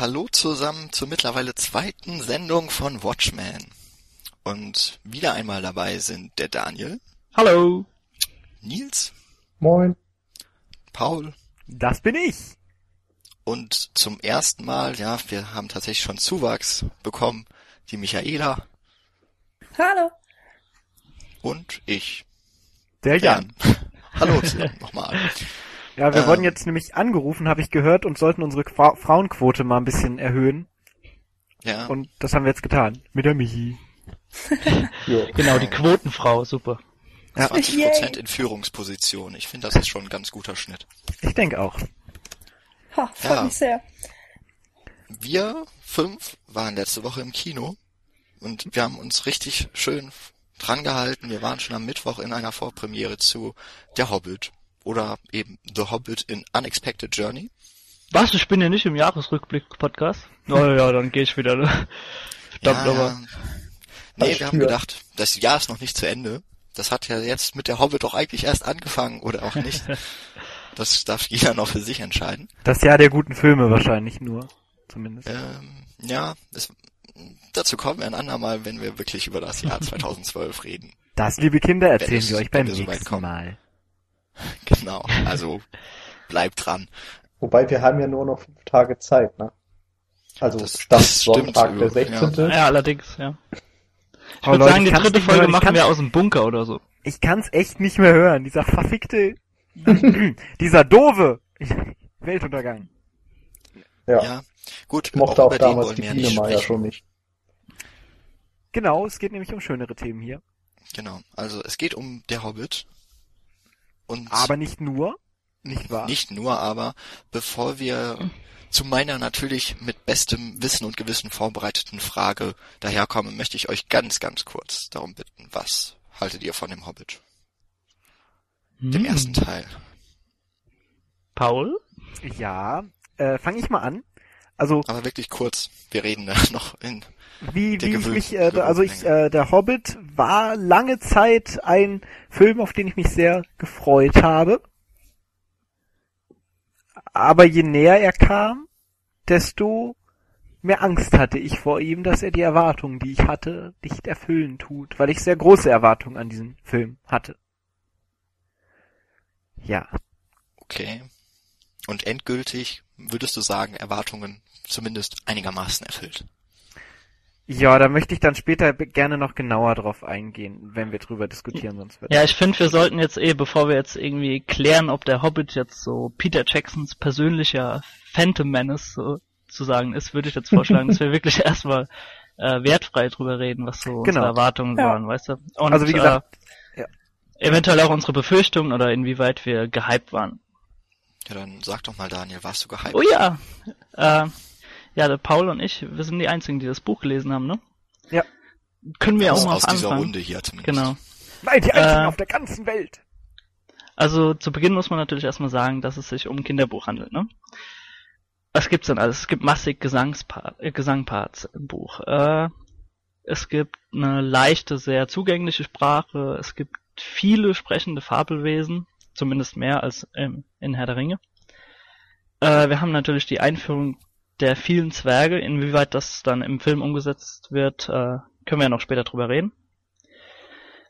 Hallo zusammen zur mittlerweile zweiten Sendung von Watchmen. Und wieder einmal dabei sind der Daniel. Hallo. Nils. Moin. Paul. Das bin ich. Und zum ersten Mal, ja, wir haben tatsächlich schon Zuwachs bekommen, die Michaela. Hallo. Und ich. Der Jan. Jan. Hallo zusammen nochmal. Ja, wir Ähm. wurden jetzt nämlich angerufen, habe ich gehört, und sollten unsere Qua Frauenquote mal ein bisschen erhöhen. Ja, Und das haben wir jetzt getan. Mit der Michi. Genau, die Quotenfrau, super. Ja. 20 Prozent in Führungsposition. Ich finde, das ist schon ein ganz guter Schnitt. Ich denke auch. Ha, freut Ja. mich sehr. Wir fünf waren letzte Woche im Kino und wir haben uns richtig schön dran gehalten. Wir waren schon am Mittwoch in einer Vorpremiere zu Der Hobbit oder eben The Hobbit in Unexpected Journey. Was, ich bin ja nicht im Jahresrückblick-Podcast? Oh ja, dann gehe ich wieder. ne? Verdammt Ja, aber. ja. Nee, wir haben gedacht, das Jahr ist noch nicht zu Ende. Das hat ja jetzt mit Der Hobbit doch eigentlich erst angefangen oder auch nicht. Das darf jeder noch für sich entscheiden. Das Jahr der guten Filme wahrscheinlich nur. Zumindest. Ähm, ja, es, dazu kommen wir ein andermal, wenn wir wirklich über das Jahr 2012 reden. Das, liebe Kinder, erzählen wir euch beim so nächsten kommen. Mal. Genau, also bleibt dran. Wobei wir haben ja nur noch fünf Tage Zeit, ne? Also Das- Stand das stimmt, Sonntag der ja. 16. Ja, allerdings, ja. Ich Aber würde sagen, die dritte Folge hören, machen wir aus dem Bunker oder so. Ich kann's echt nicht mehr hören. Dieser verfickte, dieser doofe Weltuntergang. Ja. Ja, gut, Ich mochte auch über den damals wollen die ja Biene sprechen. schon nicht. Genau, es geht nämlich um schönere Themen hier. Genau, also es geht um Der Hobbit. Und Aber nicht nur. Nicht wahr? nicht nur, aber bevor wir zu meiner natürlich mit bestem Wissen und Gewissen vorbereiteten Frage daherkommen, möchte ich euch ganz, ganz kurz darum bitten, was haltet ihr von dem Hobbit? Dem Hm. ersten Teil. Paul? Ja, äh, fange ich mal an. Also, Aber wirklich kurz. Wir reden da noch in wie, wie ich mich, äh, also ich, äh, der Hobbit war lange Zeit ein Film, auf den ich mich sehr gefreut habe. Aber je näher er kam, desto mehr Angst hatte ich vor ihm, dass er die Erwartungen, die ich hatte, nicht erfüllen tut, weil ich sehr große Erwartungen an diesen Film hatte. Ja, Okay. Und endgültig würdest du sagen, Erwartungen zumindest einigermaßen erfüllt. Ja, da möchte ich dann später gerne noch genauer drauf eingehen, wenn wir drüber diskutieren, sonst wird Ja, ich finde, wir sollten jetzt eh, bevor wir jetzt irgendwie klären, ob der Hobbit jetzt so Peter Jacksons persönlicher Phantom Menace sozusagen ist, würde ich jetzt vorschlagen, dass wir wirklich erstmal äh, wertfrei drüber reden, was so Genau. unsere Erwartungen Ja. waren, weißt du? Und, Also wie gesagt, äh, ja. eventuell auch unsere Befürchtungen oder inwieweit wir gehypt waren. Ja, dann sag doch mal, Daniel, warst du gehypt? Oh ja! Äh, ja, der Paul und ich, wir sind die einzigen, die das Buch gelesen haben, ne? Ja. Können wir aus, auch mal aus dieser anfangen. Runde hier zumindest. Genau. Nein, die einzigen Äh, auf der ganzen Welt. Also zu Beginn muss man natürlich erstmal sagen, dass es sich um ein Kinderbuch handelt, ne? Was gibt's denn alles? Es gibt massig Gesangspart, äh, Gesangparts im Buch. Äh, es gibt eine leichte, sehr zugängliche Sprache. Es gibt viele sprechende Fabelwesen, zumindest mehr als ähm, in Herr der Ringe. Äh, wir haben natürlich die Einführung der vielen Zwerge. Inwieweit das dann im Film umgesetzt wird, äh, können wir ja noch später drüber reden.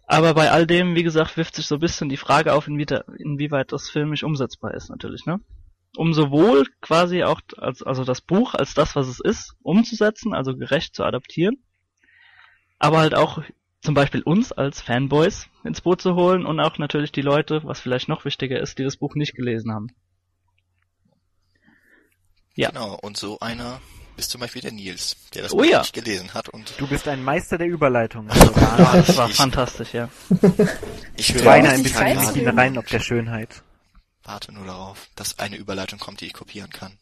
Aber bei all dem, wie gesagt, wirft sich so ein bisschen die Frage auf, inwieweit, das filmisch umsetzbar ist, natürlich, ne? Um sowohl quasi auch, als, also das Buch als das, was es ist, umzusetzen, also gerecht zu adaptieren, aber halt auch zum Beispiel uns als Fanboys ins Boot zu holen und auch natürlich die Leute, was vielleicht noch wichtiger ist, die das Buch nicht gelesen haben. Ja. Genau, und so einer ist zum Beispiel der Nils, der das Oh ja. nicht gelesen hat und Du bist ein Meister der Überleitung. Also Ja, da das war ich- fantastisch, ja. ich höre Weine Ja, ein bisschen in die reinfühlen. Spinnereien ob der Schönheit. warte nur darauf, dass eine Überleitung kommt, die ich kopieren kann.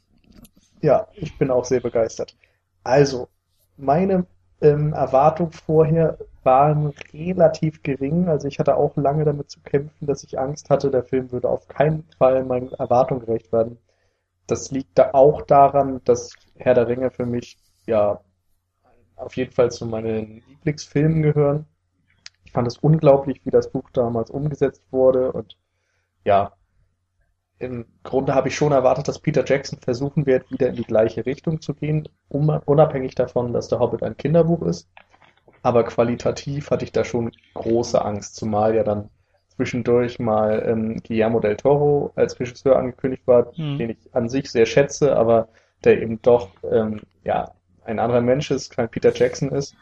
Ja, ich bin auch sehr begeistert. Also, meine ähm, Erwartungen vorher waren relativ gering. Also ich hatte auch lange damit zu kämpfen, dass ich Angst hatte, der Film würde auf keinen Fall meinen Erwartungen gerecht werden. Das liegt da auch daran, dass Herr der Ringe für mich ja auf jeden Fall zu meinen Lieblingsfilmen gehören. Ich fand es unglaublich, wie das Buch damals umgesetzt wurde und ja, im Grunde habe ich schon erwartet, dass Peter Jackson versuchen wird, wieder in die gleiche Richtung zu gehen, unabhängig davon, dass der Hobbit ein Kinderbuch ist. Aber qualitativ hatte ich da schon große Angst, zumal ja dann zwischendurch mal ähm, Guillermo del Toro als Regisseur angekündigt war, Mhm. den ich an sich sehr schätze, aber der eben doch ähm, ja ein anderer Mensch ist, kein Peter Jackson ist.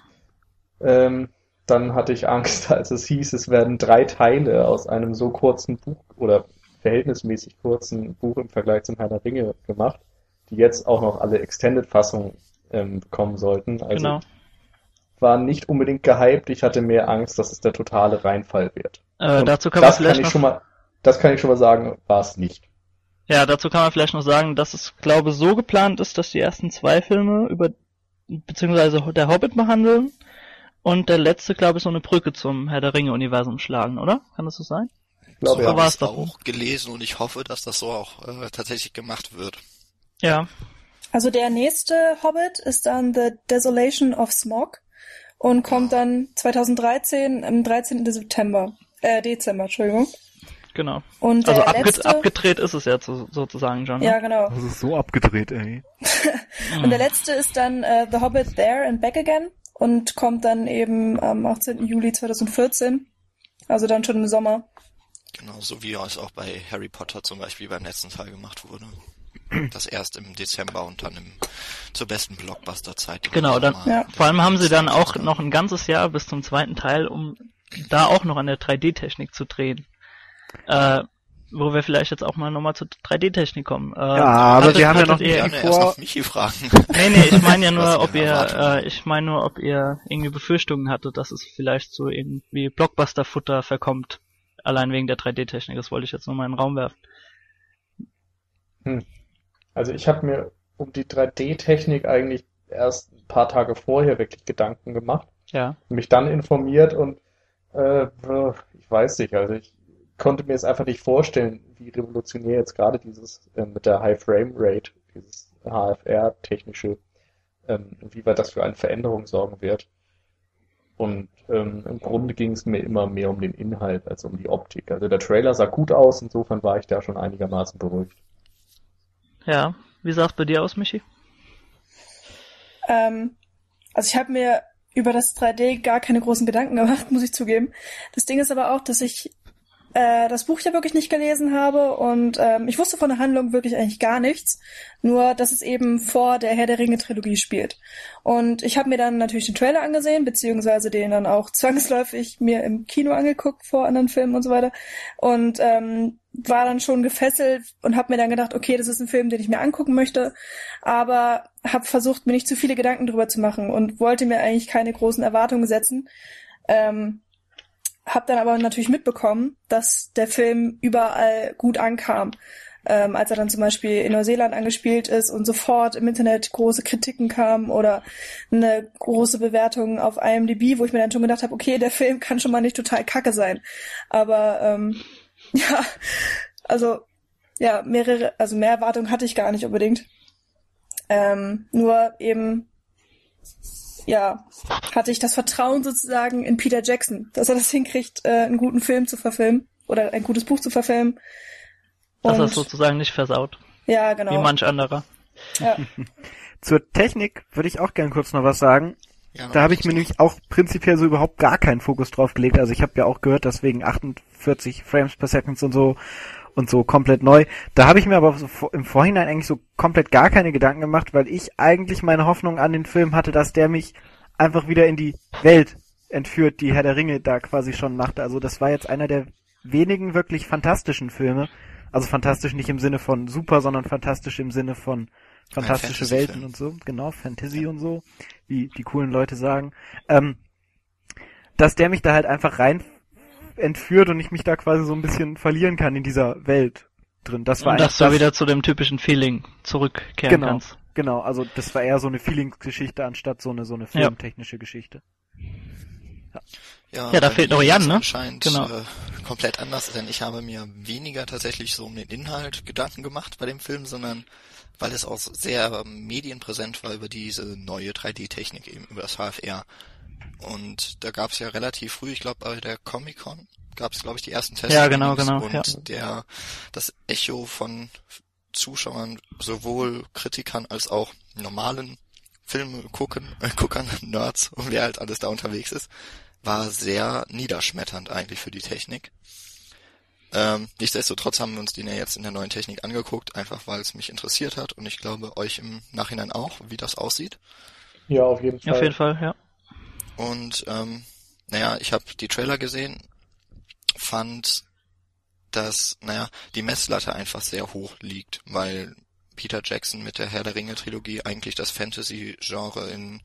Ähm, dann hatte ich Angst, als es hieß, es werden drei Teile aus einem so kurzen Buch oder verhältnismäßig kurzen Buch im Vergleich zum Herr der Ringe gemacht, die jetzt auch noch alle Extended-Fassungen ähm, bekommen sollten. Also Genau. War nicht unbedingt gehypt. Ich hatte mehr Angst, dass es der totale Reinfall wird. Äh, dazu kann man das vielleicht kann ich noch schon mal, das kann ich schon mal sagen, war es nicht. Ja, dazu kann man vielleicht noch sagen, dass es, glaube so geplant ist, dass die ersten zwei Filme über beziehungsweise der Hobbit behandeln und der letzte, glaube ich, so eine Brücke zum Herr der Ringe-Universum schlagen, oder? Kann das so sein? Ich glaube, So ja. war habe es ich doch. auch gelesen und ich hoffe, dass das so auch äh, tatsächlich gemacht wird. Ja. Also der nächste Hobbit ist dann The Desolation of Smog und kommt dann 2013 am 13. September. Äh, Dezember, Entschuldigung. Genau. Und Also abge letzte, abgedreht ist es ja so, sozusagen schon. ja Ne? genau. Das ist so abgedreht, ey. Und der letzte ist dann äh, The Hobbit There and Back Again und kommt dann eben am 18. Juli 2014. Also dann schon im Sommer. Genau, so wie es auch bei Harry Potter zum Beispiel beim letzten Teil gemacht wurde. Das erst im Dezember und dann im, zur besten Blockbuster-Zeit. Genau, dann- Ja. Vor allem haben sie dann auch noch ein ganzes Jahr bis zum zweiten Teil, um da auch noch an der 3D-Technik zu drehen. Äh, wo wir vielleicht jetzt auch mal nochmal zur 3D-Technik kommen. Äh, Ja, aber wir haben ja noch ihr, vor- erst noch Michi fragen. Nee, nee, ich meine ja nur, ob ihr, Erwartungen? äh, ich meine nur, ob ihr irgendwie Befürchtungen hattet, dass es vielleicht so irgendwie Blockbuster-Futter verkommt. Allein wegen der 3D-Technik. Das wollte ich jetzt nur mal in den Raum werfen. Also ich habe mir um die 3D-Technik eigentlich erst ein paar Tage vorher wirklich Gedanken gemacht, Ja. mich dann informiert und äh, ich weiß nicht, also ich konnte mir es einfach nicht vorstellen, wie revolutionär jetzt gerade dieses äh, mit der High Frame Rate, dieses HFR-technische, ähm, wie weit das für eine Veränderung sorgen wird. Und ähm, im Grunde ging es mir immer mehr um den Inhalt als um die Optik. Also der Trailer sah gut aus, insofern war ich da schon einigermaßen beruhigt. Ja. Wie sah's bei dir aus, Michi? Ähm, also ich habe mir über das 3D gar keine großen Gedanken gemacht, muss ich zugeben. Das Ding ist aber auch, dass ich äh, das Buch ja wirklich nicht gelesen habe und ähm, ich wusste von der Handlung wirklich eigentlich gar nichts, nur dass es eben vor der Herr der Ringe Trilogie spielt. Und ich habe mir dann natürlich den Trailer angesehen, beziehungsweise den dann auch zwangsläufig mir im Kino angeguckt vor anderen Filmen und so weiter und ähm, war dann schon gefesselt und habe mir dann gedacht, okay, das ist ein Film, den ich mir angucken möchte, aber habe versucht, mir nicht zu viele Gedanken drüber zu machen und wollte mir eigentlich keine großen Erwartungen setzen. Ähm, hab dann aber natürlich mitbekommen, dass der Film überall gut ankam. Ähm, als er dann zum Beispiel in Neuseeland angespielt ist und sofort im Internet große Kritiken kamen oder eine große Bewertung auf IMDb, wo ich mir dann schon gedacht habe, okay, der Film kann schon mal nicht total kacke sein. Aber ähm, ja, also ja, mehrere, also mehr Erwartungen hatte ich gar nicht unbedingt. Ähm, nur eben, ja, hatte ich das Vertrauen sozusagen in Peter Jackson, dass er das hinkriegt, äh, einen guten Film zu verfilmen oder ein gutes Buch zu verfilmen. Dass er Und es sozusagen nicht versaut. ja, Wie genau. manch anderer. Ja. Zur Technik würde ich auch gern kurz noch was sagen. Ja, Da habe ich mir nämlich auch prinzipiell so überhaupt gar keinen Fokus drauf gelegt. Also ich habe ja auch gehört, dass wegen 48 Frames per Second und so und so komplett neu. Da habe ich mir aber so im Vorhinein eigentlich so komplett gar keine Gedanken gemacht, weil ich eigentlich meine Hoffnung an den Film hatte, dass der mich einfach wieder in die Welt entführt, die Herr der Ringe da quasi schon machte. Also das war jetzt einer der wenigen wirklich fantastischen Filme. Also fantastisch nicht im Sinne von super, sondern fantastisch im Sinne von fantastische. Welten und so. Genau, Fantasy und so, wie die coolen Leute sagen. Ähm, dass der mich da halt einfach rein entführt und ich mich da quasi so ein bisschen verlieren kann in dieser Welt drin. Das war Und dass du das- wieder zu dem typischen Feeling zurückkehren Genau. kannst. Genau, also das war eher so eine Feelingsgeschichte anstatt so eine so eine filmtechnische Geschichte. Ja, Ja, da bei fehlt noch Jan, ne? Anscheinend Genau. äh, komplett anders, denn ich habe mir weniger tatsächlich so um den Inhalt Gedanken gemacht bei dem Film, sondern weil es auch sehr ähm, medienpräsent war über diese neue 3D-Technik eben, über das HFR. Und da gab es ja relativ früh, ich glaube bei der Comic-Con, gab es glaube ich die ersten Tests. Ja, genau, genau, Und ja. der das Echo von Zuschauern, sowohl Kritikern als auch normalen Filme gucken, äh, Guckern, Nerds und wer halt alles da unterwegs ist, war sehr niederschmetternd eigentlich für die Technik. Ähm, nichtsdestotrotz haben wir uns den ja jetzt in der neuen Technik angeguckt, einfach weil es mich interessiert hat und ich glaube euch im Nachhinein auch, wie das aussieht. Ja, auf jeden Fall. Auf jeden Fall, ja. Und ähm, naja, ich habe die Trailer gesehen, fand, dass, naja, die Messlatte einfach sehr hoch liegt, weil Peter Jackson mit der Herr der Ringe Trilogie eigentlich das Fantasy-Genre in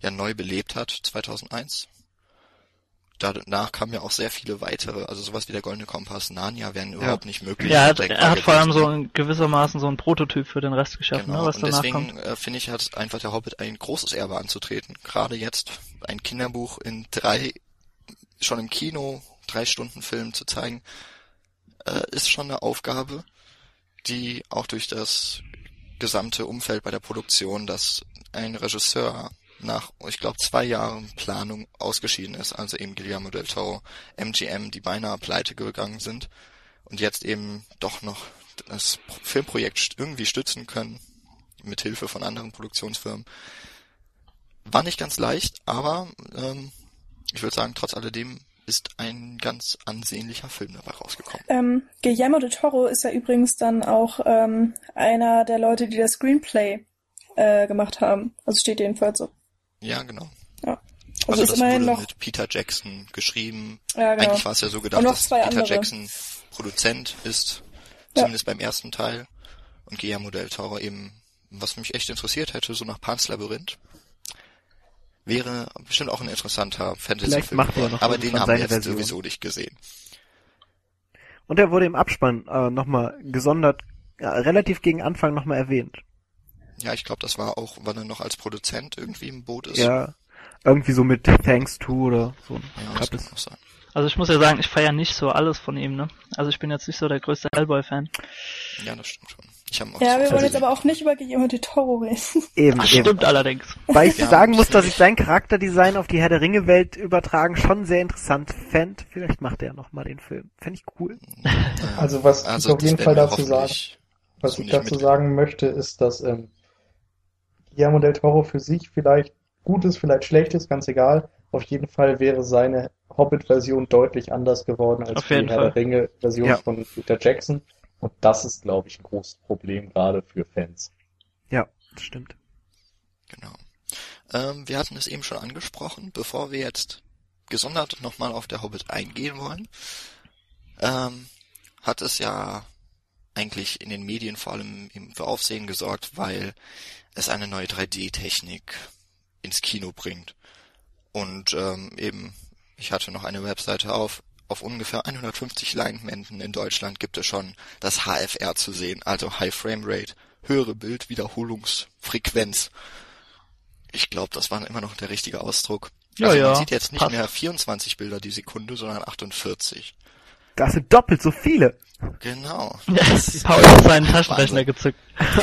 ja neu belebt hat, 2001. Danach kamen ja auch sehr viele weitere, also sowas wie der Goldene Kompass, Narnia wären überhaupt nicht möglich. Ja, er hat, er hat vor allem so in gewissermaßen so ein Prototyp für den Rest geschaffen, Genau, ne, was und danach deswegen kommt. äh, finde ich, hat einfach der Hobbit ein großes Erbe anzutreten. Gerade jetzt ein Kinderbuch in drei, schon im Kino, drei Stunden Film zu zeigen, äh, ist schon eine Aufgabe, die auch durch das gesamte Umfeld bei der Produktion, dass ein Regisseur nach, ich glaube, zwei Jahren Planung ausgeschieden ist, also eben Guillermo del Toro, MGM, die beinahe pleite gegangen sind und jetzt eben doch noch das Filmprojekt irgendwie stützen können, mit Hilfe von anderen Produktionsfirmen. War nicht ganz leicht, aber ähm, ich würde sagen, trotz alledem ist ein ganz ansehnlicher Film dabei rausgekommen. Ähm, Guillermo de Toro ist ja übrigens dann auch ähm, einer der Leute, die das Screenplay äh, gemacht haben. Also steht jedenfalls so. Ja, genau. Ja. Also, Also, ist das immerhin wurde noch. mit Peter Jackson geschrieben. Ja, genau. Eigentlich war es ja so gedacht, dass Peter andere. Jackson Produzent ist, Ja. zumindest beim ersten Teil. Und Guillermo del Toro eben, was mich echt interessiert hätte, so nach Pan's Labyrinth. Wäre bestimmt auch ein interessanter Vielleicht Fantasy-Film er Aber den haben wir jetzt Version. sowieso nicht gesehen. Und er wurde im Abspann äh, nochmal gesondert, ja, relativ gegen Anfang nochmal erwähnt. Ja, ich glaube, das war auch, weil er noch als Produzent irgendwie im Boot ist. Ja, irgendwie so mit Thanks to oder so. ja das kann auch sein. Also ich muss ja sagen, ich feiere nicht so alles von ihm, ne? Also ich bin jetzt nicht so der größte Hellboy-Fan. Ja, das stimmt schon. Ich habe auch Ja, so wir wollen jetzt aber auch nicht über Guillermo de Toro reden. Eben, Ach, eben. stimmt allerdings. Weil ich Ja, sagen muss, das dass find ich sein Charakterdesign auf die Herr der Ringe Welt übertragen schon sehr interessant fänd. Vielleicht macht er ja nochmal den Film. Fände ich cool. Also was Also, ich auf jeden Fall dazu sagen, was ich dazu sagen möchte, ist, dass ähm, Guillermo del Toro für sich vielleicht gut ist, vielleicht schlecht ist, ganz egal. Auf jeden Fall wäre seine Hobbit-Version deutlich anders geworden als die Herr Fall. der Ringe-Version Ja. von Peter Jackson. Und das ist, glaube ich, ein großes Problem gerade für Fans. Ja, das stimmt. Genau. Ähm, wir hatten es eben schon angesprochen, bevor wir jetzt gesondert nochmal auf der Hobbit eingehen wollen, ähm, hat es ja eigentlich in den Medien vor allem eben für Aufsehen gesorgt, weil es eine neue 3D-Technik ins Kino bringt. Und ähm, eben, ich hatte noch eine Webseite auf, auf ungefähr 150 Leinwänden in Deutschland gibt es schon das HFR zu sehen, also High Frame Rate, höhere Bildwiederholungsfrequenz. Ich glaube, das war immer noch der richtige Ausdruck. Ja, also ja, man sieht jetzt nicht passt. mehr 24 Bilder die Sekunde, sondern 48. Das sind doppelt so viele. Genau. Ja, Paul hat seinen Taschenrechner gezückt.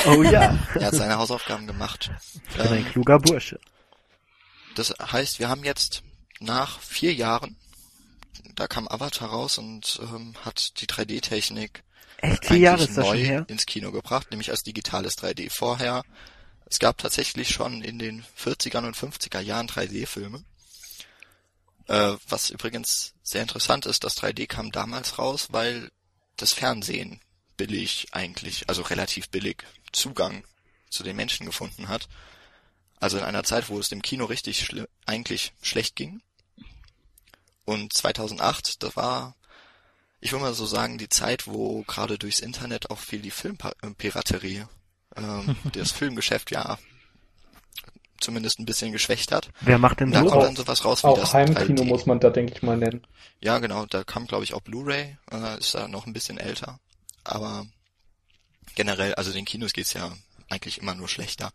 Oh ja. Er hat seine Hausaufgaben gemacht. Ich bin ein Ähm, kluger Bursche. Das heißt, wir haben jetzt nach vier Jahren, da kam Avatar raus und ähm, hat die 3D-Technik Echt, vier Jahre ist das schon neu her? ins Kino gebracht, nämlich als digitales 3D. Vorher, es gab tatsächlich schon in den 40er und 50er Jahren 3D-Filme. Äh, was übrigens sehr interessant ist, das 3D kam damals raus, weil das Fernsehen billig eigentlich, also relativ billig Zugang zu den Menschen gefunden hat. Also in einer Zeit, wo es dem Kino richtig schli- eigentlich schlecht ging. Und 2008, das war, ich will mal so sagen, die Zeit, wo gerade durchs Internet auch viel die Filmpiraterie, ähm, das Filmgeschäft ja zumindest ein bisschen geschwächt hat. Wer macht denn Und da so? kommt auch- dann sowas raus wie Auch das Heimkino 3D. muss man da, denke ich mal, nennen. Ja, genau, da kam glaube ich auch Blu-ray, äh, ist da noch ein bisschen älter. Aber generell, also den Kinos geht's ja eigentlich immer nur schlechter.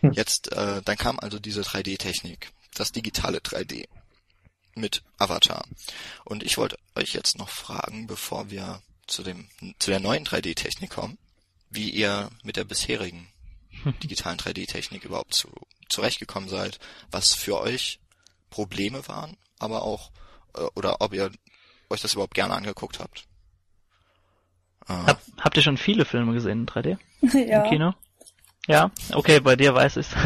Hm. Jetzt, äh, dann kam also diese 3D-Technik, das digitale 3D mit Avatar. Und ich wollte euch jetzt noch fragen, bevor wir zu dem zu der neuen 3D-Technik kommen, wie ihr mit der bisherigen digitalen 3D-Technik überhaupt zu, zurechtgekommen seid, was für euch Probleme waren, aber auch, äh, oder ob ihr euch das überhaupt gerne angeguckt habt. Äh, Hab, habt ihr schon viele Filme gesehen in 3D ja. im Kino? Ja, okay, bei dir weiß ich's.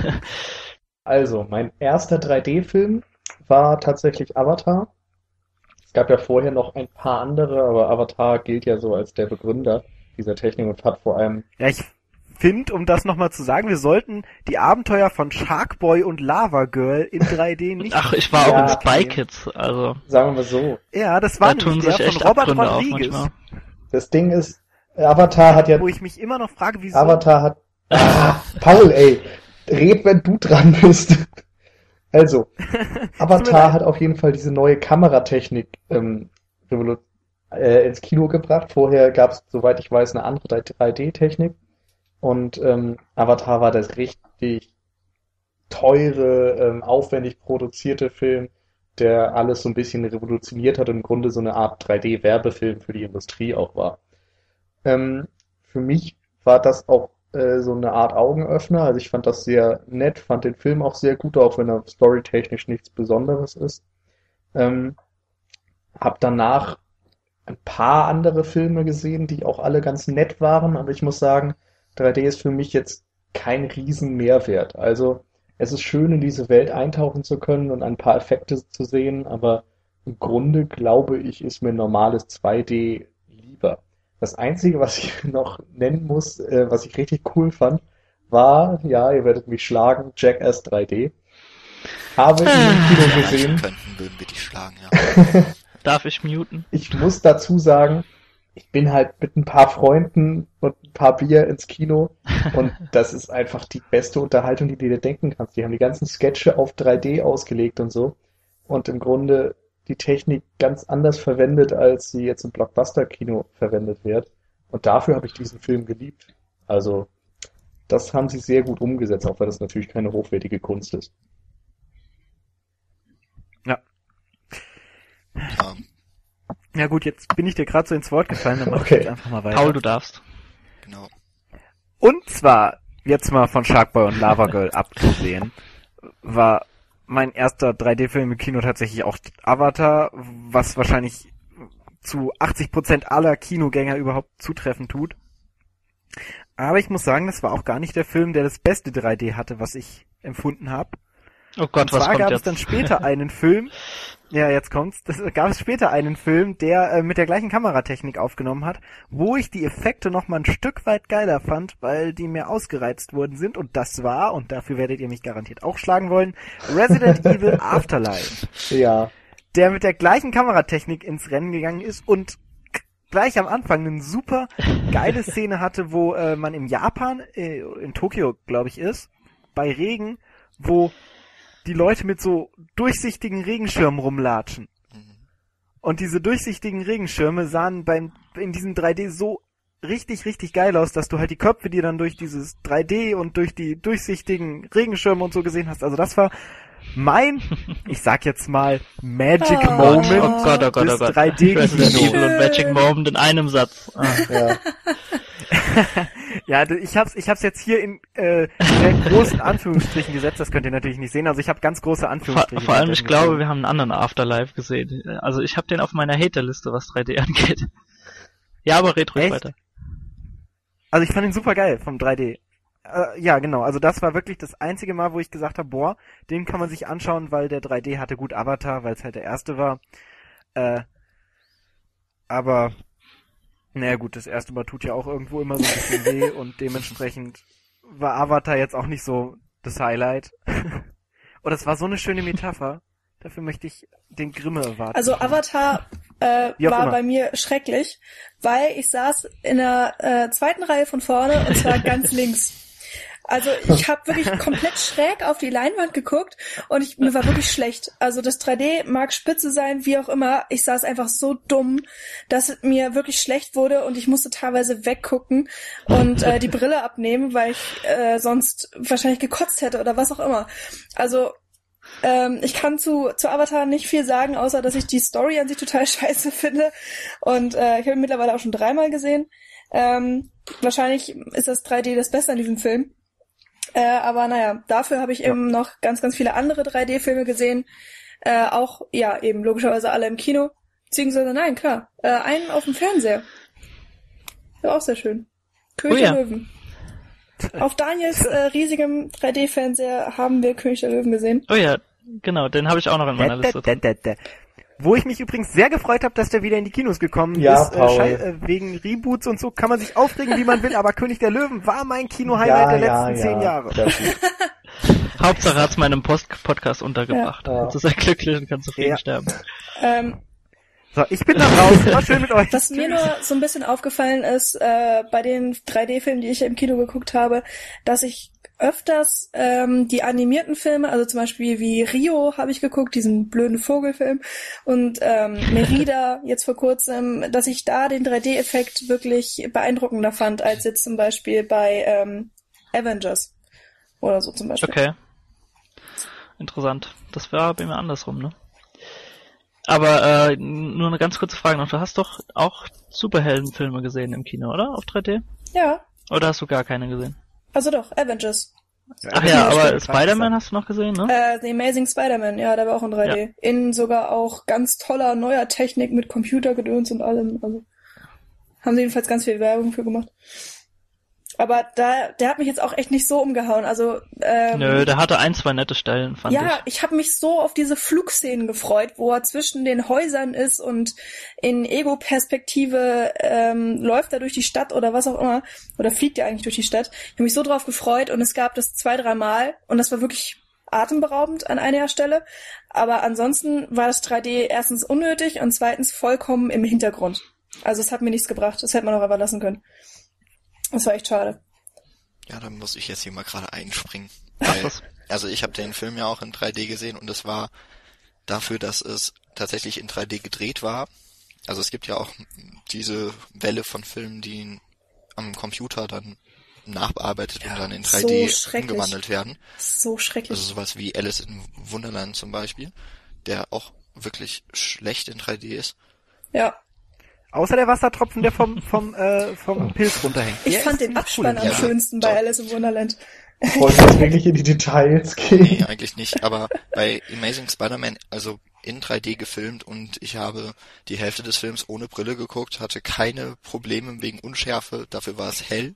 Also, mein erster 3D-Film war tatsächlich Avatar. Es gab ja vorher noch ein paar andere, aber Avatar gilt ja so als der Begründer dieser Technik und hat vor allem Ja, ich finde, um das nochmal zu sagen, wir sollten die Abenteuer von Sharkboy und Lava Girl in 3D nicht. Ach, ich war Ja, auch in okay. Spy Kids, also Sagen wir so. Ja, das war da tun nämlich sich der echt von Robert Abgründe auf Rodriguez. Das Ding ist, Avatar hat ja, wo ich mich immer noch frage, wieso. Avatar hat, ah, Paul, ey, red, wenn du dran bist. Also, Avatar hat auf jeden Fall diese neue Kameratechnik ähm, äh, ins Kino gebracht. Vorher gab es, soweit ich weiß, eine andere 3D-Technik. Und ähm, Avatar war das richtig teure, ähm, aufwendig produzierte Film, der alles so ein bisschen revolutioniert hat und im Grunde so eine Art 3D-Werbefilm für die Industrie auch war. Ähm, für mich war das auch äh, so eine Art Augenöffner. Also ich fand das sehr nett, fand den Film auch sehr gut, auch wenn er storytechnisch nichts Besonderes ist. Ähm, hab danach ein paar andere Filme gesehen, die auch alle ganz nett waren, aber ich muss sagen, 3D ist für mich jetzt kein riesen Mehrwert. Also es ist schön, in diese Welt eintauchen zu können und ein paar Effekte zu sehen, aber im Grunde glaube ich, ist mir normales 2D lieber. Das Einzige, was ich noch nennen muss, äh, was ich richtig cool fand, war, ja, ihr werdet mich schlagen, Jackass 3D. Habe ich im Kino gesehen. könnten, würden wir die schlagen, ja. Darf ich muten? Ich muss dazu sagen, ich bin halt mit ein paar Freunden und ein paar Bier ins Kino und das ist einfach die beste Unterhaltung, die du dir denken kannst. Die haben die ganzen Sketche auf 3D ausgelegt und so und im Grunde die Technik ganz anders verwendet, als sie jetzt im Blockbuster-Kino verwendet wird. Und dafür habe ich diesen Film geliebt. Also, das haben sie sehr gut umgesetzt, auch wenn das natürlich keine hochwertige Kunst ist. ja. Ja gut, jetzt bin ich dir gerade so ins Wort gefallen, dann mach Okay. ich jetzt einfach mal weiter. Paul, du darfst. Genau. Und zwar, jetzt mal von Sharkboy und Lava Girl abgesehen, war mein erster 3D-Film im Kino tatsächlich auch Avatar, was wahrscheinlich zu 80% aller Kinogänger überhaupt zutreffen tut. Aber ich muss sagen, das war auch gar nicht der Film, der das beste 3D hatte, was ich empfunden habe. Oh Gott, Und was zwar gab jetzt? es dann später einen Film, ja, jetzt kommt's, das gab es später einen Film, der äh, mit der gleichen Kameratechnik aufgenommen hat, wo ich die Effekte noch mal ein Stück weit geiler fand, weil die mehr ausgereizt worden sind. Und das war, und dafür werdet ihr mich garantiert auch schlagen wollen, Resident Evil Afterlife, Ja, der mit der gleichen Kameratechnik ins Rennen gegangen ist und gleich am Anfang eine super geile Szene hatte, wo äh, man im Japan, äh, in Tokio, glaube ich, ist, bei Regen, wo die Leute mit so durchsichtigen Regenschirmen rumlatschen. Mhm. Und diese durchsichtigen Regenschirme sahen beim, in diesem 3D so richtig, richtig geil aus, dass du halt die Köpfe, die dann durch dieses 3D und durch die durchsichtigen Regenschirme und so gesehen hast. Also das war mein, ich sag jetzt mal, Magic Oh. Moment oh Gott, oh Gott, oh Gott. 3D Resident Kino. Evil und Magic Moment in einem Satz. Ah. ja. Ja, ich hab's, ich hab's jetzt hier in äh, sehr großen Anführungsstrichen gesetzt. Das könnt ihr natürlich nicht sehen. Also ich habe ganz große Vor, Anführungsstriche. vor allem, ich dem glaube, wir haben einen anderen Afterlife gesehen. Also ich habe den auf meiner Haterliste, was 3D angeht. Ja, aber red ruhig weiter. Also ich fand ihn super geil vom 3D. Äh, ja, genau. Also das war wirklich das einzige Mal, wo ich gesagt habe, boah, den kann man sich anschauen, weil der 3D hatte gut Avatar, weil es halt der erste war. Äh, aber naja gut, das erste Mal tut ja auch irgendwo immer so ein bisschen weh und dementsprechend war Avatar jetzt auch nicht so das Highlight. und es war so eine schöne Metapher. Dafür möchte ich den Grimme erwarten. Also Avatar äh, war immer. bei mir schrecklich, weil ich saß in der äh, zweiten Reihe von vorne und zwar ganz links. Also ich habe wirklich komplett schräg auf die Leinwand geguckt und ich, mir war wirklich schlecht. Also das 3D mag spitze sein, wie auch immer. Ich saß einfach so dumm, dass mir wirklich schlecht wurde und ich musste teilweise weggucken und äh, die Brille abnehmen, weil ich äh, sonst wahrscheinlich gekotzt hätte oder was auch immer. Also ähm, ich kann zu, zu Avatar nicht viel sagen, außer dass ich die Story an sich total scheiße finde. Und äh, ich habe ihn mittlerweile auch schon dreimal gesehen. Ähm, wahrscheinlich ist das 3D das Beste an diesem Film. Äh, aber naja, dafür habe ich eben noch ganz, ganz viele andere 3D-Filme gesehen. Äh, auch, ja, eben logischerweise alle im Kino. Beziehungsweise, nein, klar. Äh, einen auf dem Fernseher. Ja, auch sehr schön. König Oh ja. der Löwen. Auf Daniels äh, riesigem 3D-Fernseher haben wir König der Löwen gesehen. Oh ja, genau, den habe ich auch noch in meiner Liste. da. Wo ich mich übrigens sehr gefreut habe, dass der wieder in die Kinos gekommen Ja, ist. Äh, Paul. äh, wegen Reboots und so kann man sich aufregen, wie man will, aber König der Löwen war mein Kino-Highlight der letzten zehn Jahre. Hauptsache hat's meinen Post Podcast untergebracht. Ja. Jetzt ist er glücklich und kann zufrieden Ja. sterben. Ähm, So, ich bin dann raus. War schön mit euch. Was mir nur so ein bisschen aufgefallen ist, äh, bei den 3D-Filmen, die ich im Kino geguckt habe, dass ich öfters ähm, die animierten Filme, also zum Beispiel wie Rio habe ich geguckt, diesen blöden Vogelfilm, und ähm, Merida jetzt vor kurzem, dass ich da den 3D-Effekt wirklich beeindruckender fand, als jetzt zum Beispiel bei ähm, Avengers oder so zum Beispiel. Okay. Interessant. Das war bei mir andersrum, ne? Aber äh, nur eine ganz kurze Frage noch. Du hast doch auch Superheldenfilme gesehen im Kino, oder? Auf 3D? Ja, Oder hast du gar keine gesehen? also doch, Avengers. Ach das ja, aber Spider-Man hast du noch gesehen, ne? Äh, The Amazing Spider-Man, ja, der war auch in 3D. In sogar auch ganz toller neuer Technik mit Computergedöns und allem. Also haben sie jedenfalls ganz viel Werbung für gemacht. Aber da, der hat mich jetzt auch echt nicht so umgehauen. Also ähm, Nö, der hatte ein, zwei nette Stellen, fand ja, ich. ich habe mich so auf diese Flugszenen gefreut, wo er zwischen den Häusern ist und in Ego-Perspektive ähm, läuft er durch die Stadt oder was auch immer. Oder fliegt er eigentlich durch die Stadt. Ich habe mich so drauf gefreut und es gab das zwei, dreimal und das war wirklich atemberaubend an einer Stelle. Aber ansonsten war das 3D erstens unnötig und zweitens vollkommen im Hintergrund. Also es hat mir nichts gebracht. Das hätte man auch einfach lassen können. Das war echt schade. Ja, dann muss ich jetzt hier mal gerade einspringen. Weil, also ich habe den Film ja auch in 3D gesehen und es war dafür, dass es tatsächlich in 3D gedreht war. Also es gibt ja auch diese Welle von Filmen, die am Computer dann nachbearbeitet und dann in so 3D schrecklich. umgewandelt werden. So schrecklich. Also sowas wie Alice in Wunderland zum Beispiel, der auch wirklich schlecht in 3D ist. ja. Außer der Wassertropfen, der vom, vom, äh, vom Pilz runterhängt. Ich Der fand den cool Abspann in am Ja, schönsten bei. Alice im Wunderland. Wollen wir jetzt wirklich in die Details Nee, gehen? eigentlich nicht, aber bei Amazing Spider-Man, also in 3D gefilmt und ich habe die Hälfte des Films ohne Brille geguckt, hatte keine Probleme wegen Unschärfe, dafür war es hell.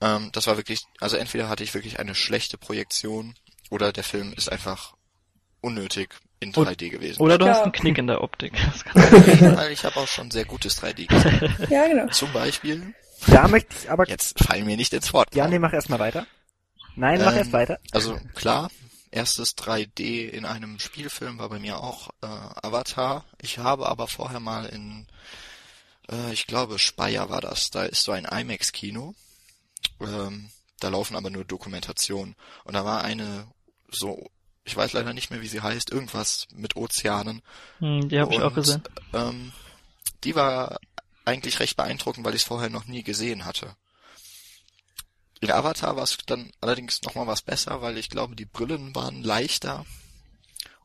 Ähm, das war wirklich, also entweder hatte ich wirklich eine schlechte Projektion oder der Film ist einfach unnötig in 3D gewesen. Oder du Ja. hast einen Knick in der Optik. Ich habe auch schon sehr gutes 3D gesehen. Ja, genau. Zum Beispiel, Da möchte ich aber, jetzt fallen mir nicht ins Wort. ja, nee, mach erst mal weiter. Nein, mach Ähm, erst weiter. Also klar, erstes 3D in einem Spielfilm war bei mir auch äh, Avatar. Ich habe aber vorher mal in, äh, ich glaube Speyer war das, da ist so ein IMAX-Kino. Ähm, da laufen aber nur Dokumentationen. Und da war eine so, ich weiß leider nicht mehr, wie sie heißt, irgendwas mit Ozeanen. Hm, die habe ich auch gesehen. Ähm, die war eigentlich recht beeindruckend, weil ich es vorher noch nie gesehen hatte. In Avatar war es dann allerdings nochmal was besser, weil ich glaube, die Brillen waren leichter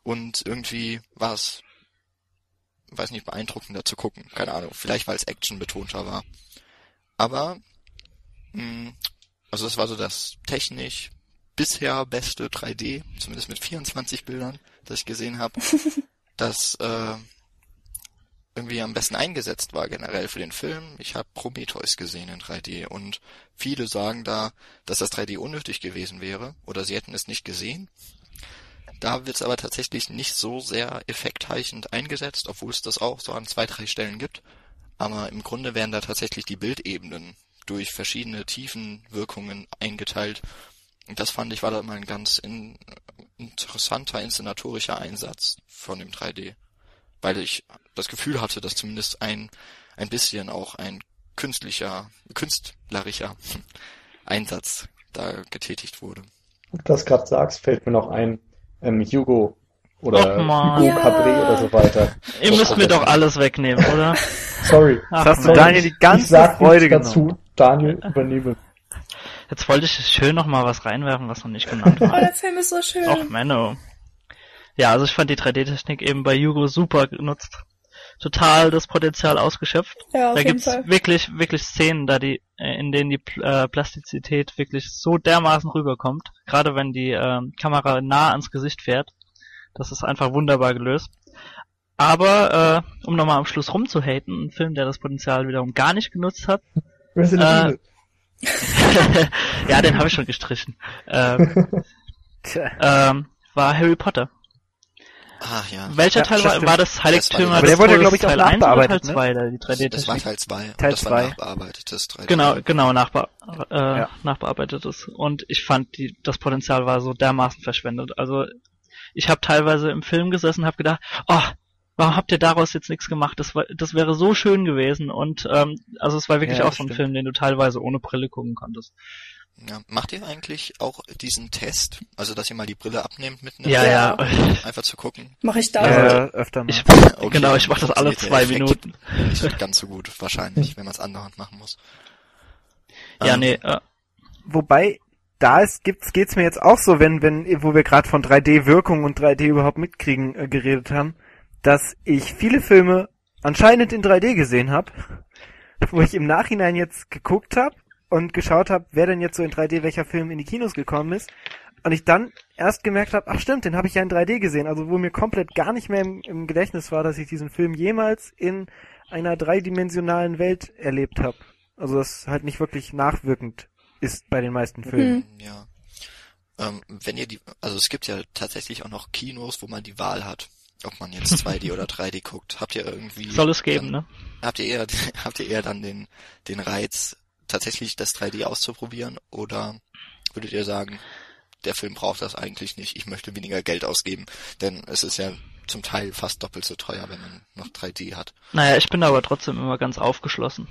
und irgendwie war es, weiß nicht, beeindruckender zu gucken. Keine Ahnung, vielleicht weil es actionbetonter war. Aber, mh, also das war so das technisch bisher beste 3D, zumindest mit 24 Bildern, das ich gesehen habe, das äh, irgendwie am besten eingesetzt war generell für den Film. Ich habe Prometheus gesehen in 3D und viele sagen da, dass das 3D unnötig gewesen wäre oder sie hätten es nicht gesehen. Da wird es aber tatsächlich nicht so sehr effektheichend eingesetzt, obwohl es das auch so an zwei, drei Stellen gibt. Aber im Grunde werden da tatsächlich die Bildebenen durch verschiedene Tiefenwirkungen eingeteilt. Und das fand ich war da mal ein ganz in, interessanter inszenatorischer Einsatz von dem 3D. Weil ich das Gefühl hatte, dass zumindest ein, ein bisschen auch ein künstlicher, künstlerischer Einsatz da getätigt wurde. Wo du das gerade sagst, fällt mir noch ein, ähm, Hugo oder. Hugo Ja. Cabré oder so weiter. Ihr müsst mir doch alles wegnehmen, oder? Sorry. Ach, Das hast du. Daniel die ganze ich sag Freude dazu. Daniel, übernehme. Jetzt wollte ich schön noch mal was reinwerfen, was noch nicht genannt Oh, war. der Film ist so schön. Och, Menno. Ja, also ich fand die 3D-Technik eben bei Yugo super genutzt. Total das Potenzial ausgeschöpft. ja, auf da jeden gibt's Fall. wirklich, wirklich Szenen, da die, äh, in denen die äh, Plastizität wirklich so dermaßen rüberkommt. Gerade wenn die ähm, Kamera nah ans Gesicht fährt. Das ist einfach wunderbar gelöst. Aber, äh, um nochmal am Schluss rumzuhaten, ein Film, der das Potenzial wiederum gar nicht genutzt hat. Resident Äh, Evil. ja, den habe ich schon gestrichen. Ähm, ähm, war Harry Potter. Ah, ja. Welcher Ja, Teil war, war das Heiligtümer des der wurde, Todes glaub ich, Teil 1 oder Teil ne? 2, da die 3D Das war Teil 2. Teil das zwei. war nachbearbeitetes 3D. Genau, genau, nachbe äh, Ja. nachbearbeitetes. Und ich fand, die, das Potenzial war so dermaßen verschwendet. Also ich habe teilweise im Film gesessen und habe gedacht, oh, warum habt ihr daraus jetzt nichts gemacht? Das, war, das wäre so schön gewesen. Und ähm, also es war wirklich Ja, auch so ein stimmt. Film, den du teilweise ohne Brille gucken konntest. Ja. Macht ihr eigentlich auch diesen Test? Also, dass ihr mal die Brille abnehmt mit einem Ja, ja. Einfach zu gucken. Mache ich da. Äh, öfter mal. Ich, Okay, genau, ich mache das alle zwei Effekt Minuten. Nicht ganz so gut, wahrscheinlich, wenn man es andauernd machen muss. Ja, Ähm, nee, äh, Wobei, da ist, gibt's, geht's mir jetzt auch so, wenn, wenn, wo wir gerade von 3D-Wirkung und 3D überhaupt mitkriegen äh, geredet haben, dass ich viele Filme anscheinend in 3D gesehen habe, wo ich im Nachhinein jetzt geguckt habe und geschaut habe, wer denn jetzt so in 3D welcher Film in die Kinos gekommen ist. Und ich dann erst gemerkt habe, ach stimmt, den habe ich ja in 3D gesehen. Also wo mir komplett gar nicht mehr im, im Gedächtnis war, dass ich diesen Film jemals in einer dreidimensionalen Welt erlebt habe. Also das halt nicht wirklich nachwirkend ist bei den meisten Filmen. Ja. Ähm, wenn ihr die, also es gibt ja tatsächlich auch noch Kinos, wo man die Wahl hat, ob man jetzt 2D oder 3D guckt. Habt ihr irgendwie, soll es geben, dann, ne? habt ihr eher, habt ihr eher dann den, den Reiz, tatsächlich das 3D auszuprobieren oder würdet ihr sagen, der Film braucht das eigentlich nicht, ich möchte weniger Geld ausgeben, denn es ist ja zum Teil fast doppelt so teuer, wenn man noch 3D hat. Naja, ich bin aber trotzdem immer ganz aufgeschlossen.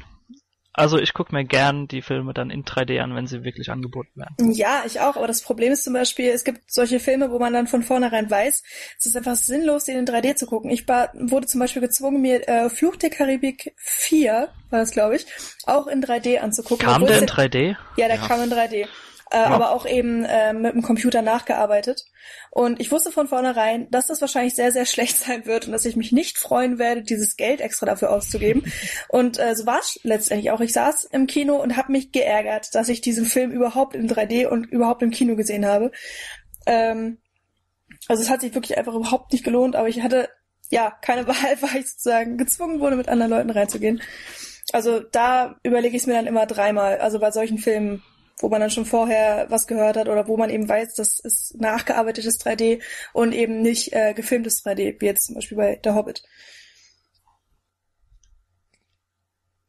Also ich gucke mir gern die Filme dann in 3D an, wenn sie wirklich angeboten werden. Ja, ich auch, aber das Problem ist zum Beispiel, es gibt solche Filme, wo man dann von vornherein weiß, es ist einfach sinnlos, den in 3D zu gucken. Ich war, wurde zum Beispiel gezwungen, mir äh, Fluch der Karibik 4, war das glaube ich, auch in 3D anzugucken. Kam der in es- 3D? Ja, der Ja. kam in 3D. Äh, Aber auch eben äh, mit dem Computer nachgearbeitet. Und ich wusste von vornherein, dass das wahrscheinlich sehr, sehr schlecht sein wird und dass ich mich nicht freuen werde, dieses Geld extra dafür auszugeben. und äh, so war es letztendlich auch. Ich saß im Kino und habe mich geärgert, dass ich diesen Film überhaupt in 3D und überhaupt im Kino gesehen habe. Ähm, also es hat sich wirklich einfach überhaupt nicht gelohnt, aber ich hatte ja keine Wahl, weil ich sozusagen gezwungen wurde, mit anderen Leuten reinzugehen. Also da überlege ich es mir dann immer dreimal. Also bei solchen Filmen, wo man dann schon vorher was gehört hat oder wo man eben weiß, das ist nachgearbeitetes 3D und eben nicht äh, gefilmtes 3D, wie jetzt zum Beispiel bei Der Hobbit.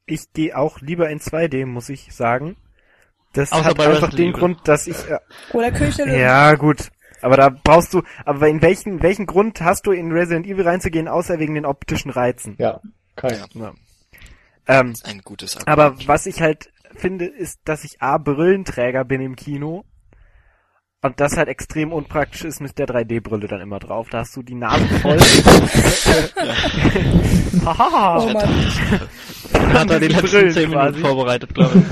Ich gehe auch lieber in 2D, muss ich sagen. Das Außer hat einfach den. Grund, dass ich äh, Oder König der ja gut, aber da brauchst du, aber in welchen welchen Grund hast du in Resident Evil reinzugehen, außer wegen den optischen Reizen? Ja, kein. Ja, Ja. Ähm, ein gutes Argument. aber was ich halt finde, ist, dass ich A Brillenträger bin im Kino und das halt extrem unpraktisch ist mit der 3D-Brille dann immer drauf. Da hast du die Nase voll. Haha. Oh Mann. Hat er die letzten Brillen 10 Minuten quasi. vorbereitet, glaube ich.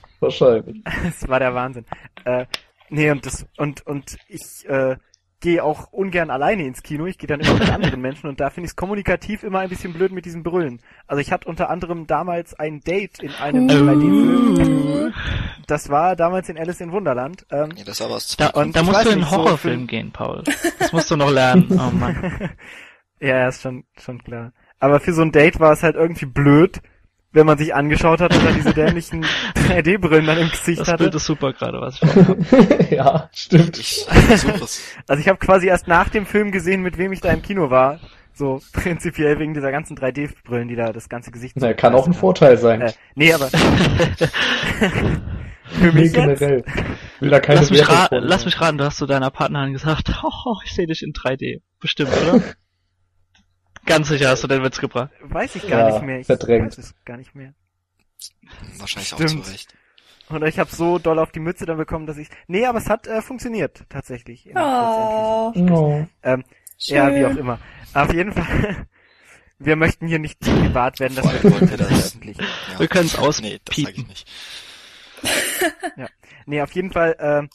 Wahrscheinlich. Das war der Wahnsinn. Äh, nee, und das und und ich äh, gehe auch ungern alleine ins Kino. Ich gehe dann immer mit anderen Menschen und da finde ich es kommunikativ immer ein bisschen blöd mit diesen Brüllen. Also ich hatte unter anderem damals ein Date in einem Uh. 3D-Film. Das war damals in Alice in Wunderland. Ähm, ja, das war aus Da, Und da musst du in einen so Horrorfilm für- gehen, Paul. Das musst du noch lernen. Oh Mann. ja, ja, ist schon schon klar. Aber für so ein Date war es halt irgendwie blöd, wenn man sich angeschaut hat dann diese dämlichen 3D-Brillen dann im Gesicht Das hatte. Bild ist super gerade, was ich habe. ja, stimmt. Ich. Also ich habe quasi erst nach dem Film gesehen, mit wem ich da im Kino war. So prinzipiell wegen dieser ganzen 3D-Brillen, die da das ganze Gesicht Na, kann auch ein zugreifen Vorteil sein. haben. Äh, nee, aber für mich generell. Will da keine Lass mich, ra lass mich raten, du hast zu deiner Partnerin gesagt, oh, ich sehe dich in 3D. Bestimmt, oder? Ganz sicher hast du den Witz gebracht. weiß ich gar Ja, nicht mehr. Ich verdrängt. weiß es gar nicht mehr. Wahrscheinlich auch Stimmt. zu Recht. Und ich habe so doll auf die Mütze dann bekommen, dass ich. Nee, aber es hat äh, funktioniert tatsächlich. Oh. Oh. Ähm, ja, wie auch immer. Auf jeden Fall. Wir möchten hier nicht privat werden, das Vor allem wird wollen wir das- veröffentlichen. Ja. Wir können's Nee, das auspiepen. sage ich nicht. Nee, auf jeden Fall äh,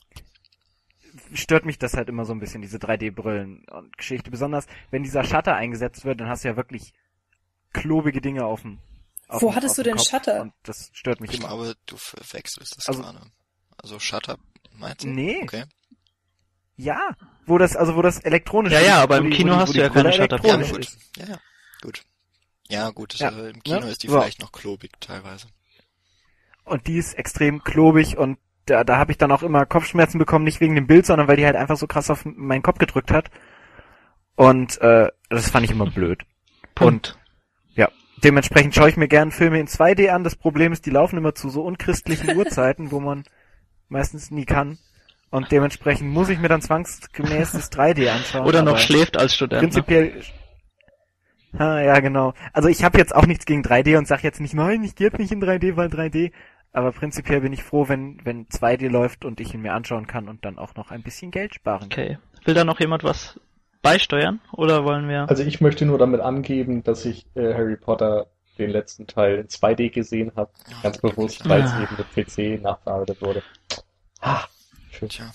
stört mich das halt immer so ein bisschen, diese 3D-Brillen und Geschichte. Besonders, wenn dieser Shutter eingesetzt wird, dann hast du ja wirklich klobige Dinge auf dem auf Wo dem- hattest auf du dem den Kopf Shutter? Und das stört mich Ich immer. glaube, du verwechselst das Also- gerade. Also Shutter, meinst du? Nee. Okay. Ja, wo das, also wo das elektronisch Ja, ist, ja, aber wo im die- Kino die- hast du ja keine Shutterpferde. Ja, elektronisch gut. ist. Ja, ja. Gut. Ja, gut. Ja. Äh, Im Kino Ja, ist die so. vielleicht noch klobig teilweise. Und die ist extrem klobig und da, da habe ich dann auch immer Kopfschmerzen bekommen, nicht wegen dem Bild, sondern weil die halt einfach so krass auf meinen Kopf gedrückt hat. Und äh, das fand ich immer blöd. Punkt. Ja, dementsprechend schaue ich mir gerne Filme in 2D an. Das Problem ist, die laufen immer zu so unchristlichen Uhrzeiten, wo man meistens nie kann. Und dementsprechend muss ich mir dann zwangsgemäß das 3D anschauen. Oder noch schläft als Student. Ne? Prinzipiell. Ah, ja, genau. Also ich habe jetzt auch nichts gegen 3D und sag jetzt nicht, nein, ich gehe jetzt nicht in 3D, weil 3D. Aber prinzipiell bin ich froh, wenn, wenn 2D läuft und ich ihn mir anschauen kann und dann auch noch ein bisschen Geld sparen kann. Okay. Will da noch jemand was beisteuern? Oder wollen wir? Also ich möchte nur damit angeben, dass ich äh, Harry Potter den letzten Teil in 2D gesehen habe, ganz bewusst, glücklich. weil es Ah. eben mit PC nachbearbeitet wurde. Ah, schön. Tja.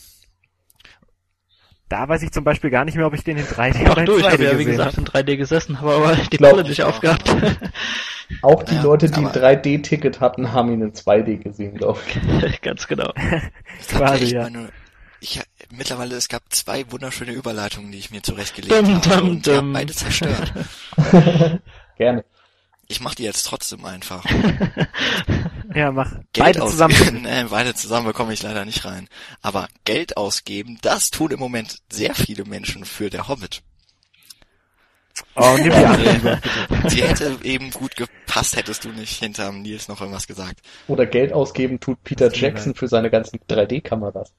Da weiß ich zum Beispiel gar nicht mehr, ob ich den in 3D Ach oder in du, ich 2D habe ja wie gesagt in 3D gesessen, habe aber die Brille ich nicht auch. aufgehabt. Auch die Ja, Leute, die ein aber- 3D-Ticket hatten, haben ihn in 2D gesehen, glaube ich. Ganz genau. Ich Quasi, ja. meine, ich, mittlerweile, es gab zwei wunderschöne Überleitungen, die ich mir zurechtgelegt Dum, habe. dum, und dum. beide zerstört. Gerne. Ich mach die jetzt trotzdem einfach. Ja, mach. Geld Beide zusammen. nee, beide zusammen bekomme ich leider nicht rein. Aber Geld ausgeben, das tun im Moment sehr viele Menschen für der Hobbit. Oh, nimm die andere lieber, bitte. Sie hätte eben gut gepasst, hättest du nicht hinterm Nils noch irgendwas gesagt. Oder Geld ausgeben tut Peter Jackson für seine ganzen 3D-Kameras.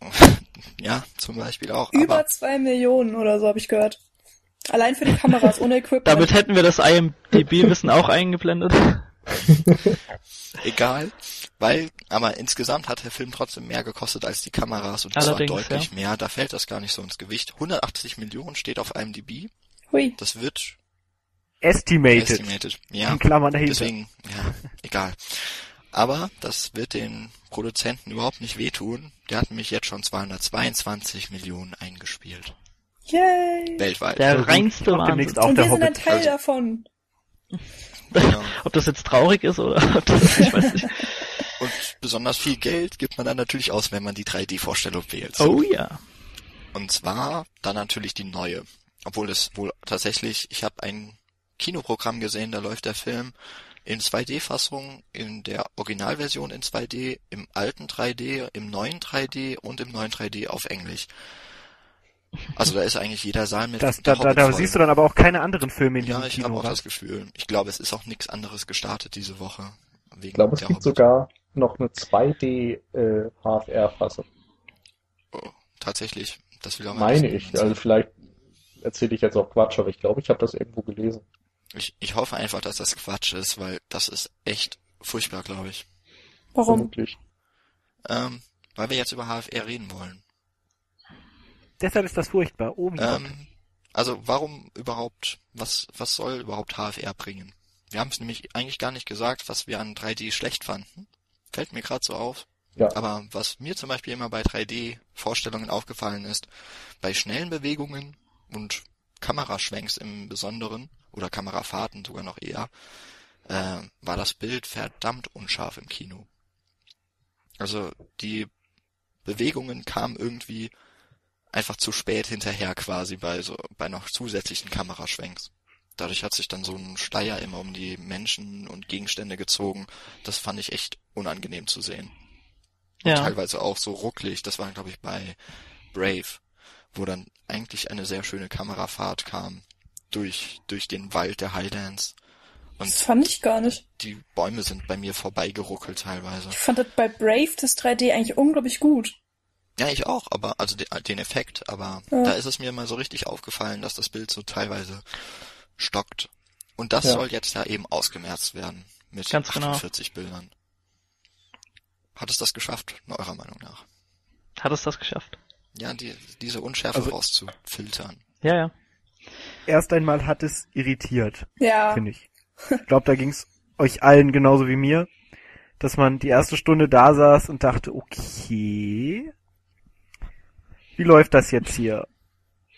Ja, zum Beispiel auch. Über Aber zwei Millionen oder so habe ich gehört. Allein für die Kameras, ohne Equipment. Damit hätten wir das IMDb-Wissen auch eingeblendet. egal, weil, aber insgesamt hat der Film trotzdem mehr gekostet als die Kameras und zwar deutlich mehr. Da fällt das gar nicht so ins Gewicht. 180 Millionen steht auf IMDb. Hui. Das wird Estimated. estimated. Ja. In Klammern dahinter. Deswegen, ja, egal. Aber das wird den Produzenten überhaupt nicht wehtun. Der hat nämlich jetzt schon 222 Millionen eingespielt. Yay. Weltweit. Der reinste Kommt demnächst Wahnsinn. auch Und der wir sind ein. Teil Also- davon. Ja. Ob das jetzt traurig ist oder ob das, ich weiß nicht. Und besonders viel Geld gibt man dann natürlich aus, wenn man die 3D-Vorstellung wählt. So. Oh ja. Und zwar dann natürlich die neue. Obwohl es wohl tatsächlich, ich habe ein Kinoprogramm gesehen, da läuft der Film in 2D-Fassung, in der Originalversion in 2D, im alten 3D, im neuen 3D und im neuen 3D auf Englisch. Also da ist eigentlich jeder Saal mit Das, der da, da, da siehst du dann aber auch keine anderen Filme in Ja, diesem ich habe Kino. auch was? das Gefühl. Ich glaube, es ist auch nichts anderes gestartet diese Woche. Wegen Ich glaube, es gibt Hobbit. sogar noch eine 2D äh, HFR-Fassung. Oh, tatsächlich. Das will aber Meine ich. niemand Also vielleicht erzähle ich jetzt auch Quatsch, aber ich glaube, ich habe das irgendwo gelesen. Ich, ich hoffe einfach, dass das Quatsch ist, weil das ist echt furchtbar, glaube ich. Warum? Vermutlich. Ähm, weil wir jetzt über HFR reden wollen. Deshalb ist das furchtbar. Oh mein Gott. Ähm, also warum überhaupt, was, was soll überhaupt HFR bringen? Wir haben es nämlich eigentlich gar nicht gesagt, was wir an 3D schlecht fanden. Fällt mir gerade so auf. Ja. Aber was mir zum Beispiel immer bei 3D-Vorstellungen aufgefallen ist, bei schnellen Bewegungen und Kameraschwenks im Besonderen, oder Kamerafahrten sogar noch eher, äh, war das Bild verdammt unscharf im Kino. Also die Bewegungen kamen irgendwie einfach zu spät hinterher quasi bei so bei noch zusätzlichen Kameraschwenks. Dadurch hat sich dann so ein Steier immer um die Menschen und Gegenstände gezogen. Das fand ich echt unangenehm zu sehen. Und Ja. teilweise auch so rucklig. Das war, glaube ich, bei Brave, wo dann eigentlich eine sehr schöne Kamerafahrt kam durch, durch den Wald der Highlands. Das Und fand ich gar nicht. die Bäume sind bei mir vorbeigeruckelt teilweise. Ich fand das bei Brave das 3D eigentlich unglaublich gut. Ja, ich auch, aber, also den, den Effekt, aber Ja. da ist es mir mal so richtig aufgefallen, dass das Bild so teilweise stockt. Und das Ja. soll jetzt ja eben ausgemerzt werden mit Ganz genau. 48 Bildern. Hat es das geschafft, in eurer Meinung nach? Hat es das geschafft? Ja, die, diese Unschärfe Also- rauszufiltern. Ja, ja. Erst einmal hat es irritiert, Ja. finde ich. Ich glaube, da ging's euch allen genauso wie mir, dass man die erste Stunde da saß und dachte, okay, wie läuft das jetzt hier?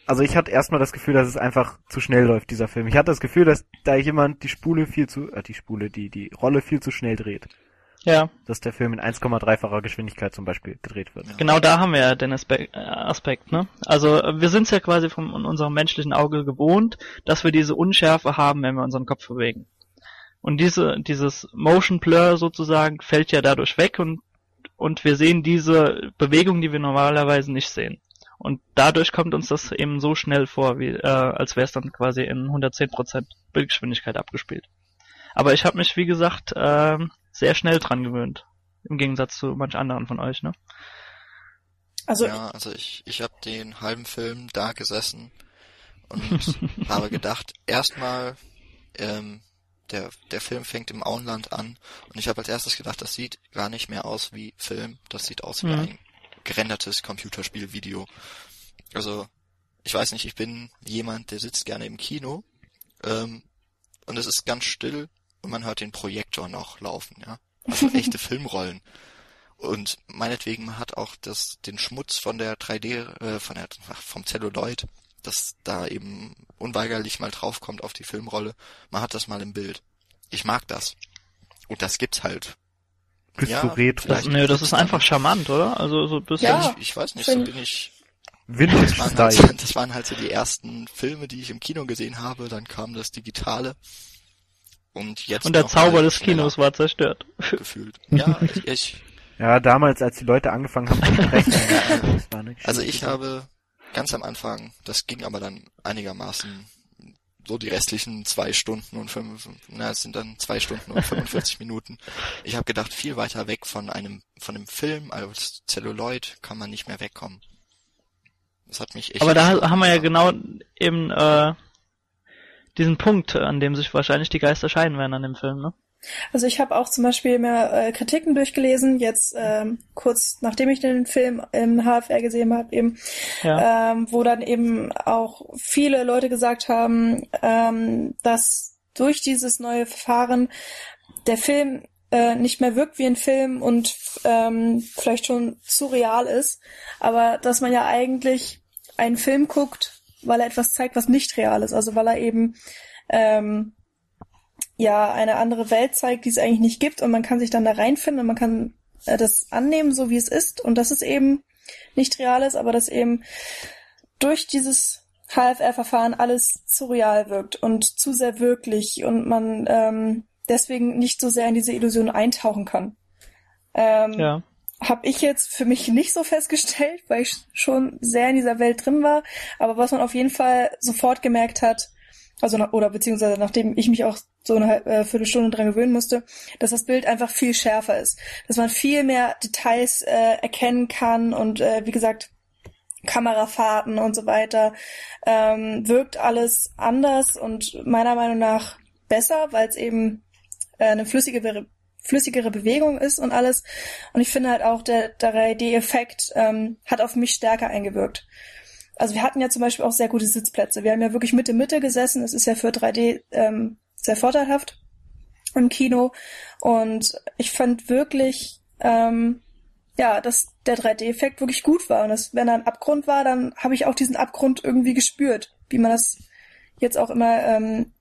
Also ich hatte erstmal das Gefühl, dass es einfach zu schnell läuft, dieser Film. Ich hatte das Gefühl, dass da jemand die Spule viel zu, äh, die Spule, die, die Rolle viel zu schnell dreht. Ja, dass der Film in 1,3-facher Geschwindigkeit zum Beispiel gedreht wird. Genau da haben wir ja den Aspe äh, Aspekt, ne? Also äh, wir sind es ja quasi von unserem menschlichen Auge gewohnt, dass wir diese Unschärfe haben, wenn wir unseren Kopf bewegen. Und diese, dieses Motion Blur sozusagen fällt ja dadurch weg und, und wir sehen diese Bewegung, die wir normalerweise nicht sehen. Und dadurch kommt uns das eben so schnell vor, wie, äh, als wäre es dann quasi in 110% Bildgeschwindigkeit abgespielt. Aber ich habe mich, wie gesagt, ähm, sehr schnell dran gewöhnt. Im Gegensatz zu manch anderen von euch, ne? Also Ja, also ich, ich habe den halben Film da gesessen und habe gedacht, erstmal, ähm, der, der Film fängt im Auenland an und ich habe als erstes gedacht, das sieht gar nicht mehr aus wie Film, das sieht aus wie Mhm. ein gerendertes Computerspielvideo. Also, ich weiß nicht, ich bin jemand, der sitzt gerne im Kino ähm, und es ist ganz still und man hört den Projektor noch laufen, ja. Also echte Filmrollen. Und meinetwegen man hat auch das, den Schmutz von der 3D, äh, von der, vom Celluloid, dass da eben unweigerlich mal draufkommt auf die Filmrolle. Man hat das mal im Bild. Ich mag das. Und das gibt's halt. Bist Ja, du retro? Das, nö, das ist einfach charmant, oder? Also so ein bisschen. Ja. Ich, ich weiß nicht, so bin ich. Das Vintage waren, halt, das waren halt so die ersten Filme, die ich im Kino gesehen habe. Dann kam das Digitale. Und jetzt Und der Zauber des schneller Kinos war zerstört. gefühlt. Ja, ich, ich Ja, damals, als die Leute angefangen haben zu sprechen. das Also ich habe ganz am Anfang, das ging aber dann einigermaßen so die restlichen zwei Stunden und fünf, na, es sind dann zwei Stunden und 45 Minuten. Ich habe gedacht, viel weiter weg von einem, von einem Film als Celluloid kann man nicht mehr wegkommen. Das hat mich echt. Aber da haben wir ja genau eben äh, diesen Punkt, an dem sich wahrscheinlich die Geister scheiden werden an dem Film, ne? Also ich habe auch zum Beispiel mir äh, Kritiken durchgelesen, jetzt ähm, kurz nachdem ich den Film im HFR gesehen habe, eben, Ja. ähm, wo dann eben auch viele Leute gesagt haben, ähm, dass durch dieses neue Verfahren der Film äh, nicht mehr wirkt wie ein Film und ähm, vielleicht schon surreal ist, aber dass man ja eigentlich einen Film guckt, weil er etwas zeigt, was nicht real ist, also weil er eben ähm, ja eine andere Welt zeigt, die es eigentlich nicht gibt und man kann sich dann da reinfinden und man kann äh, das annehmen, so wie es ist und dass es eben nicht real ist, aber dass eben durch dieses HFR-Verfahren alles zu real wirkt und zu sehr wirklich und man ähm, deswegen nicht so sehr in diese Illusion eintauchen kann. Ähm, Ja. habe ich jetzt für mich nicht so festgestellt, weil ich schon sehr in dieser Welt drin war. Aber was man auf jeden Fall sofort gemerkt hat, also oder beziehungsweise nachdem ich mich auch so eine äh, Viertelstunde dran gewöhnen musste, dass das Bild einfach viel schärfer ist, dass man viel mehr Details äh, erkennen kann und äh, wie gesagt Kamerafahrten und so weiter ähm, wirkt alles anders und meiner Meinung nach besser, weil es eben äh, eine flüssige flüssigere Bewegung ist und alles. Und ich finde halt auch, der, der 3D-Effekt ähm, hat auf mich stärker eingewirkt. Also wir hatten ja zum Beispiel auch sehr gute Sitzplätze. Wir haben ja wirklich Mitte Mitte gesessen. Es ist ja für 3D ähm, sehr vorteilhaft im Kino. Und ich fand wirklich, ähm, ja, dass der 3D-Effekt wirklich gut war. Und dass, wenn da ein Abgrund war, dann habe ich auch diesen Abgrund irgendwie gespürt, wie man das jetzt auch immer ähm,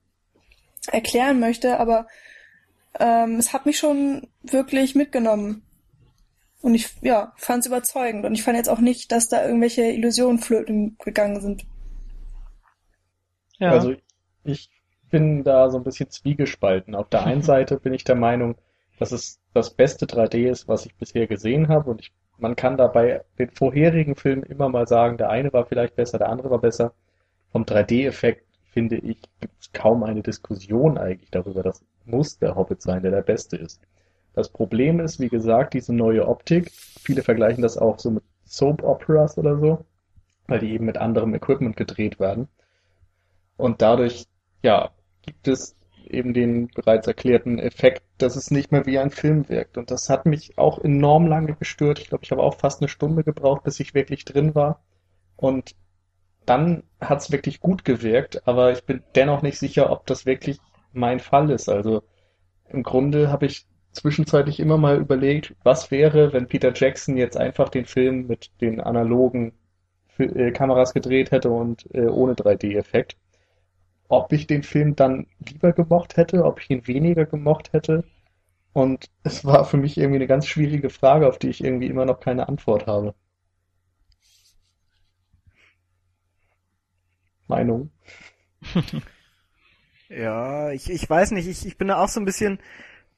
erklären möchte. Aber ähm, es hat mich schon wirklich mitgenommen. Und ich, ja, fand es überzeugend. Und ich fand jetzt auch nicht, dass da irgendwelche Illusionen flöten gegangen sind. Ja. Also ich bin da so ein bisschen zwiegespalten. Auf der einen Seite bin ich der Meinung, dass es das beste 3D ist, was ich bisher gesehen habe. Und ich, man kann dabei den vorherigen Filmen immer mal sagen, der eine war vielleicht besser, der andere war besser. Vom 3D-Effekt finde ich, gibt es kaum eine Diskussion eigentlich darüber. Das muss der Hobbit sein, der der beste ist. Das Problem ist, wie gesagt, diese neue Optik. Viele vergleichen das auch so mit Soap Operas oder so, weil die eben mit anderem Equipment gedreht werden. Und dadurch, ja, gibt es eben den bereits erklärten Effekt, dass es nicht mehr wie ein Film wirkt. Und das hat mich auch enorm lange gestört. Ich glaube, ich habe auch fast eine Stunde gebraucht, bis ich wirklich drin war. Und dann hat es wirklich gut gewirkt, aber ich bin dennoch nicht sicher, ob das wirklich mein Fall ist. Also im Grunde habe ich zwischenzeitlich immer mal überlegt, was wäre, wenn Peter Jackson jetzt einfach den Film mit den analogen äh, Kameras gedreht hätte und äh, ohne 3D-Effekt. Ob ich den Film dann lieber gemocht hätte, ob ich ihn weniger gemocht hätte. Und es war für mich irgendwie eine ganz schwierige Frage, auf die ich irgendwie immer noch keine Antwort habe. Meinung? Ja, ich, ich weiß nicht, ich, ich bin da auch so ein bisschen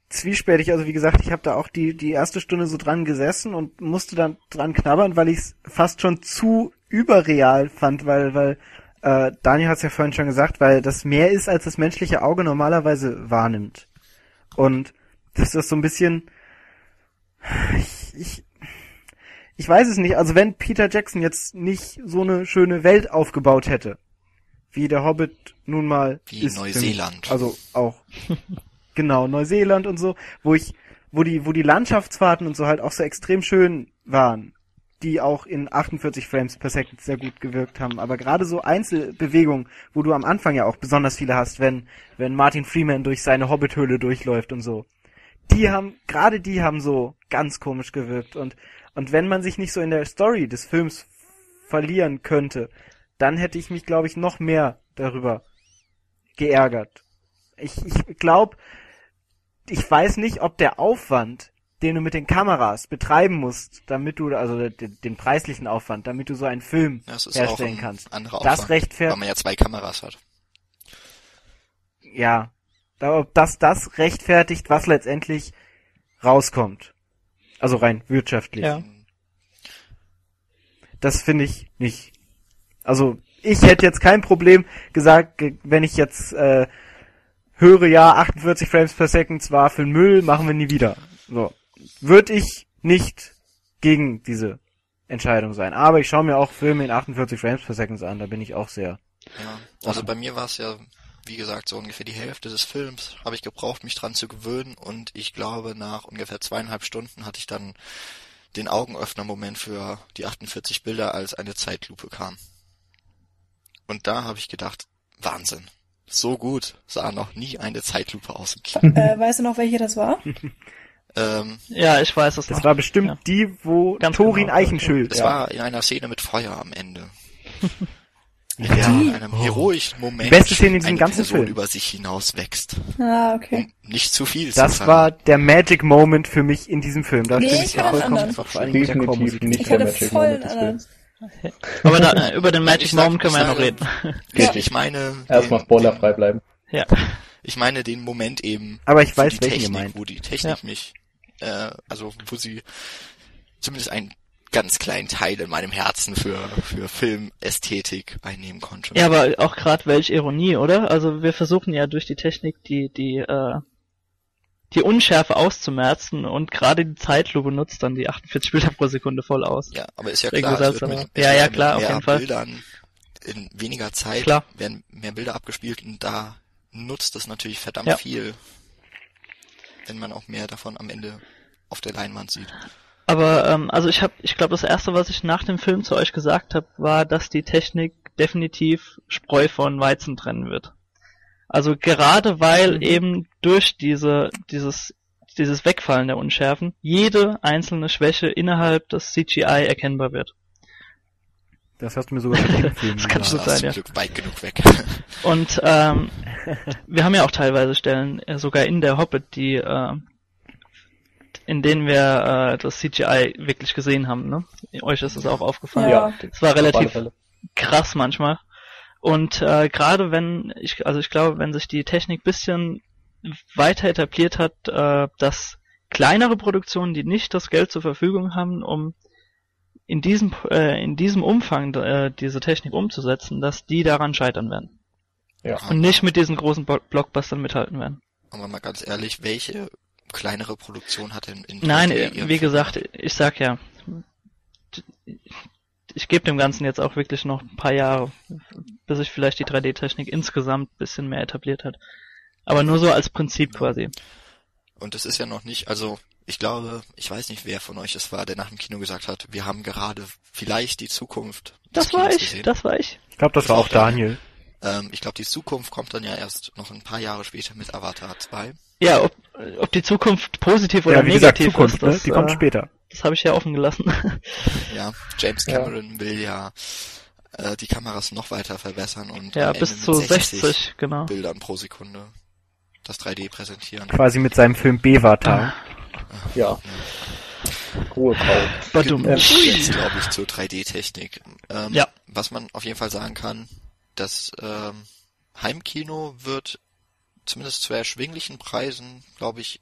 zwiespältig. Also wie gesagt, ich habe da auch die, die erste Stunde so dran gesessen und musste dann dran knabbern, weil ich es fast schon zu überreal fand, weil, weil äh, Daniel hat es ja vorhin schon gesagt, weil das mehr ist, als das menschliche Auge normalerweise wahrnimmt. Und das ist so ein bisschen. Ich, ich, ich weiß es nicht. Also wenn Peter Jackson jetzt nicht so eine schöne Welt aufgebaut hätte, wie der Hobbit nun mal Wie ist. für mich. Neuseeland. Also auch genau Neuseeland und so, wo ich, wo die, wo die Landschaftsfahrten und so halt auch so extrem schön waren, die auch in 48 Frames per Second sehr gut gewirkt haben. Aber gerade so Einzelbewegungen, wo du am Anfang ja auch besonders viele hast, wenn wenn Martin Freeman durch seine Hobbithöhle durchläuft und so, die haben gerade die haben so ganz komisch gewirkt und und wenn man sich nicht so in der Story des Films verlieren könnte, dann hätte ich mich, glaube ich, noch mehr darüber geärgert. Ich, ich glaube, ich weiß nicht, ob der Aufwand, den du mit den Kameras betreiben musst, damit du, also den, den preislichen Aufwand, damit du so einen Film Das ist auch herstellen ein kannst, anderer das Aufwand, rechtfertigt, weil man ja zwei Kameras hat. ja, ob das das rechtfertigt, was letztendlich rauskommt. Also rein wirtschaftlich. Ja. Das finde ich nicht. Also ich hätte jetzt kein Problem gesagt, ge- wenn ich jetzt äh, höre, ja, 48 Frames per Second war für den Müll, machen wir nie wieder. So. Würde ich nicht gegen diese Entscheidung sein. Aber ich schaue mir auch Filme in 48 Frames per Second an, da bin ich auch sehr. Ja, also bei mir war es ja, wie gesagt, so ungefähr die Hälfte des Films habe ich gebraucht, mich dran zu gewöhnen und ich glaube, nach ungefähr zweieinhalb Stunden hatte ich dann den Augenöffner-Moment für die 48 Bilder, als eine Zeitlupe kam. Und da habe ich gedacht, Wahnsinn. So gut sah noch nie eine Zeitlupe aus im Kino. Äh, weißt du noch, welche das war? ähm, Ja, ich weiß es Das noch. war bestimmt Ja. die, wo Ganz Torin genau. Eichenschild. es Ja. war in einer Szene mit Feuer am Ende. Ja. In einem heroischen Moment. Beste Szene in diesem ganzen Person Film. über sich hinaus wächst. Ah, okay. Um nicht zu viel zu Das war der Magic Moment für mich in diesem Film. Da Nee, ich einen vollkommen Definitiv nicht Ich der hatte Magic voll Moment Aber da, über den Magic sag- Moment können wir ja noch reden. Ich, Ja. ich meine, Erstmal spoilerfrei bleiben. Ja. ich meine den Moment eben, Aber ich wo weiß, die welchen ihr Technik, meint. wo die Technik mich, äh, also wo sie zumindest einen ganz kleinen Teil in meinem Herzen für für Filmästhetik einnehmen konnte. Ja, aber auch gerade welch Ironie, oder? Also wir versuchen ja durch die Technik die die äh, die Unschärfe auszumerzen und gerade die Zeitlupe nutzt dann die 48 Bilder pro Sekunde voll aus. Ja, aber ist ja Irgendwie klar, wird mit, ja. Ja, klar, mit auf jeden Fall. Bildern in weniger Zeit Klar. werden mehr Bilder abgespielt und da nutzt es natürlich verdammt Ja. viel, wenn man auch mehr davon am Ende auf der Leinwand sieht. Aber ähm, also ich habe, ich glaube, das erste, was ich nach dem Film zu euch gesagt habe, war, dass die Technik definitiv Spreu von Weizen trennen wird. Also gerade weil Mhm. eben durch diese dieses dieses Wegfallen der Unschärfen jede einzelne Schwäche innerhalb des CGI erkennbar wird. Das hast du mir sogar Film Das kann schon sein, ja. Glück weit genug weg. Und ähm, wir haben ja auch teilweise Stellen, äh, sogar in der Hobbit, die äh, in denen wir äh, das CGI wirklich gesehen haben. Ne? Euch ist es auch aufgefallen. Ja. Es war relativ krass manchmal. Und äh, gerade wenn ich, also ich glaube, wenn sich die Technik bisschen weiter etabliert hat, äh, dass kleinere Produktionen, die nicht das Geld zur Verfügung haben, um in diesem äh, in diesem Umfang äh, diese Technik umzusetzen, dass die daran scheitern werden Ja. und nicht mit diesen großen Blockbustern mithalten werden. Aber mal ganz ehrlich, welche kleinere Produktion hat denn in Nein, 3D äh, wie Film gesagt, ich sag ja, ich gebe dem Ganzen jetzt auch wirklich noch ein paar Jahre, bis sich vielleicht die 3D-Technik insgesamt ein bisschen mehr etabliert hat. Aber nur so als Prinzip quasi. Und es ist ja noch nicht, also ich glaube, ich weiß nicht, wer von euch es war, der nach dem Kino gesagt hat, wir haben gerade vielleicht die Zukunft des Das war Kinos ich, gesehen. das war ich. Ich glaube, das war auch Daniel. Ähm, ich glaube, die Zukunft kommt dann ja erst noch ein paar Jahre später mit Avatar 2. Ja, ob, ob die Zukunft positiv oder Ja, wie gesagt, negativ Zukunft, ist, ne? das, Die kommt äh, später. das habe ich ja offen gelassen. Ja, James Ja. Cameron will ja äh, die Kameras noch weiter verbessern und ja, bis zu 60, genau. Bildern pro Sekunde das 3D präsentieren. Quasi mit seinem Film Bevatar. Ja. Ruhe kaum. Badum. Jetzt glaube ich zur 3D-Technik. Ähm, Ja. Was man auf jeden Fall sagen kann, das ähm, Heimkino wird zumindest zu erschwinglichen Preisen, glaube ich,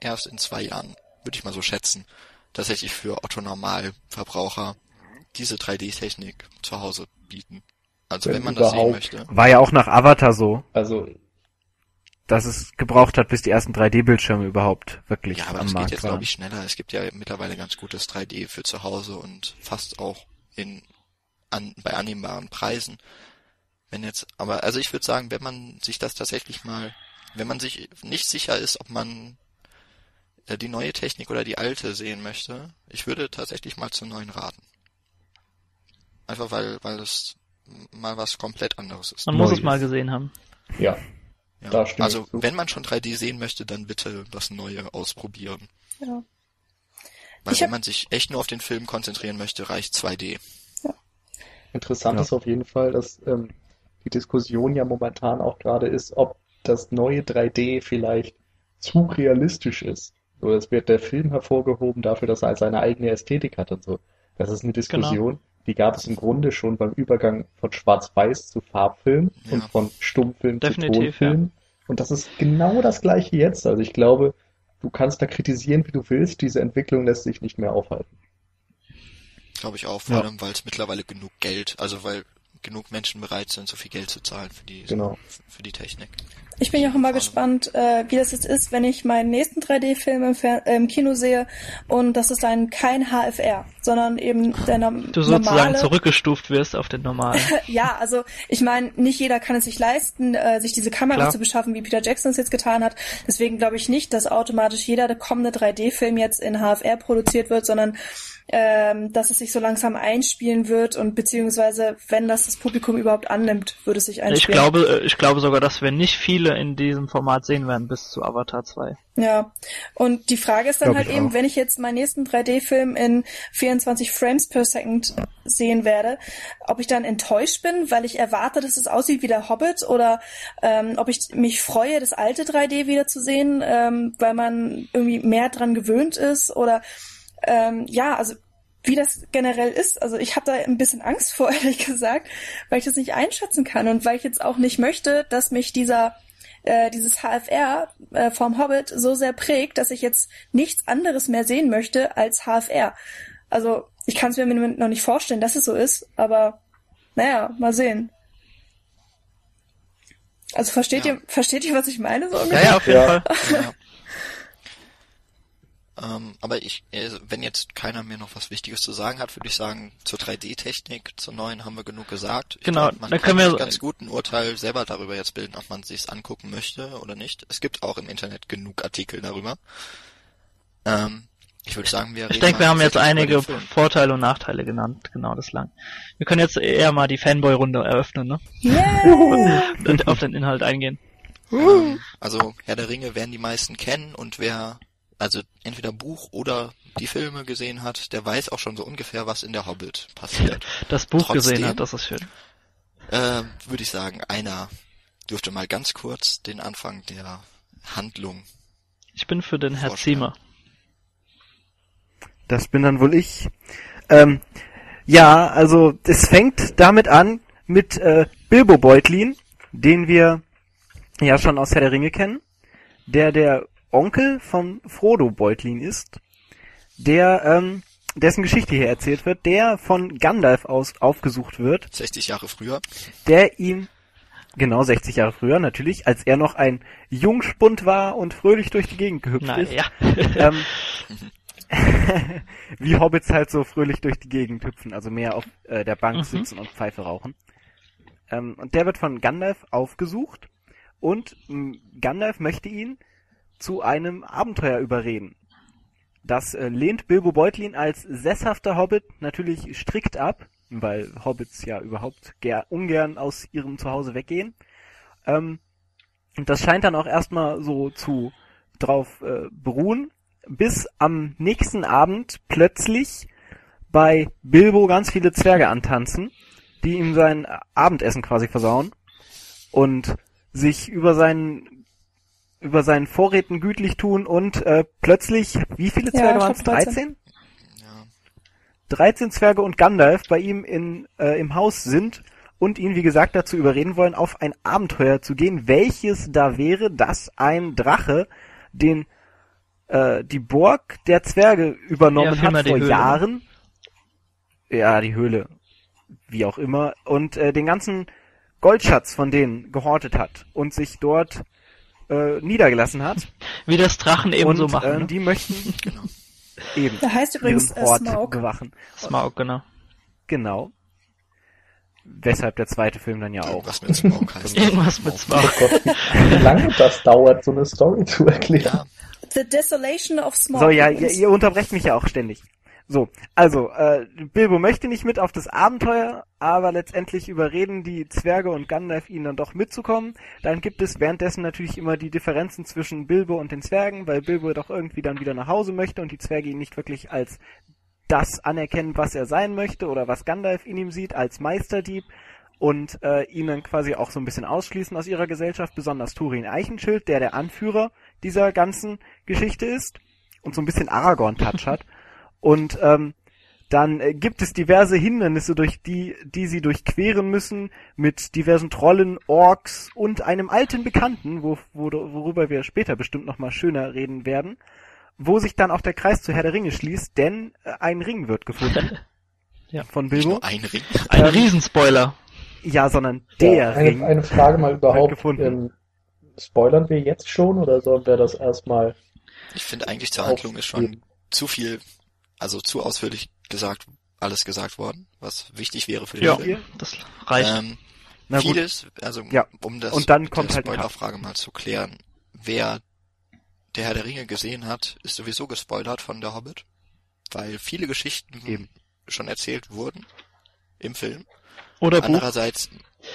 erst in zwei Jahren, würde ich mal so schätzen, tatsächlich für Otto Normalverbraucher diese 3D-Technik zu Hause bieten. Also Wenn wenn man das sehen überhaupt. möchte. War ja auch nach Avatar so, Also, dass es gebraucht hat, bis die ersten 3D-Bildschirme überhaupt wirklich Ja, aber am das geht Markt jetzt, waren. glaube ich, schneller. Es gibt ja mittlerweile ganz gutes 3D für zu Hause und fast auch in an, bei annehmbaren Preisen. Wenn jetzt, aber also ich würde sagen, wenn man sich das tatsächlich mal, wenn man sich nicht sicher ist, ob man äh, die neue Technik oder die alte sehen möchte, ich würde tatsächlich mal zur neuen raten. Einfach weil, weil es mal was komplett anderes ist. Man muss Neues. es mal gesehen haben. ja. Ja. da Also wenn man schon 3D sehen möchte, dann bitte das Neue ausprobieren. Ja. Weil Ich wenn hab- man sich echt nur auf den Film konzentrieren möchte, reicht 2D. Interessant Ja. ist auf jeden Fall, dass ähm, die Diskussion ja momentan auch gerade ist, ob das neue 3D vielleicht zu realistisch ist. So, es wird der Film hervorgehoben dafür, dass er seine eigene Ästhetik hat und so. Das ist eine Diskussion, die gab es im Grunde schon beim Übergang von Schwarz-Weiß zu Farbfilm Ja. und von Stummfilm zu Definitiv, Tonfilm. Und das ist genau das gleiche jetzt. Also ich glaube, du kannst da kritisieren, wie du willst. Diese Entwicklung lässt sich nicht mehr aufhalten. Glaube ich auch, vor Ja. allem, weil es mittlerweile genug Geld, also weil genug Menschen bereit sind, so viel Geld zu zahlen für die, Genau. für die Technik. Ich bin ja auch immer gespannt, äh, wie das jetzt ist, wenn ich meinen nächsten 3D-Film im, äh, im Kino sehe und das ist dann kein HFR, sondern eben der nom Du sozusagen normale. zurückgestuft wirst auf den normalen. Ja, also ich meine, nicht jeder kann es sich leisten, äh, sich diese Kamera Klar. zu beschaffen, wie Peter Jackson es jetzt getan hat. Deswegen glaube ich nicht, dass automatisch jeder kommende 3D-Film jetzt in HFR produziert wird, sondern ähm, dass es sich so langsam einspielen wird und beziehungsweise, wenn das das Publikum überhaupt annimmt, würde es sich Ich einspielen. glaube, äh, ich glaube sogar, dass wir nicht viele in diesem Format sehen werden bis zu Avatar 2. Ja, und die Frage ist dann Glaub halt ich eben, auch. wenn ich jetzt meinen nächsten 3D-Film in 24 Frames per Second sehen werde, ob ich dann enttäuscht bin, weil ich erwarte, dass es aussieht wie der Hobbit oder ähm, ob ich mich freue, das alte 3D wieder zu sehen, ähm, weil man irgendwie mehr dran gewöhnt ist oder ähm, ja, also wie das generell ist. Also ich habe da ein bisschen Angst vor, ehrlich gesagt, weil ich das nicht einschätzen kann und weil ich jetzt auch nicht möchte, dass mich dieser äh, dieses HFR äh, vom Hobbit so sehr prägt, dass ich jetzt nichts anderes mehr sehen möchte als HFR. Also ich kann es mir im Moment noch nicht vorstellen, dass es so ist, aber naja, mal sehen. Also versteht Ja. ihr, versteht ihr, was ich meine? So Ja, ungefähr? ja, auf jeden Ja. Fall. Ja. ähm, aber ich, also wenn jetzt keiner mir noch was Wichtiges zu sagen hat, würde ich sagen, zur 3D-Technik, zur neuen haben wir genug gesagt. Ich Genau, glaub, man da kann können wir- ganz gut ein Urteil selber darüber jetzt bilden, ob man sich's angucken möchte oder nicht. Es gibt auch im Internet genug Artikel darüber. Ähm, ich würde sagen, wir Ich denke, wir haben jetzt einige. Vorteile und Nachteile genannt, genau das lang. Wir können jetzt eher mal die Fanboy-Runde eröffnen, ne? Yeah! Und auf den Inhalt eingehen. Ähm, also Herr der Ringe werden die meisten kennen und wer also entweder Buch oder die Filme gesehen hat, der weiß auch schon so ungefähr, was in der Hobbit passiert. Das Buch Trotzdem- gesehen hat, das ist schön. äh, Würde ich sagen, einer dürfte mal ganz kurz den Anfang der Handlung. Ich bin für den Herr. Ziemer. Das bin dann wohl ich. Ähm, ja, also es fängt damit an mit äh, Bilbo Beutlin, den wir ja schon aus Herr der Ringe kennen, der der Onkel von Frodo Beutlin ist, der ähm, dessen Geschichte hier erzählt wird, der von Gandalf aus aufgesucht wird, 60 Jahre früher. der ihm genau 60 Jahre früher natürlich, als er noch ein Jungspund war und fröhlich durch die Gegend gehüpft ist, Naja. ähm, wie Hobbits halt so fröhlich durch die Gegend hüpfen, also mehr auf äh, der Bank Mhm. sitzen und Pfeife rauchen. Ähm, und der wird von Gandalf aufgesucht und mh, Gandalf möchte ihn zu einem Abenteuer überreden. Das äh, lehnt Bilbo Beutlin als sesshafter Hobbit natürlich strikt ab, weil Hobbits ja überhaupt ger ungern aus ihrem Zuhause weggehen. Ähm, und das scheint dann auch erstmal so zu drauf äh, beruhen, bis am nächsten Abend plötzlich bei Bilbo ganz viele Zwerge antanzen, die ihm sein Abendessen quasi versauen und sich über seinen über seinen Vorräten gütlich tun und äh, plötzlich, wie viele Ja, Zwerge ich waren es? glaub 13. 13? Ja. 13 Zwerge und Gandalf bei ihm in, äh, im Haus sind und ihn, wie gesagt, dazu überreden wollen, auf ein Abenteuer zu gehen, welches da wäre, dass ein Drache den äh, die Burg der Zwerge übernommen Ja, hat vor Höhle. Jahren. Ja, die Höhle. Wie auch immer. Und äh, den ganzen Goldschatz von denen gehortet hat und sich dort äh, niedergelassen hat. Wie das Drachen eben und so machen. äh, ne? die möchten Genau. eben Der heißt übrigens ihren äh, Ort Smaug. bewachen. Smaug, genau. Genau. Weshalb der zweite Film dann ja auch. Irgendwas mit heißt. Irgendwas mit Oh Smaug. Gott, wie lange das dauert, so eine Story zu erklären. The Desolation of Smaug. So, ja, ihr, ihr unterbrecht mich ja auch ständig. So, also, äh, Bilbo möchte nicht mit auf das Abenteuer, aber letztendlich überreden die Zwerge und Gandalf ihn dann doch mitzukommen. Dann gibt es währenddessen natürlich immer die Differenzen zwischen Bilbo und den Zwergen, weil Bilbo doch irgendwie dann wieder nach Hause möchte und die Zwerge ihn nicht wirklich als das anerkennen, was er sein möchte oder was Gandalf in ihm sieht, als Meisterdieb und äh, ihn dann quasi auch so ein bisschen ausschließen aus ihrer Gesellschaft, besonders Turin Eichenschild, der der Anführer dieser ganzen Geschichte ist und so ein bisschen Aragorn-Touch hat. Und ähm, dann äh, gibt es diverse Hindernisse, durch die, die sie durchqueren müssen, mit diversen Trollen, Orks und einem alten Bekannten, wo, wo, worüber wir später bestimmt nochmal schöner reden werden, wo sich dann auch der Kreis zu Herr der Ringe schließt, denn äh, ein Ring wird gefunden. Ja. Von nicht Bilbo. nur ein Ring. Ein Ähm, Riesenspoiler. Ja, sondern der Ja, Ring. eine, eine Frage mal überhaupt. gefunden. Ähm, spoilern wir jetzt schon oder sollen wir das erstmal Ich finde eigentlich zur Handlung ist schon zu viel, also zu ausführlich gesagt, alles gesagt worden, was wichtig wäre für den Ja, Film. das reicht. Ähm, Na gut. vieles, also Ja. um das Und dann kommt halt. Spoilerfrage mal zu klären, wer der Herr der Ringe gesehen hat, ist sowieso gespoilert von der Hobbit, weil viele Geschichten Eben. schon erzählt wurden im Film. Oder Buch. Andererseits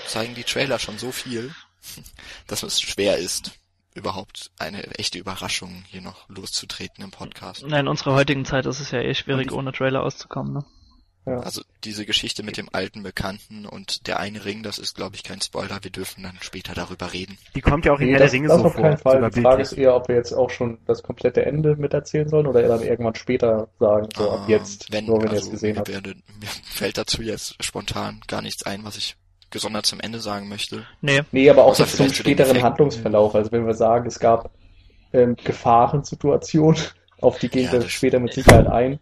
zeigen die Trailer schon so viel, dass es schwer ist, überhaupt eine echte Überraschung hier noch loszutreten im Podcast. Na, in unserer heutigen Zeit ist es ja eh schwierig, ohne Trailer auszukommen, ne? Ja. Also diese Geschichte mit dem alten Bekannten und der eine Ring, das ist glaube ich kein Spoiler, wir dürfen dann später darüber reden. Die kommt ja auch in Nee, der Ringe so auf vor. keinen Fall. Die Frage ist eher, ob wir jetzt auch schon das komplette Ende miterzählen sollen oder dann irgendwann später sagen, so ab Ähm, jetzt, wenn, nur wenn ihr also, es gesehen habt. werde, mir fällt dazu jetzt spontan gar nichts ein, was ich gesondert zum Ende sagen möchte. Nee. Nee, aber auch zum späteren. Handlungsverlauf. Also wenn wir sagen, es gab ähm, Gefahrensituationen, auf die gehen Ja, wir später mit Sicherheit ein.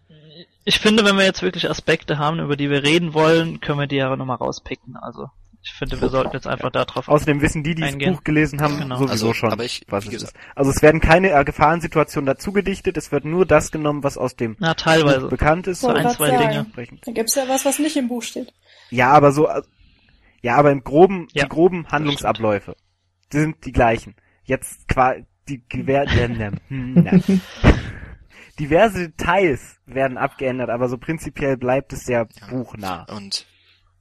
Ich finde, wenn wir jetzt wirklich Aspekte haben, über die wir reden wollen, können wir die ja nochmal rauspicken. Also, ich finde, wir sollten jetzt einfach darauf Außerdem wissen die, die das. Buch gelesen haben, Genau. sowieso Also, schon, aber ich- was es gesagt- ist. Also es werden keine äh, Gefahrensituationen dazu gedichtet, es wird nur das genommen, was aus dem Na, Buch teilweise. bekannt ist. So ein, zwei sagen. Dinge. Da gibt's ja was, was nicht im Buch steht. Ja, aber so, äh, ja, aber im groben, Ja, die groben Handlungsabläufe, die sind die gleichen. Jetzt qua, die Gewehr, diverse Details werden abgeändert, aber so prinzipiell bleibt es sehr Ja. buchnah. Und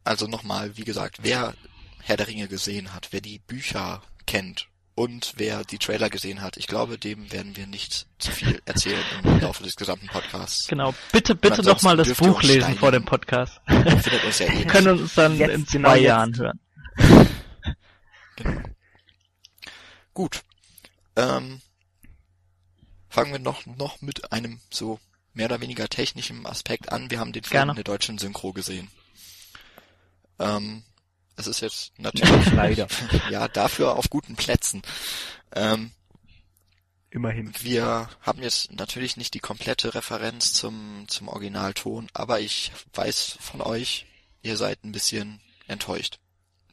also nochmal, wie gesagt, wer Herr der Ringe gesehen hat, wer die Bücher kennt und wer die Trailer gesehen hat, ich glaube, dem werden wir nicht zu viel erzählen im Laufe des gesamten Podcasts. Genau. Bitte, bitte ansonsten doch mal das Buch lesen steinigen. vor dem Podcast. Findet uns ja eh Wir können uns dann Jetzt, in zwei genau jetzt. Jahren hören. Genau. Gut. Ähm, fangen wir noch, noch mit einem so mehr oder weniger technischen Aspekt an. Wir haben den Film Gerne. in der deutschen Synchro gesehen. Ähm, es ist jetzt natürlich Leider. ja dafür auf guten Plätzen. Ähm, Immerhin. wir haben jetzt natürlich nicht die komplette Referenz zum, zum Originalton, aber ich weiß von euch, ihr seid ein bisschen enttäuscht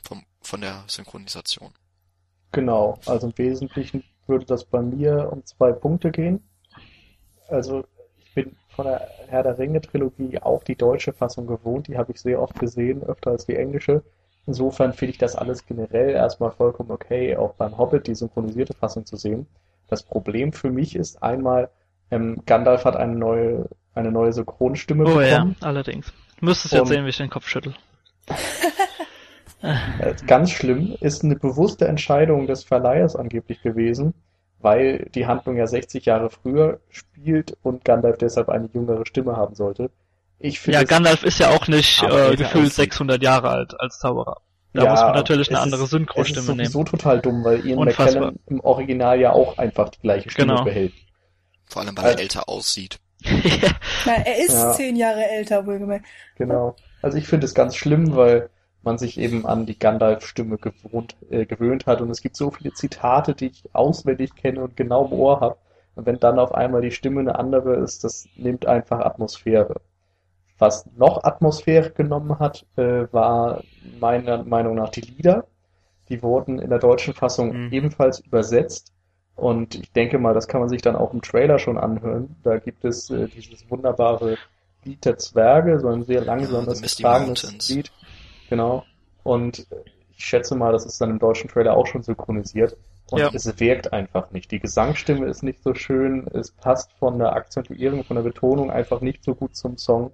vom, von der Synchronisation. Genau, also im Wesentlichen würde das bei mir um zwei Punkte gehen. Also ich bin von der Herr der Ringe Trilogie auch die deutsche Fassung gewohnt, die habe ich sehr oft gesehen, öfter als die englische. Insofern finde ich das alles generell erstmal vollkommen okay, auch beim Hobbit die synchronisierte Fassung zu sehen. Das Problem für mich ist einmal, ähm, Gandalf hat eine neue, eine neue Synchronstimme Oh ja, bekommen. allerdings. Du müsstest jetzt sehen, wie ich den Kopf schüttel. Äh, Ganz schlimm ist eine bewusste Entscheidung des Verleihers angeblich gewesen, weil die Handlung ja 60 Jahre früher spielt und Gandalf deshalb eine jüngere Stimme haben sollte. Ich Ja, Gandalf ist ja auch nicht äh, gefühlt aussieht. 600 Jahre alt als Zauberer. Da Ja, muss man natürlich eine andere ist- Synchrostimme Es ist nehmen. sowieso total dumm, weil Ian Unfassbar. McKellen im Original ja auch einfach die gleiche Stimme Genau. behält. Vor allem, weil Also- er älter aussieht. ja. Na, er ist Ja. zehn Jahre älter, wohlgemerkt. Genau. Also ich finde es ganz schlimm, weil man sich eben an die Gandalf-Stimme gewohnt, äh, gewöhnt hat und es gibt so viele Zitate, die ich auswendig kenne und genau im Ohr habe. Und wenn dann auf einmal die Stimme eine andere ist, das nimmt einfach Atmosphäre. Was noch Atmosphäre genommen hat, äh, war meiner Meinung nach die Lieder. Die wurden in der deutschen Fassung Mhm. ebenfalls übersetzt. Und ich denke mal, das kann man sich dann auch im Trailer schon anhören. Da gibt es äh, dieses wunderbare Lied der Zwerge, so ein sehr langsames, Ja, getragenes. Lied. Genau. Und ich schätze mal, das ist dann im deutschen Trailer auch schon synchronisiert. Und Ja. es wirkt einfach nicht. Die Gesangsstimme ist nicht so schön. Es passt von der Akzentuierung, von der Betonung einfach nicht so gut zum Song.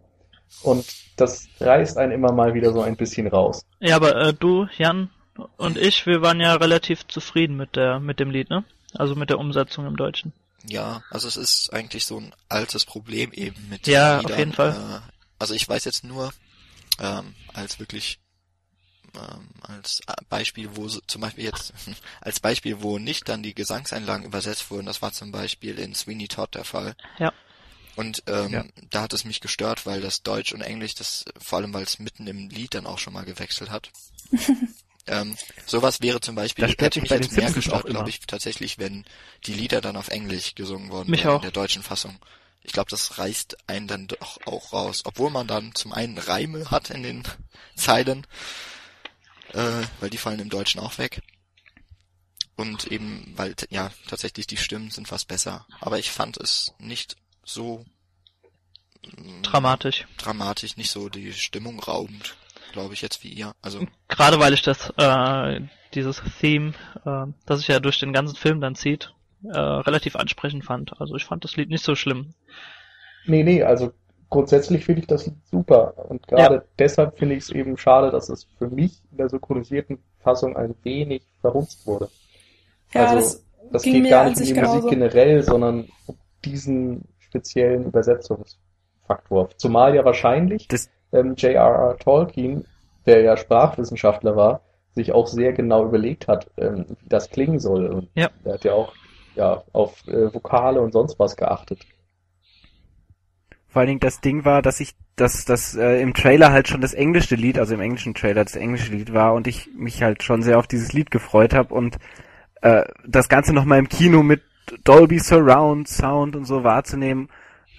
Und das reißt einen immer mal wieder so ein bisschen raus. Ja, aber äh, du, Jan und ich, wir waren ja relativ zufrieden mit der mit dem Lied, ne? Also mit der Umsetzung im Deutschen. Ja, also es ist eigentlich so ein altes Problem eben mit Ja, auf Liedern. jeden Fall. Äh, also ich weiß jetzt nur ähm, als wirklich ähm, als Beispiel, wo so, zum Beispiel jetzt als Beispiel, wo nicht dann die Gesangseinlagen übersetzt wurden, das war zum Beispiel in Sweeney Todd der Fall. Ja. Und ähm, Ja. da hat es mich gestört, weil das Deutsch und Englisch, das vor allem weil es mitten im Lied dann auch schon mal gewechselt hat. ähm, sowas wäre zum Beispiel, Das hätte mich bei jetzt den mehr gestört, glaube ich, tatsächlich, wenn die Lieder dann auf Englisch gesungen worden Mich auch. in der deutschen Fassung. Ich glaube, das reißt einen dann doch auch raus, obwohl man dann zum einen Reime hat in den Zeilen, äh, weil die fallen im Deutschen auch weg. Und eben, weil, ja, tatsächlich die Stimmen sind was besser. Aber ich fand es nicht so mm, Dramatisch. dramatisch, nicht so die Stimmung raubend, glaube ich jetzt wie ihr. Also, Gerade weil ich das, äh, dieses Theme, äh, das sich ja durch den ganzen Film dann zieht, äh, relativ ansprechend fand. Also ich fand das Lied nicht so schlimm. Nee, nee, also grundsätzlich finde ich das Lied super. Und gerade deshalb finde ich es eben schade, dass es für mich in der synchronisierten Fassung ein wenig verhunzt wurde. Ja, Also, das, Das ging geht mir gar nicht um die Musik genauso. generell, sondern um diesen speziellen Übersetzungsfaktor. Zumal ja wahrscheinlich Das- ähm, J.R.R. Tolkien, der ja Sprachwissenschaftler war, sich auch sehr genau überlegt hat, ähm, wie das klingen soll. Und Ja. er hat ja auch ja, auf äh, Vokale und sonst was geachtet. Vor allen Dingen das Ding war, dass ich, dass das äh, im Trailer halt schon das englische Lied, also im englischen Trailer das englische Lied war und ich mich halt schon sehr auf dieses Lied gefreut habe und äh, das Ganze nochmal im Kino mit Dolby Surround Sound und so wahrzunehmen,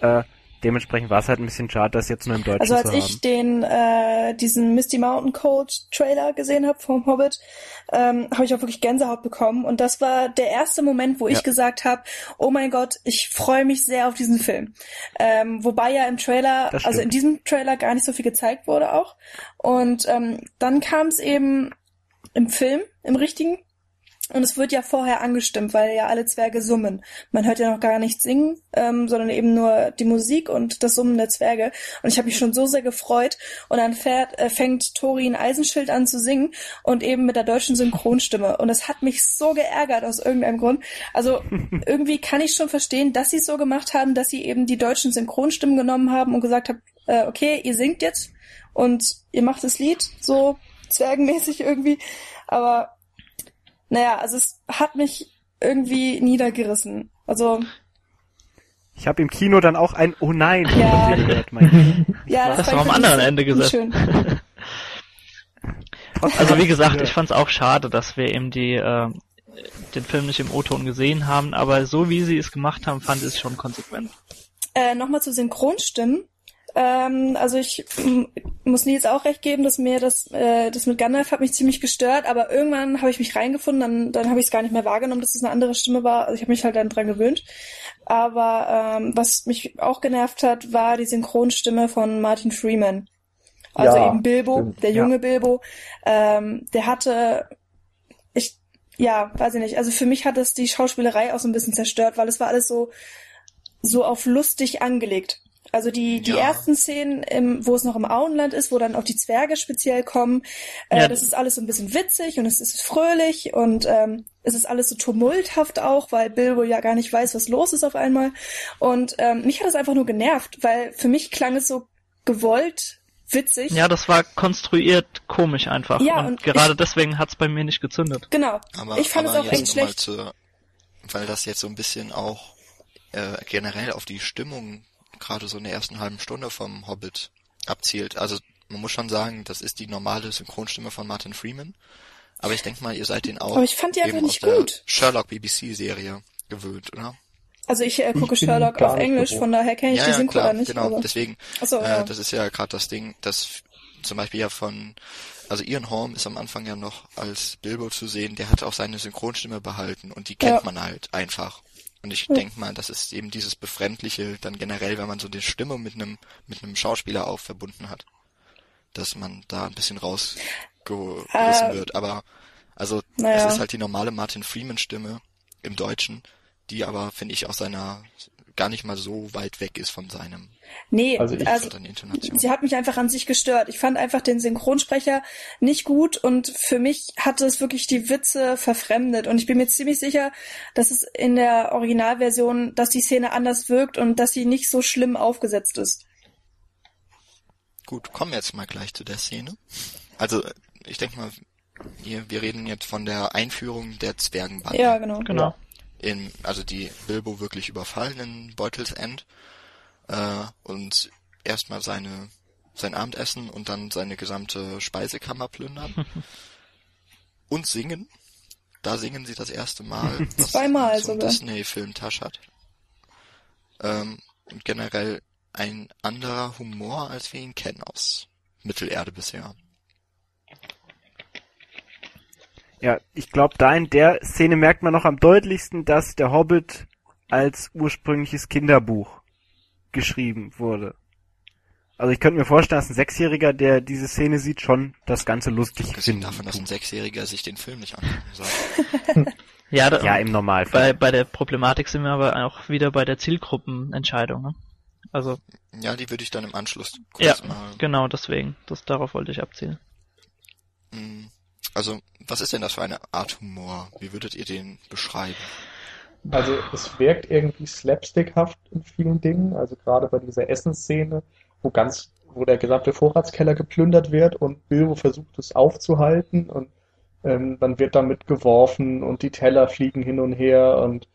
äh, dementsprechend war es halt ein bisschen schade, das jetzt nur im Deutschen Also als zu ich haben. den äh, diesen Misty Mountain Cold Trailer gesehen habe vom Hobbit, ähm, habe ich auch wirklich Gänsehaut bekommen und das war der erste Moment, wo Ja. ich gesagt habe, oh mein Gott, ich freue mich sehr auf diesen Film. Ähm, wobei ja im Trailer, also in diesem Trailer gar nicht so viel gezeigt wurde auch und ähm, dann kam es eben im Film, im richtigen und es wird ja vorher angestimmt, weil ja alle Zwerge summen. Man hört ja noch gar nicht singen, ähm, sondern eben nur die Musik und das Summen der Zwerge. Und ich habe mich schon so sehr gefreut. Und dann fährt, äh, fängt Thorin Eisenschild an zu singen und eben mit der deutschen Synchronstimme. Und das hat mich so geärgert aus irgendeinem Grund. Also irgendwie kann ich schon verstehen, dass sie es so gemacht haben, dass sie eben die deutschen Synchronstimmen genommen haben und gesagt haben, äh, okay, ihr singt jetzt und ihr macht das Lied so zwergenmäßig irgendwie. Aber naja, also es hat mich irgendwie niedergerissen. Also, Ich habe im Kino dann auch ein Oh nein Ja. von dir gehört, mein ja, Hast du fand am anderen Ende gesessen. Schön. Also wie gesagt, ich fand es auch schade, dass wir eben die äh, den Film nicht im O-Ton gesehen haben, aber so wie sie es gemacht haben, fand ich es schon konsequent. Äh, Nochmal zu Synchronstimmen. Ähm, also ich m, muss Nils auch recht geben, dass mir das, äh, das mit Gandalf hat mich ziemlich gestört, aber irgendwann habe ich mich reingefunden, dann, dann habe ich es gar nicht mehr wahrgenommen, dass es eine andere Stimme war. Also ich habe mich halt dann dran gewöhnt. Aber ähm, was mich auch genervt hat, war die Synchronstimme von Martin Freeman. Also Ja, eben Bilbo, stimmt, der ja. junge Bilbo. Ähm, der hatte, ich, ja, weiß ich nicht. Also für mich hat das die Schauspielerei auch so ein bisschen zerstört, weil es war alles so, so auf lustig angelegt. Also die, die Ja. ersten Szenen, im, wo es noch im Auenland ist, wo dann auch die Zwerge speziell kommen, äh, Ja. das ist alles so ein bisschen witzig und es ist fröhlich und ähm, es ist alles so tumulthaft auch, weil Bilbo ja gar nicht weiß, was los ist auf einmal. Und ähm, mich hat das einfach nur genervt, weil für mich klang es so gewollt witzig. Ja, das war konstruiert komisch einfach. Ja, und, und gerade ich- deswegen hat's bei mir nicht gezündet. Genau. Aber, ich fand aber es auch echt schlecht. Zu, weil das jetzt so ein bisschen auch äh, generell auf die Stimmung gerade so in der ersten halben Stunde vom Hobbit abzielt. Also man muss schon sagen, das ist die normale Synchronstimme von Martin Freeman. Aber ich denke mal, ihr seid den auch Aber ich fand die einfach nicht gut. Sherlock BBC Serie gewöhnt, oder? Also ich äh, gucke Ich Sherlock auf Englisch, gewohnt. von daher kenne ich ja, die ja, Synchro klar, da nicht. genau. aber- Deswegen, Achso, äh, ja. das ist ja gerade das Ding, dass zum Beispiel ja von, also Ian Holm ist am Anfang ja noch als Bilbo zu sehen, der hat auch seine Synchronstimme behalten und die kennt Ja. man halt einfach. Und ich Ja. denk mal, das ist eben dieses Befremdliche dann generell, wenn man so die Stimme mit einem mit einem Schauspieler auch verbunden hat, dass man da ein bisschen rausgerissen Äh, wird. Aber also naja. es ist halt die normale Martin Freeman Stimme im Deutschen, die aber finde ich aus seiner gar nicht mal so weit weg ist von seinem Nee, Also also, ich- Intonation. sie hat mich einfach an sich gestört. Ich fand einfach den Synchronsprecher nicht gut und für mich hatte es wirklich die Witze verfremdet. Und ich bin mir ziemlich sicher, dass es in der Originalversion, dass die Szene anders wirkt und dass sie nicht so schlimm aufgesetzt ist. Gut, kommen wir jetzt mal gleich zu der Szene. Also, ich denke mal, hier, wir reden jetzt von der Einführung der Zwergenbande. Ja, genau. Genau. In, also die Bilbo wirklich überfallen in Beutels End äh, und erstmal seine sein Abendessen und dann seine gesamte Speisekammer plündern und singen. Da singen sie das erste Mal, was Zweimal so sogar. Disney-Film Tasch hat. Ähm, und generell ein anderer Humor, als wir ihn kennen aus Mittelerde bisher. Ja, ich glaube, da in der Szene merkt man noch am deutlichsten, dass der Hobbit als ursprüngliches Kinderbuch geschrieben wurde. Also ich könnte mir vorstellen, dass ein Sechsjähriger, der diese Szene sieht, schon das Ganze lustig findet. davon, dass ein Sechsjähriger sich den Film nicht angucken soll. Ja, da, Ja, im bei, Normalfall. bei der Problematik sind wir aber auch wieder bei der Zielgruppenentscheidung. Ne? Also, Ja, die würde ich dann im Anschluss kurz ja, mal. genau deswegen. Das, darauf wollte ich abzielen. Mm, Also, was ist denn das für eine Art Humor? Wie würdet ihr den beschreiben? Also es wirkt irgendwie slapstickhaft in vielen Dingen, also gerade bei dieser Essensszene, wo ganz, wo der gesamte Vorratskeller geplündert wird und Bilbo versucht es aufzuhalten und ähm, dann wird damit geworfen und die Teller fliegen hin und her und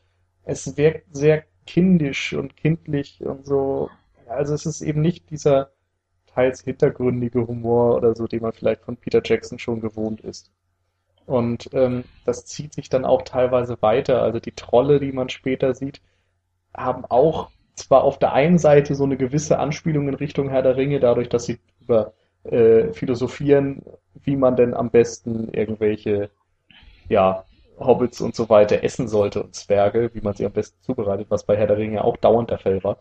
es wirkt sehr kindisch und kindlich und so. Also es ist eben nicht dieser teils hintergründige Humor oder so, den man vielleicht von Peter Jackson schon gewohnt ist. Und ähm, das zieht sich dann auch teilweise weiter. Also die Trolle, die man später sieht, haben auch zwar auf der einen Seite so eine gewisse Anspielung in Richtung Herr der Ringe, dadurch, dass sie über äh, philosophieren, wie man denn am besten irgendwelche, ja, Hobbits und so weiter essen sollte und Zwerge, wie man sie am besten zubereitet, was bei Herr der Ringe auch dauernd der Fall war.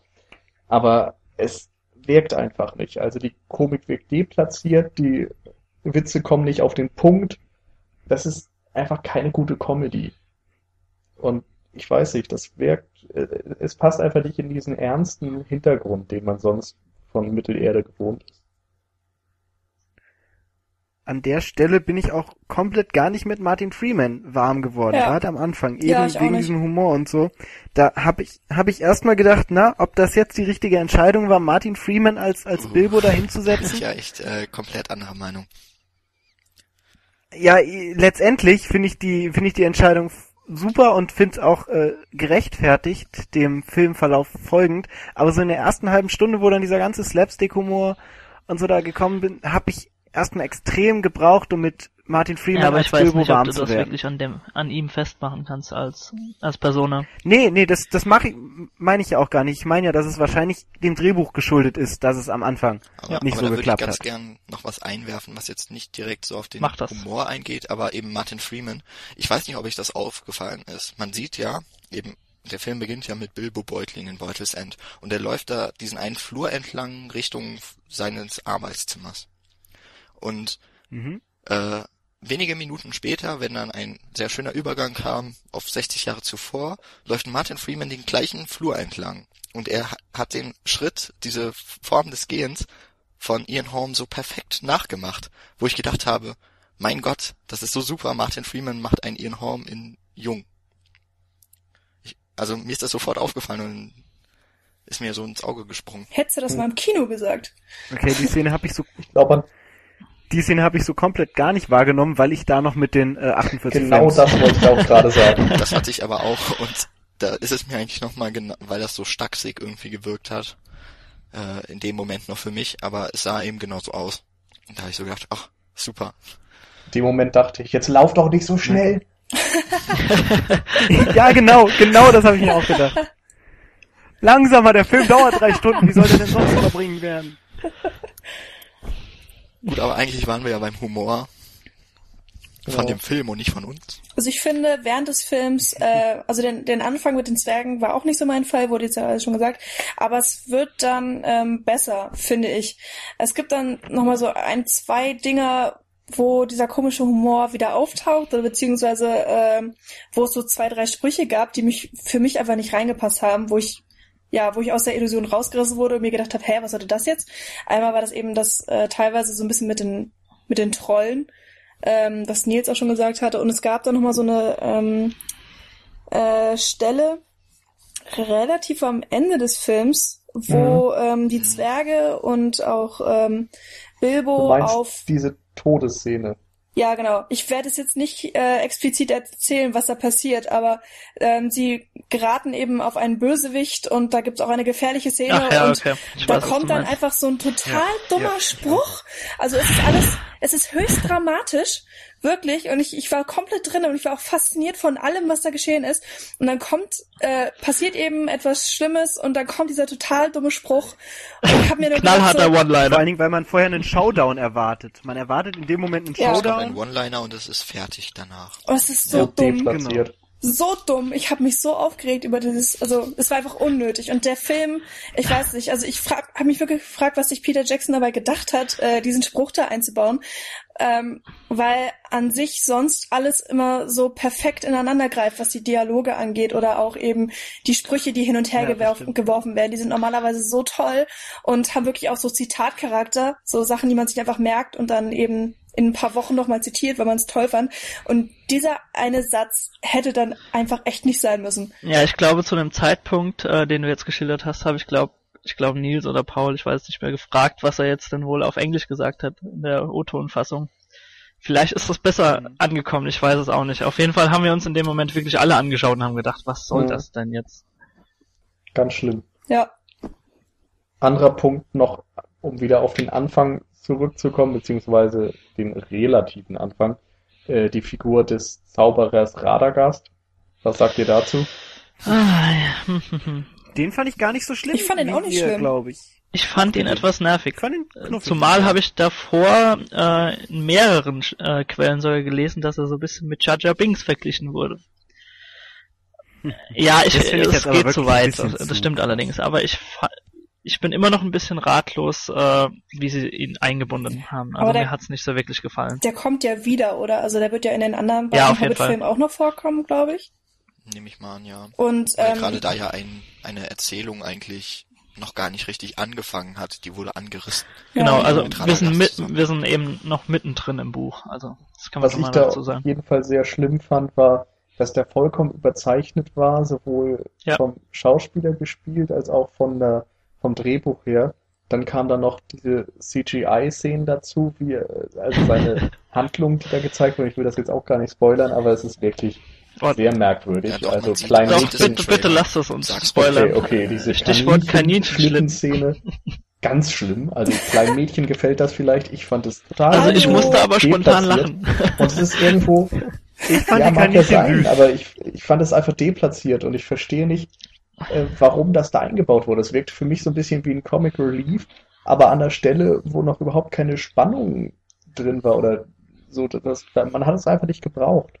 Aber es wirkt einfach nicht. Also die Komik wirkt deplatziert, die Witze kommen nicht auf den Punkt. Das ist einfach keine gute Comedy. Und ich weiß nicht, das wirkt, äh, es passt einfach nicht in diesen ernsten Hintergrund, den man sonst von Mittelerde gewohnt ist. An der Stelle bin ich auch komplett gar nicht mit Martin Freeman warm geworden, Ja. gerade am Anfang, eben Ja, wegen diesem Humor und so. Da habe ich hab ich erstmal gedacht, na, ob das jetzt die richtige Entscheidung war, Martin Freeman als als Uh. Bilbo da Bin ich ja echt äh, komplett anderer Meinung. Ja, letztendlich finde ich die finde ich die Entscheidung super und finde es auch äh, gerechtfertigt dem Filmverlauf folgend. Aber so in der ersten halben Stunde, wo dann dieser ganze Slapstick-Humor und so da gekommen bin, habe ich erstmal extrem gebraucht, um mit Martin Freeman Ja, aber als ich weiß Bilbo nicht, ob warm du zu das werden. wirklich an dem, an ihm festmachen kannst als, als Persona. Nee, nee, das, das mache ich, meine ich ja auch gar nicht. Ich meine ja, dass es wahrscheinlich dem Drehbuch geschuldet ist, dass es am Anfang Aber, nicht aber so da würde ich geklappt ganz hat. gern noch was einwerfen, was jetzt nicht direkt so auf den Mach das. Humor eingeht, aber eben Martin Freeman. Ich weiß nicht, ob euch das aufgefallen ist. Man sieht ja, eben, der Film beginnt ja mit Bilbo Beutling in Beutels End und er läuft da diesen einen Flur entlang Richtung seines Arbeitszimmers. Und Mhm. äh, wenige Minuten später, wenn dann ein sehr schöner Übergang kam auf 60 Jahre zuvor, läuft Martin Freeman den gleichen Flur entlang. Und er ha- hat den Schritt, diese Form des Gehens von Ian Holm so perfekt nachgemacht, wo ich gedacht habe, mein Gott, das ist so super, Martin Freeman macht einen Ian Holm in jung. Ich, also mir ist das sofort aufgefallen und ist mir so ins Auge gesprungen. Hättest du das mal im Kino gesagt? Okay, die Szene habe ich so, Ich glaube, an die Szene habe ich so komplett gar nicht wahrgenommen, weil ich da noch mit den äh, 48 genau Frames das wollte ich auch gerade sagen. Das hatte ich aber auch und da ist es mir eigentlich nochmal genau, weil das so stachsig irgendwie gewirkt hat, äh, in dem Moment noch für mich, aber es sah eben genauso aus. Und da habe ich so gedacht, ach, super. In dem Moment dachte ich, jetzt lauf doch nicht so schnell. ja, genau, genau das habe ich mir auch gedacht. Langsamer, der Film dauert drei Stunden, wie soll der denn sonst überbringen werden? Gut, aber eigentlich waren wir ja beim Humor von dem Film und nicht von uns. Also ich finde, während des Films, äh, also den, den Anfang mit den Zwergen war auch nicht so mein Fall, wurde jetzt ja alles schon gesagt, aber es wird dann ähm, besser, finde ich. Es gibt dann nochmal so ein, zwei Dinger, wo dieser komische Humor wieder auftaucht, oder beziehungsweise ähm, wo es so zwei, drei Sprüche gab, die mich für mich einfach nicht reingepasst haben, wo ich ja, wo ich aus der Illusion rausgerissen wurde und mir gedacht habe, hä, was hatte das jetzt? Einmal war das eben das äh, teilweise so ein bisschen mit den mit den Trollen, ähm, was Nils auch schon gesagt hatte. Und es gab dann nochmal so eine ähm, äh, Stelle relativ am Ende des Films, wo ähm, die Zwerge und auch ähm, Bilbo meinst auf diese Todesszene. Ja, genau. Ich werde es jetzt nicht äh, explizit erzählen, was da passiert, aber ähm, sie geraten eben auf einen Bösewicht und da gibt's auch eine gefährliche Szene Ach ja, und okay. Da weiß, kommt dann einfach so ein total dummer ja, Spruch. Also es ist alles, es ist höchst dramatisch, wirklich. Und ich, ich war komplett drin und ich war auch fasziniert von allem, was da geschehen ist. Und dann kommt, äh, passiert eben etwas Schlimmes und dann kommt dieser total dumme Spruch. Und ich hab mir Knallharter so, Vor One-Liner. allen Dingen, weil man vorher einen Showdown erwartet. Man erwartet in dem Moment einen Ja. Es kommt ein Showdown. One-Liner und es ist fertig danach. oh, es ist so Ja, dumm. deplatziert. So dumm. Ich habe mich so aufgeregt über dieses, also es war einfach unnötig. Und der Film, ich weiß nicht, also ich habe mich wirklich gefragt, was sich Peter Jackson dabei gedacht hat, äh, diesen Spruch da einzubauen, ähm, weil an sich sonst alles immer so perfekt ineinander greift, was die Dialoge angeht oder auch eben die Sprüche, die hin und her Ja, stimmt. geworfen werden. Die sind normalerweise so toll und haben wirklich auch so Zitatcharakter, so Sachen, die man sich einfach merkt und dann eben in ein paar Wochen nochmal zitiert, weil man es toll fand. Und dieser eine Satz hätte dann einfach echt nicht sein müssen. Ja, ich glaube, zu dem Zeitpunkt, äh, den du jetzt geschildert hast, habe ich glaube, ich glaube Nils oder Paul, ich weiß nicht mehr, gefragt, was er jetzt denn wohl auf Englisch gesagt hat in der O-Ton-Fassung. Vielleicht ist das besser angekommen, ich weiß es auch nicht. Auf jeden Fall haben wir uns in dem Moment wirklich alle angeschaut und haben gedacht, was soll Mhm. das denn jetzt? Ganz schlimm. Ja, Anderer Punkt noch, um wieder auf den Anfang zurückzukommen, beziehungsweise den relativen Anfang, äh, die Figur des Zauberers Radagast. Was sagt ihr dazu? Ah, ja. hm, hm, hm. Den fand ich gar nicht so schlimm. Ich fand ihn auch nicht ihr, schlimm. glaube ich. Ich fand ihn etwas nervig. Ich fand ihn knuffig. Zumal habe ich davor äh, in mehreren äh, Quellen sogar gelesen, dass er so ein bisschen mit Jar Binks verglichen wurde. Ja, ich, Das es geht zu weit, das zu stimmt allerdings, aber ich ich bin immer noch ein bisschen ratlos, äh, wie sie ihn eingebunden haben. Also Aber der- mir hat's nicht so wirklich gefallen. der kommt ja wieder, oder? Also der wird ja in den anderen Ja, beiden auf jeden Hobbit-Filmen auch noch vorkommen, glaube ich. Nehme ich mal an, ja. Und Weil ähm, gerade da ja ein, eine Erzählung eigentlich noch gar nicht richtig angefangen hat, die wurde angerissen. ja, Genau, also wir sind, mit, wir sind eben noch mittendrin im Buch. Also das kann man Was ich mal da dazu auf sagen. jeden Fall sehr schlimm fand, war, dass der vollkommen überzeichnet war, sowohl Ja. vom Schauspieler gespielt als auch von der, vom Drehbuch her. Dann kam dann noch diese CGI-Szenen dazu, wie äh, also seine Handlung, die da gezeigt wurde. Ich will das jetzt auch gar nicht spoilern, aber es ist wirklich sehr merkwürdig. Ja, doch, also man sieht- klein Doch, Mädchen- bitte, Trailer. bitte lasst es uns spoilern. Okay, okay, diese Stichwort Kaninchen-Schlitten-Szene. Ganz schlimm. Also kleinen Mädchen gefällt das vielleicht. Ich fand es total Also ich musste aber spontan lachen. Und es ist irgendwo, Ich fand ja, mag ja sein, aber ich, ich fand es einfach deplatziert und ich verstehe nicht, äh, warum das da eingebaut wurde. Es wirkt für mich so ein bisschen wie ein Comic Relief, aber an der Stelle, wo noch überhaupt keine Spannung drin war oder so, das, man hat es einfach nicht gebraucht.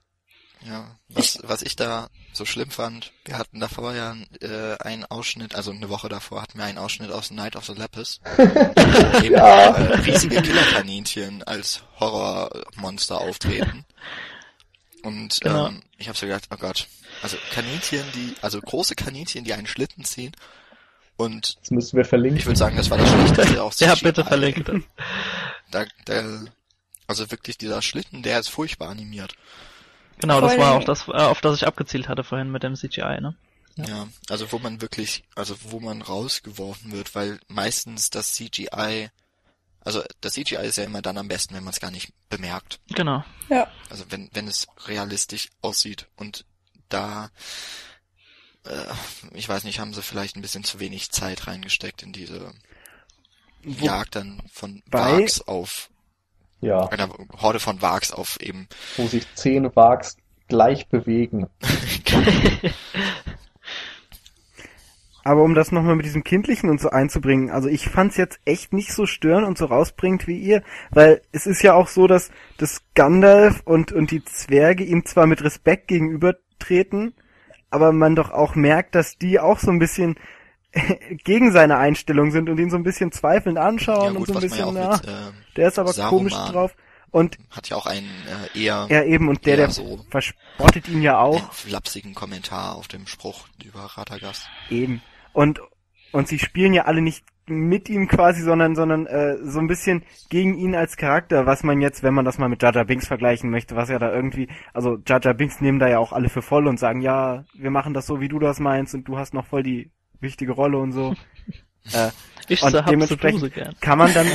Ja, was, was ich da so schlimm fand, wir hatten davor ja äh, einen Ausschnitt, also eine Woche davor hatten wir einen Ausschnitt aus Night of the Lapis, wo eben Ja. äh, riesige Killerkaninchen als Horrormonster auftreten. Und Genau. ähm, ich habe so gedacht, oh Gott, also Kaninchen, die, also große Kaninchen, die einen Schlitten ziehen. Und Das müssen wir verlinken. ich würde sagen, das war das Schlechteste aus Ja, CGI. bitte verlinkt. Da, da, also wirklich dieser Schlitten, der ist furchtbar animiert. Genau, das war auch das, äh, auf das ich abgezielt hatte vorhin mit dem CGI, ne? Ja, also wo man wirklich, also wo man rausgeworfen wird, weil meistens das CGI, also das CGI ist ja immer dann am besten, wenn man es gar nicht bemerkt. Genau. Ja. Also wenn, wenn es realistisch aussieht und da, äh, ich weiß nicht, haben sie vielleicht ein bisschen zu wenig Zeit reingesteckt in diese Wo- Jagd dann von Wags auf, Ja, einer Horde von Wags auf eben, wo sich zehn Wags gleich bewegen. Aber um das nochmal mit diesem Kindlichen und so einzubringen, also ich fand's jetzt echt nicht so störend und so rausbringend wie ihr, weil es ist ja auch so, dass, dass Gandalf und, und die Zwerge ihm zwar mit Respekt gegenübertreten, aber man doch auch merkt, dass die auch so ein bisschen gegen seine Einstellung sind und ihn so ein bisschen zweifelnd ja anschauen gut, und so ein ja bisschen, na, mit, äh, der ist aber Saruman komisch drauf. Und hat ja auch einen äh, eher, er eben, und der, Ja, der so. verspottet ihn ja auch. einen flapsigen Kommentar auf dem Spruch über Radagast. Eben. Und, und sie spielen ja alle nicht mit ihm quasi, sondern, sondern äh, so ein bisschen gegen ihn als Charakter, was man jetzt, wenn man das mal mit Jaja Binks vergleichen möchte, was ja da irgendwie, also Jaja Binks nehmen da ja auch alle für voll und sagen, ja, wir machen das so, wie du das meinst und du hast noch voll die wichtige Rolle und so. äh, Ich Und so hab so dementsprechend- kann man dann,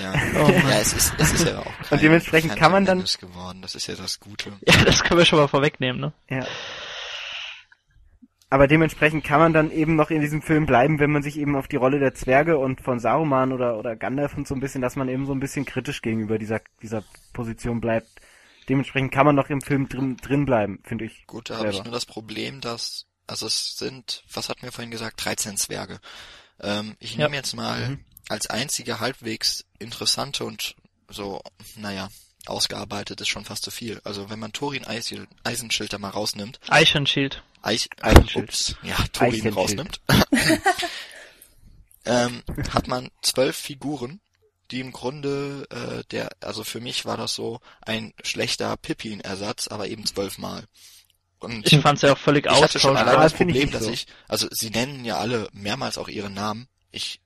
Ja, Oh ja es, ist, es ist ja auch kein, Und dementsprechend kein kann man dann- geworden. Das ist ja das Gute. Ja, das können wir schon mal vorwegnehmen, ne? ja. Aber dementsprechend kann man dann eben noch in diesem Film bleiben, wenn man sich eben auf die Rolle der Zwerge und von Saruman oder, oder Gandalf und so ein bisschen, dass man eben so ein bisschen kritisch gegenüber dieser, dieser Position bleibt. Dementsprechend kann man noch im Film drin, drin bleiben, finde ich. Gut, da habe ich nur das Problem, dass, also es sind, was hatten wir vorhin gesagt, 13 Zwerge. Ähm, ich Ja. nehme jetzt mal Mhm. als einzige halbwegs interessante und so, naja, ausgearbeitet ist schon fast zu viel. Also wenn man Thorin Eis- Eisenschild da mal rausnimmt, Eichenschild. Eich, Eichenschild. ups, ja, Eichenschild. rausnimmt, ähm, hat man zwölf Figuren, die im Grunde, äh, der, also für mich war das so ein schlechter Pippin-Ersatz, aber eben zwölfmal. Und Ich fand's ja auch völlig ich hatte schon allein das ich Problem, nicht dass so. ich, also sie nennen ja alle mehrmals auch ihren Namen. Ich,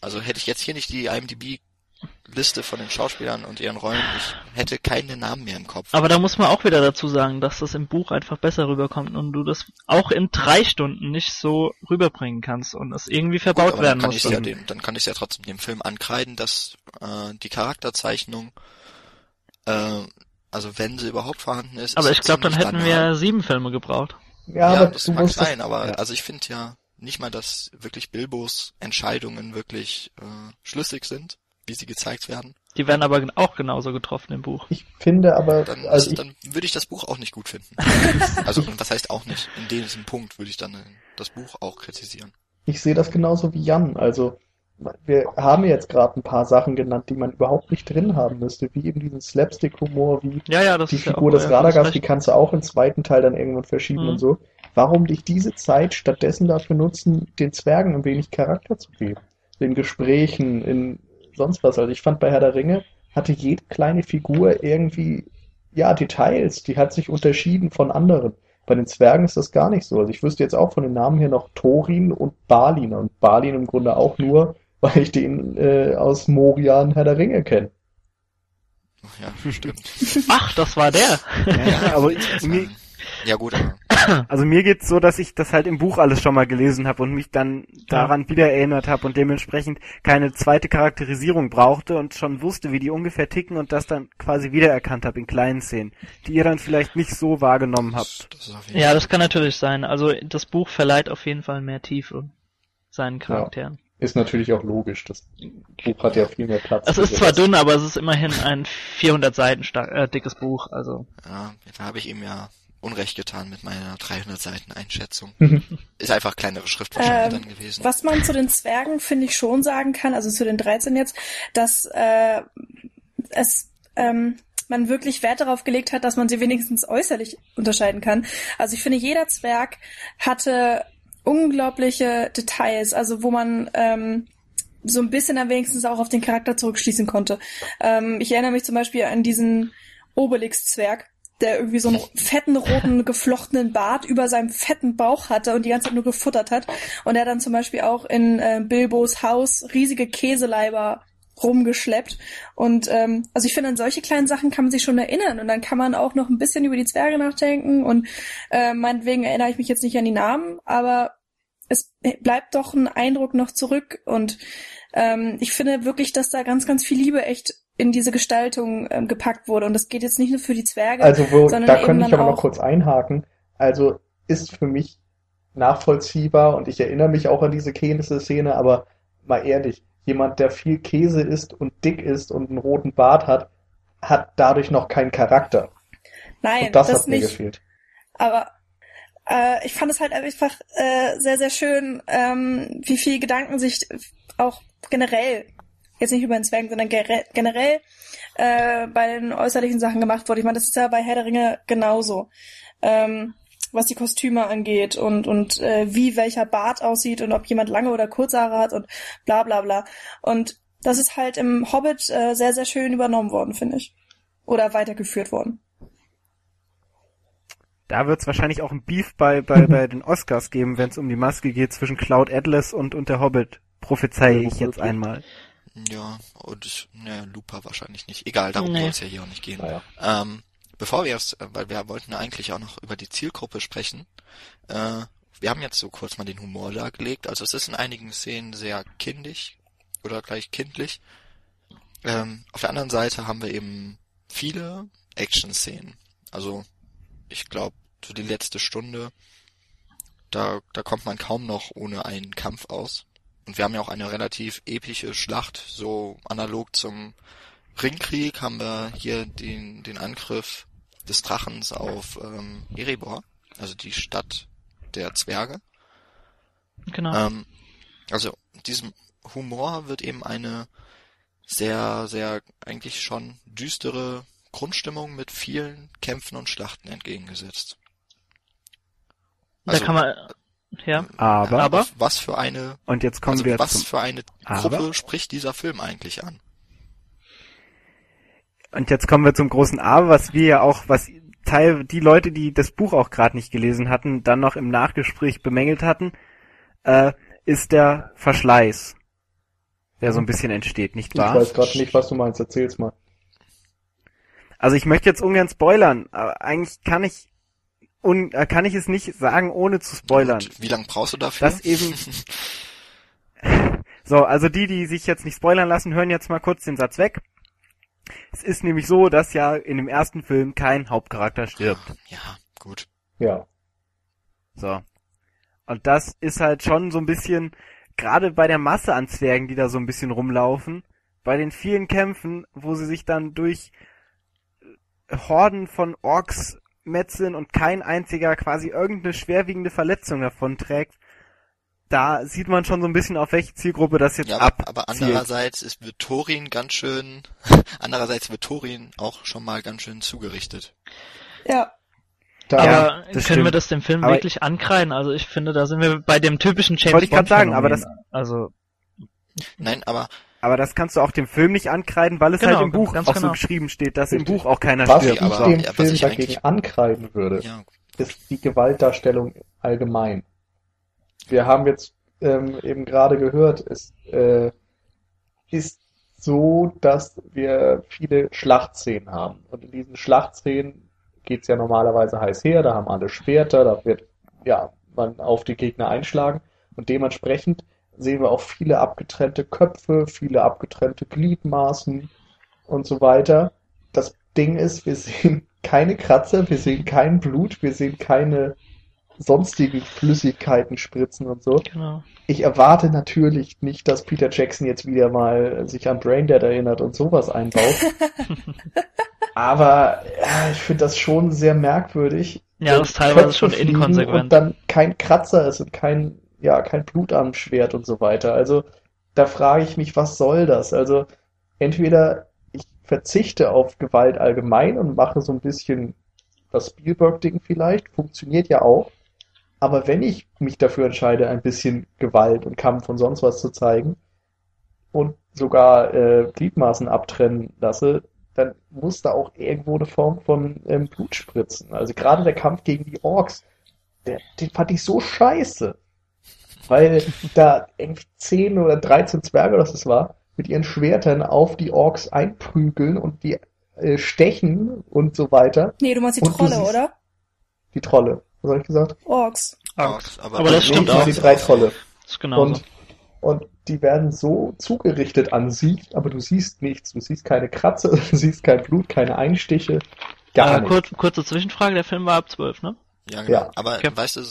also hätte ich jetzt hier nicht die IMDb-Liste von den Schauspielern und ihren Rollen, ich hätte keine Namen mehr im Kopf. Aber da muss man auch wieder dazu sagen, dass das im Buch einfach besser rüberkommt und du das auch in drei Stunden nicht so rüberbringen kannst und es irgendwie Gut, verbaut aber werden dann kann muss. ich ja dem, dann kann ich ja trotzdem dem Film ankreiden, dass äh, die Charakterzeichnung, äh, also wenn sie überhaupt vorhanden ist, Aber ist ich glaube, dann hätten banal. wir sieben Filme gebraucht. Ja, Ja, aber das du mag sein, aber ja. also ich finde ja nicht mal, dass wirklich Bilbos Entscheidungen wirklich äh, schlüssig sind, wie sie gezeigt werden. Die werden aber auch genauso getroffen im Buch. ich finde aber, Dann, also ist, ich, dann würde ich das Buch auch nicht gut finden. also was heißt auch nicht? In diesem Punkt würde ich dann äh, das Buch auch kritisieren. ich sehe das genauso wie Jan. Also wir haben jetzt gerade ein paar Sachen genannt, die man überhaupt nicht drin haben müsste, wie eben diesen Slapstick-Humor, wie Ja, ja, die ja Figur auch des Radagast, die kannst du auch im zweiten Teil dann irgendwann verschieben Mhm. und so. Warum nicht diese Zeit stattdessen dafür nutzen, den Zwergen ein wenig Charakter zu geben? In Gesprächen, in sonst was. Also ich fand bei Herr der Ringe hatte jede kleine Figur irgendwie, ja, Details, die hat sich unterschieden von anderen. Bei den Zwergen ist das gar nicht so. Also ich wüsste jetzt auch von den Namen her noch Thorin und Balin und Balin im Grunde auch nur, weil ich den äh, aus Moria und Herr der Ringe kenne. Ja, stimmt. Ach, das war der. Ja, aber Das mir, ja gut, aber Also mir geht's so, dass ich das halt im Buch alles schon mal gelesen habe und mich dann daran wieder erinnert habe und dementsprechend keine zweite Charakterisierung brauchte und schon wusste, wie die ungefähr ticken und das dann quasi wiedererkannt habe in kleinen Szenen, die ihr dann vielleicht nicht so wahrgenommen habt. das jeden Ja, das kann natürlich sein. Also das Buch verleiht auf jeden Fall mehr Tiefe seinen Charakteren. Ist natürlich auch logisch. Das Buch hat ja viel mehr Platz. Es ist zwar dünn, aber es ist immerhin ein 400 Seiten stark, äh, dickes Buch. Also Ja, da habe ich ihm ja Unrecht getan mit meiner 300 Seiten Einschätzung. Ist einfach kleinere Schrift wahrscheinlich Ähm, dann gewesen. Was man zu den Zwergen, finde ich, schon sagen kann, also zu den 13 jetzt, dass äh, es ähm, man wirklich Wert darauf gelegt hat, dass man sie wenigstens äußerlich unterscheiden kann. Also ich finde, jeder Zwerg hatte unglaubliche Details, also wo man ähm, so ein bisschen dann wenigstens auch auf den Charakter zurückschließen konnte. Ähm, ich erinnere mich zum Beispiel an diesen Obelix-Zwerg, der irgendwie so einen fetten, roten, geflochtenen Bart über seinem fetten Bauch hatte und die ganze Zeit nur gefuttert hat. Und er dann zum Beispiel auch in äh, Bilbos Haus riesige Käseleiber rumgeschleppt. Und ähm, also ich finde, an solche kleinen Sachen kann man sich schon erinnern und dann kann man auch noch ein bisschen über die Zwerge nachdenken und äh, meinetwegen erinnere ich mich jetzt nicht an die Namen, aber es bleibt doch ein Eindruck noch zurück und ähm, ich finde wirklich, dass da ganz, ganz viel Liebe echt in diese Gestaltung ähm, gepackt wurde und das geht jetzt nicht nur für die Zwerge, Also wo, sondern da könnte ich aber noch kurz einhaken. Also ist für mich nachvollziehbar und ich erinnere mich auch an diese Käse-Szene, aber mal ehrlich, jemand, der viel Käse isst und dick ist und einen roten Bart hat, hat dadurch noch keinen Charakter. Nein, Und das, das hat mir nicht. gefehlt. Aber äh, ich fand es halt einfach äh, sehr, sehr schön, ähm, wie viel Gedanken sich auch generell, jetzt nicht über den Zwergen, sondern generell äh, bei den äußerlichen Sachen gemacht wurde. Ich meine, das ist ja bei Herr der Ringe genauso. Ähm, was die Kostüme angeht und, und äh, wie welcher Bart aussieht und ob jemand lange oder kurze Haare hat und bla bla bla. Und das ist halt im Hobbit äh, sehr, sehr schön übernommen worden, finde ich. Oder weitergeführt worden. Da wird's wahrscheinlich auch ein Beef bei, bei, bei den Oscars geben, wenn es um die Maske geht zwischen Cloud Atlas und, und der Hobbit. Prophezeie ich jetzt einmal. Ja, und ich, ne, Looper wahrscheinlich nicht. Egal, darum Nee. soll es ja hier auch nicht gehen. Naja. Ähm, bevor wir erst, äh, weil wir wollten eigentlich auch noch über die Zielgruppe sprechen, äh, wir haben jetzt so kurz mal den Humor dargelegt. Also es ist in einigen Szenen sehr kindisch oder gleich kindlich. Ähm, auf der anderen Seite haben wir eben viele Action-Szenen. Also ich glaube, so die letzte Stunde, da, da kommt man kaum noch ohne einen Kampf aus. Und wir haben ja auch eine relativ epische Schlacht, so analog zum Ringkrieg haben wir hier den, den Angriff des Drachens auf ähm, Erebor, also die Stadt der Zwerge. Genau. Ähm, also diesem Humor wird eben eine sehr, sehr eigentlich schon düstere Grundstimmung mit vielen Kämpfen und Schlachten entgegengesetzt. da kann man, ja. Aber, Aber- was, für eine, und jetzt kommen also wir was zum, für eine Aber- Gruppe spricht dieser Film eigentlich an? Und jetzt kommen wir zum großen Aber, was wir ja auch, was Teil, die Leute, die das Buch auch gerade nicht gelesen hatten, dann noch im Nachgespräch bemängelt hatten, äh, ist der Verschleiß, der so ein bisschen entsteht, nicht Ich wahr? weiß gerade nicht, was du meinst. Erzähl's mal. Also ich möchte jetzt ungern spoilern, aber eigentlich kann ich un, äh, kann ich es nicht sagen, ohne zu spoilern. Und wie lange brauchst du dafür? Das eben. So, also die, die sich jetzt nicht spoilern lassen, hören jetzt mal kurz den Satz weg. Es ist nämlich so, dass ja in dem ersten Film kein Hauptcharakter stirbt. ja, gut. Ja. So. Und das ist halt schon so ein bisschen, gerade bei der Masse an Zwergen, die da so ein bisschen rumlaufen, bei den vielen Kämpfen, wo sie sich dann durch Horden von Orks metzeln und kein einziger quasi irgendeine schwerwiegende Verletzung davon trägt, da sieht man schon so ein bisschen, auf welche Zielgruppe das jetzt Ja, ab. aber, aber andererseits ist wird Thorin ganz schön, andererseits wird Thorin auch schon mal ganz schön zugerichtet. Ja, Da, Ja, aber das können wir stimmt. das dem Film Aber- wirklich ankreiden? Also ich finde, da sind wir bei dem typischen James Wollte ich grad Bond sagen, aber Phänomen. also Nein, aber Aber das kannst du auch dem Film nicht ankreiden, weil es Genau, halt im Buch ganz auch so genau. geschrieben steht, dass im Richtig. Buch auch keiner was Okay, ich stirbt. aber- dem ja, was Film ich dagegen eigentlich- ankreiden würde, ja, ist die Gewaltdarstellung allgemein. Wir haben jetzt ähm, eben gerade gehört, es äh, ist so, dass wir viele Schlachtszenen haben. Und in diesen Schlachtszenen geht's ja normalerweise heiß her, da haben alle Schwerter, da wird ja man auf die Gegner einschlagen. Und dementsprechend sehen wir auch viele abgetrennte Köpfe, viele abgetrennte Gliedmaßen und so weiter. Das Ding ist, wir sehen keine Kratzer, wir sehen kein Blut, wir sehen keine sonstigen Flüssigkeiten spritzen und so. genau. Ich erwarte natürlich nicht, dass Peter Jackson jetzt wieder mal sich an Braindead erinnert und sowas einbaut. Aber ja, ich finde das schon sehr merkwürdig. Ja, das ist teilweise schon inkonsequent. Und dann kein Kratzer ist und kein, ja, kein Blut am Schwert und so weiter. Also da frage ich mich, was soll das? Also entweder ich verzichte auf Gewalt allgemein und mache so ein bisschen das Spielberg-Ding vielleicht, funktioniert ja auch. Aber wenn ich mich dafür entscheide, ein bisschen Gewalt und Kampf und sonst was zu zeigen und sogar äh, Gliedmaßen abtrennen lasse, dann muss da auch irgendwo eine Form von ähm, Blut spritzen. Also gerade der Kampf gegen die Orks, der, den fand ich so scheiße. Weil da irgendwie 10 oder 13 Zwerge, das es war, mit ihren Schwertern auf die Orks einprügeln und die äh, stechen und so weiter. Nee, du meinst die Und Trolle, siehst- oder? Die Trolle. Was habe ich gesagt? Orks. Orks, aber, Aber das stimmt die- auch. Die drei Trolle. Das ist genauso. Und, und die werden so zugerichtet an sie, aber du siehst nichts. Du siehst keine Kratze, du siehst kein Blut, keine Einstiche, gar äh, nichts. kurz, kurze Zwischenfrage, der Film war ab 12, ne? Ja, genau. Ja. Aber Okay. weißt du,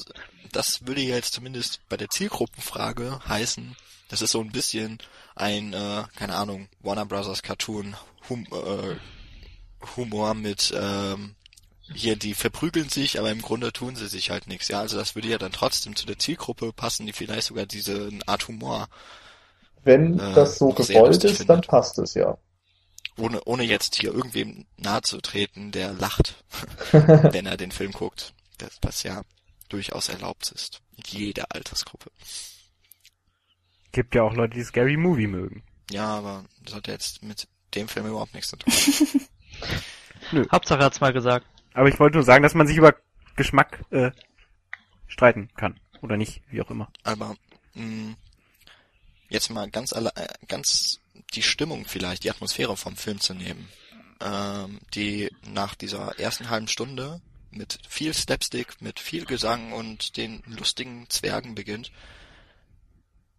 das würde ja jetzt zumindest bei der Zielgruppenfrage heißen, das ist so ein bisschen ein, äh, keine Ahnung, Warner Brothers Cartoon hum, äh, Humor mit, ähm, hier, die verprügeln sich, aber im Grunde tun sie sich halt nichts. Ja, also das würde ja dann trotzdem zu der Zielgruppe passen, die vielleicht sogar diese Art Humor, Wenn äh, das so gewollt ist, dann findet. passt es ja. ohne, ohne jetzt hier irgendwem nahe zu treten, der lacht, wenn er den Film guckt. Das, was ja durchaus erlaubt ist. In jeder Altersgruppe. Gibt ja auch Leute, die Scary Movie mögen. Ja, aber das hat jetzt mit dem Film überhaupt nichts zu tun. Hauptsache hat's mal gesagt. Aber ich wollte nur sagen, dass man sich über Geschmack äh, streiten kann. Oder nicht, wie auch immer. Aber mh, jetzt mal ganz alle, äh, ganz die Stimmung vielleicht, die Atmosphäre vom Film zu nehmen, ähm, die nach dieser ersten halben Stunde mit viel Slapstick, mit viel Gesang und den lustigen Zwergen beginnt,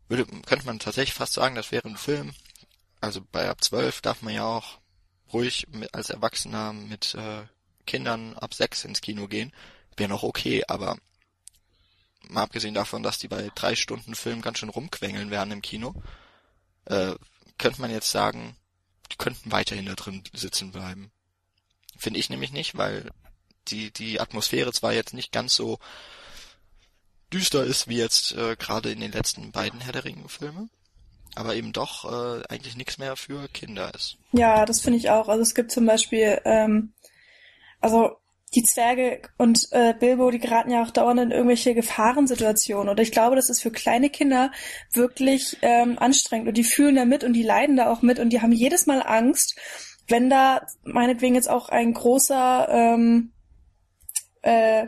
würde, könnte man tatsächlich fast sagen, das wäre ein Film. Also bei ab 12 darf man ja auch ruhig mit, als Erwachsener mit äh, Kindern ab 6 ins Kino gehen. Wäre noch okay, aber mal abgesehen davon, dass die bei drei Stunden Film ganz schön rumquengeln werden im Kino, äh, könnte man jetzt sagen, die könnten weiterhin da drin sitzen bleiben. Finde ich nämlich nicht, weil die, die Atmosphäre zwar jetzt nicht ganz so düster ist, wie jetzt äh, gerade in den letzten beiden Herr der Ringe-Filme, aber eben doch äh, eigentlich nichts mehr für Kinder ist. Ja, das finde ich auch. Also es gibt zum Beispiel, ähm, also die Zwerge und äh, Bilbo, die geraten ja auch dauernd in irgendwelche Gefahrensituationen. Und ich glaube, das ist für kleine Kinder wirklich ähm, anstrengend. Und die fühlen da mit und die leiden da auch mit und die haben jedes Mal Angst, wenn da meinetwegen jetzt auch ein großer, ähm, äh,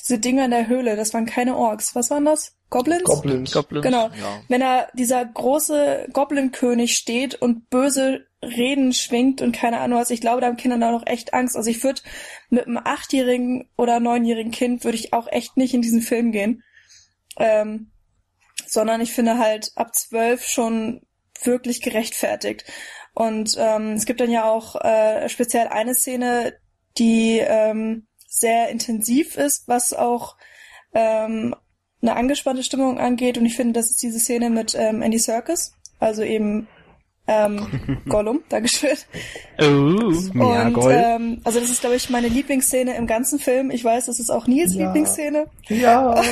diese Dinger in der Höhle, das waren keine Orks. Was waren das? Goblins? Goblins. Goblins. Genau. Ja, wenn da dieser große Goblin-König steht und böse Reden schwingt und keine Ahnung was, ich glaube, da haben Kinder da noch echt Angst. Also ich würde mit einem achtjährigen oder neunjährigen Kind würde ich auch echt nicht in diesen Film gehen. Ähm, sondern ich finde halt ab zwölf schon wirklich gerechtfertigt. Und ähm, es gibt dann ja auch äh, speziell eine Szene, die ähm, sehr intensiv ist, was auch ähm, eine angespannte Stimmung angeht. Und ich finde, das ist diese Szene mit ähm, Andy Serkis, also eben ähm, Gollum, Dankeschön. Oh. Mehr Und Gold. ähm, also das ist, glaube ich, meine Lieblingsszene im ganzen Film. Ich weiß, das ist auch Nils Ja. Lieblingsszene. Ja,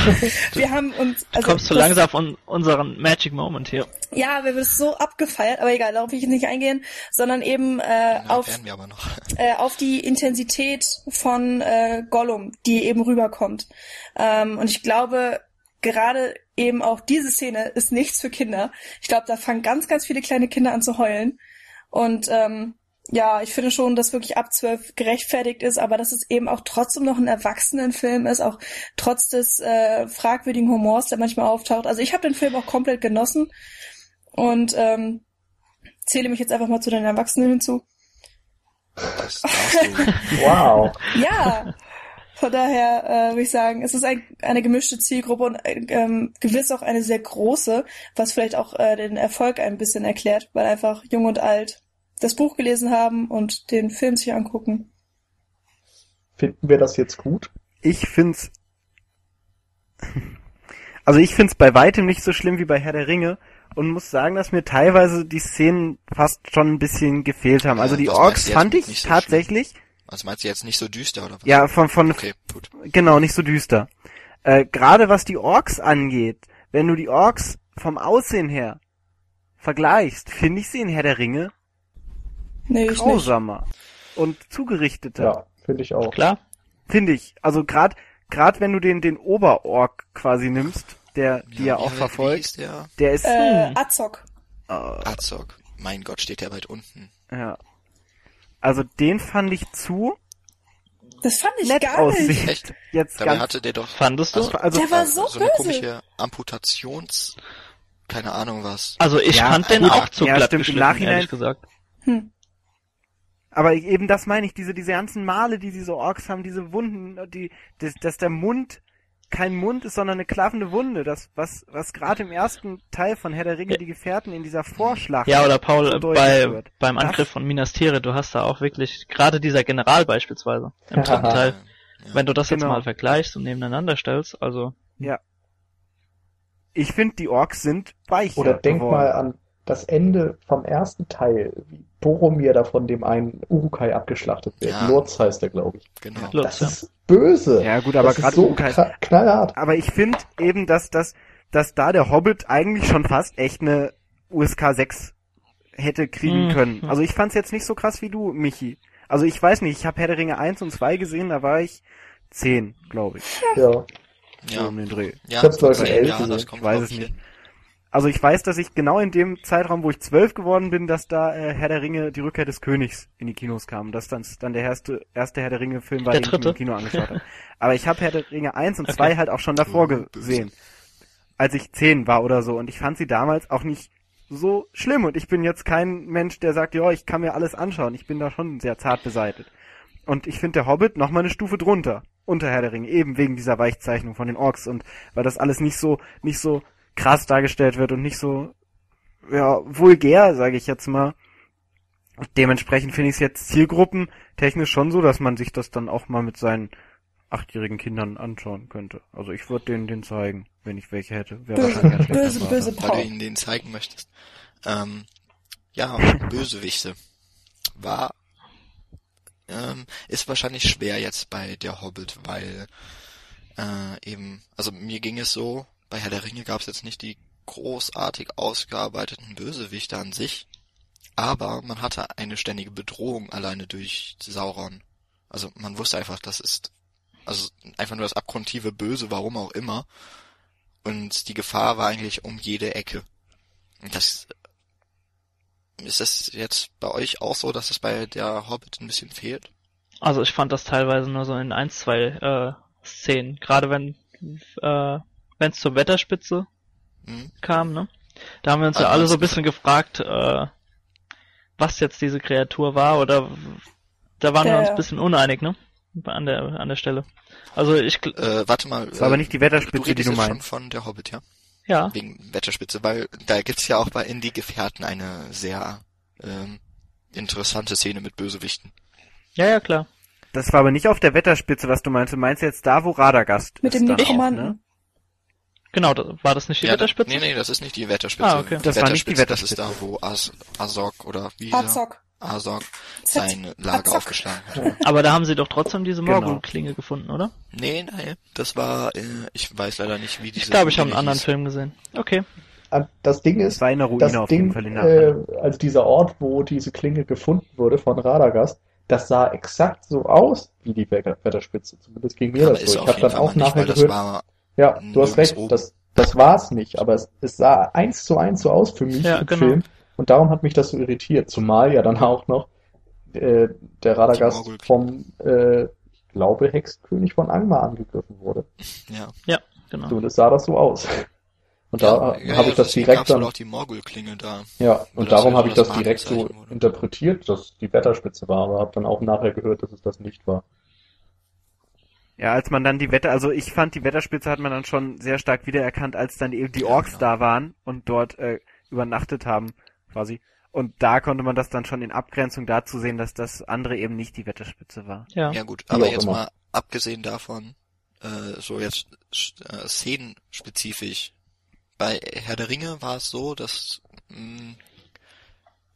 Wir haben uns also Kommst du langsam auf un unseren Magic Moment hier. Ja, wir haben es so abgefeiert, aber egal, darauf will ich jetzt nicht eingehen, sondern eben äh, na, auf werden wir aber noch. äh, auf die Intensität von äh, Gollum, die eben rüberkommt. Ähm, und ich glaube, gerade eben auch diese Szene ist nichts für Kinder. Ich glaube, da fangen ganz, ganz viele kleine Kinder an zu heulen. Und ähm, ja, ich finde schon, dass wirklich ab zwölf gerechtfertigt ist, aber dass es eben auch trotzdem noch ein Erwachsenenfilm ist, auch trotz des äh, fragwürdigen Humors, der manchmal auftaucht. Also ich habe den Film auch komplett genossen und ähm, zähle mich jetzt einfach mal zu den Erwachsenen hinzu. Wow. Ja, von daher äh, würde ich sagen, es ist ein, eine gemischte Zielgruppe und äh, ähm, gewiss auch eine sehr große, was vielleicht auch äh, den Erfolg ein bisschen erklärt, weil einfach jung und alt das Buch gelesen haben und den Film sich angucken. Finden wir das jetzt gut? Ich find's. Also ich find's bei weitem nicht so schlimm wie bei Herr der Ringe und muss sagen, dass mir teilweise die Szenen fast schon ein bisschen gefehlt haben. Also die Orks fand ich so tatsächlich, Also meinst du jetzt nicht so düster oder was? ja, von, von, Okay, gut. genau, nicht so düster. Äh, Gerade was die Orks angeht, wenn du die Orks vom Aussehen her vergleichst, finde ich sie in Herr der Ringe Nee, ich nicht. grausamer und zugerichteter. Ja, finde ich auch. Klar. Finde ich. Also gerade gerade wenn du den den Oberork quasi nimmst, der die ja, wie- auch Wie verfolgt, der? der ist Äh. Azog. äh, Azog. Mein Gott, steht der weit unten. ja. Also den fand ich zu Das fand ich nett gar nicht. aussehen. Echt? Jetzt Dabei ganz hatte der doch Fandest du? also, also Der war so so eine böse. komische Amputations keine Ahnung was. Also ich Ja, fand den auch zu Ja, glatt stimmt, im Nachhinein- ehrlich gesagt. Hm. Aber eben das meine ich, diese, diese ganzen Male, die diese Orks haben, diese Wunden, die, dass, dass der Mund kein Mund ist, sondern eine klaffende Wunde. Das, was, was gerade im ersten Teil von Herr der Ringe, Ja. die Gefährten in dieser Vorschlacht. Ja, oder Paul, so bei, wird. beim Das- Angriff von Minas Tirith, du hast da auch wirklich, gerade dieser General beispielsweise, im dritten Ja. Teil, Ja. wenn du das jetzt Genau. mal vergleichst und nebeneinander stellst, also, Ich finde, die Orks sind weicher Oder denk geworden. mal an das Ende vom ersten Teil, wie Boromir da von dem einen Urukai abgeschlachtet wird. Ja. Lurz heißt er, glaube ich. Genau. Lutz, Das ja. ist böse. Ja, gut, aber gerade so Urukai- knallhart. Aber ich finde eben, dass, dass, dass da der Hobbit eigentlich schon fast echt eine USK 6 hätte kriegen Mhm. können. Also ich fand's jetzt nicht so krass wie du, Michi. Also ich weiß nicht, ich habe Herr der Ringe 1 und 2 gesehen, da war ich 10, glaube ich. Ja. Ja, um den Dreh. ja, Ich hab's, glaub ich, zehn elf Jahre, gesehen. das kommt, Ich weiß es ich, nicht. hin. Also ich weiß, dass ich genau in dem Zeitraum, wo ich 12 geworden bin, dass da äh, Herr der Ringe, die Rückkehr des Königs in die Kinos kam. Dass dann, dann der erste, erste Herr der Ringe Film war, Der den ich mir im Kino angeschaut habe. Aber ich habe Herr der Ringe 1 und Okay. 2 halt auch schon davor gesehen. Als ich 10 war oder so. Und ich fand sie damals auch nicht so schlimm. Und ich bin jetzt kein Mensch, der sagt, ja, ich kann mir alles anschauen. Ich bin da schon sehr zart beseitet. Und ich finde der Hobbit noch mal eine Stufe drunter. Unter Herr der Ringe. Eben wegen dieser Weichzeichnung von den Orks. Und weil das alles nicht so, nicht so krass dargestellt wird und nicht so, ja, vulgär, sage ich jetzt mal. Dementsprechend finde ich es jetzt Zielgruppen technisch schon so, dass man sich das dann auch mal mit seinen achtjährigen Kindern anschauen könnte. Also ich würde denen den zeigen, wenn ich welche hätte. Wäre Böse, böse, böse weil du Paul. ihnen den zeigen möchtest. Ähm, ja, Bösewichte. War, ähm, ist wahrscheinlich schwer jetzt bei der Hobbit, weil äh, eben, also mir ging es so, bei Herr der Ringe gab es jetzt nicht die großartig ausgearbeiteten Bösewichte an sich, aber man hatte eine ständige Bedrohung alleine durch Sauron. Also man wusste einfach, das ist also einfach nur das abgrundtiefe Böse, warum auch immer. Und die Gefahr war eigentlich um jede Ecke. Das ist das jetzt bei euch auch so, dass es bei der Hobbit ein bisschen fehlt? also ich fand das teilweise nur so in ein, zwei äh, Szenen, gerade wenn äh, wenn es zur Wetterspitze Hm? kam, ne? Da haben wir uns Also ja alle so ein bisschen gefragt, äh, was jetzt diese Kreatur war, oder da waren Ja, wir uns ein bisschen uneinig, ne? An der an der Stelle. Also ich Äh, warte mal. Das war aber nicht die Wetterspitze, du die du jetzt schon meinst. von der Hobbit, ja? ja, Wegen Wetterspitze, weil da gibt's ja auch bei In die Gefährten eine sehr ähm, interessante Szene mit Bösewichten. ja, ja, klar. Das war aber nicht auf der Wetterspitze, was du meinst. Du meinst jetzt da, wo Radagast Mit ist dem dann auch, Nekromanten. ne? Genau, da, war das nicht die ja, Wetterspitze? Nee, nee, das ist nicht die Wetterspitze. Ah, okay. Das war nicht die Das ist Wetterspitze. da, wo As Azog oder wie er? Azog. Azog sein Lager Azog. aufgeschlagen hat. Aber da haben sie doch trotzdem diese Genau. Morgul-Klinge gefunden, oder? Nee, nein, das war, äh, ich weiß leider nicht, wie diese Ich glaube, ich habe einen anderen hieß. Film gesehen. Okay. An- Das Ding Das ist, eine Ruine das Ding, Fall in äh, also dieser Ort, wo diese Klinge gefunden wurde von Radagast, das sah exakt so aus wie die Wetter- Wetterspitze. Zumindest ging mir Aber das so. Ich habe dann Fall auch nicht, nachher das gehört, war, ja, du hast nirgends recht, oben. das, das war's nicht, aber es, es sah eins zu eins so aus für mich Ja, im genau. Film und darum hat mich das so irritiert, zumal ja dann auch noch äh, der Radagast vom, äh, glaube Hexenkönig von Angmar angegriffen wurde. ja. Genau. Zumindest sah das so aus. Und da ja, habe ja, ich das direkt dann auch die Morgul-Klinge da. Ja, und Oder darum ja habe ich das direkt so wurde. interpretiert, dass die Wetterspitze war, aber habe dann auch nachher gehört, dass es das nicht war. Ja, als man dann die Wetter, also ich fand die Wetterspitze hat man dann schon sehr stark wiedererkannt, als dann eben die Ja, Orks genau. da waren und dort äh, übernachtet haben, quasi. Und da konnte man das dann schon in Abgrenzung dazu sehen, dass das andere eben nicht die Wetterspitze war. Ja. Ja gut, aber jetzt immer. mal abgesehen davon, äh, so jetzt äh, szenenspezifisch. Bei Herr der Ringe war es so, dass mh,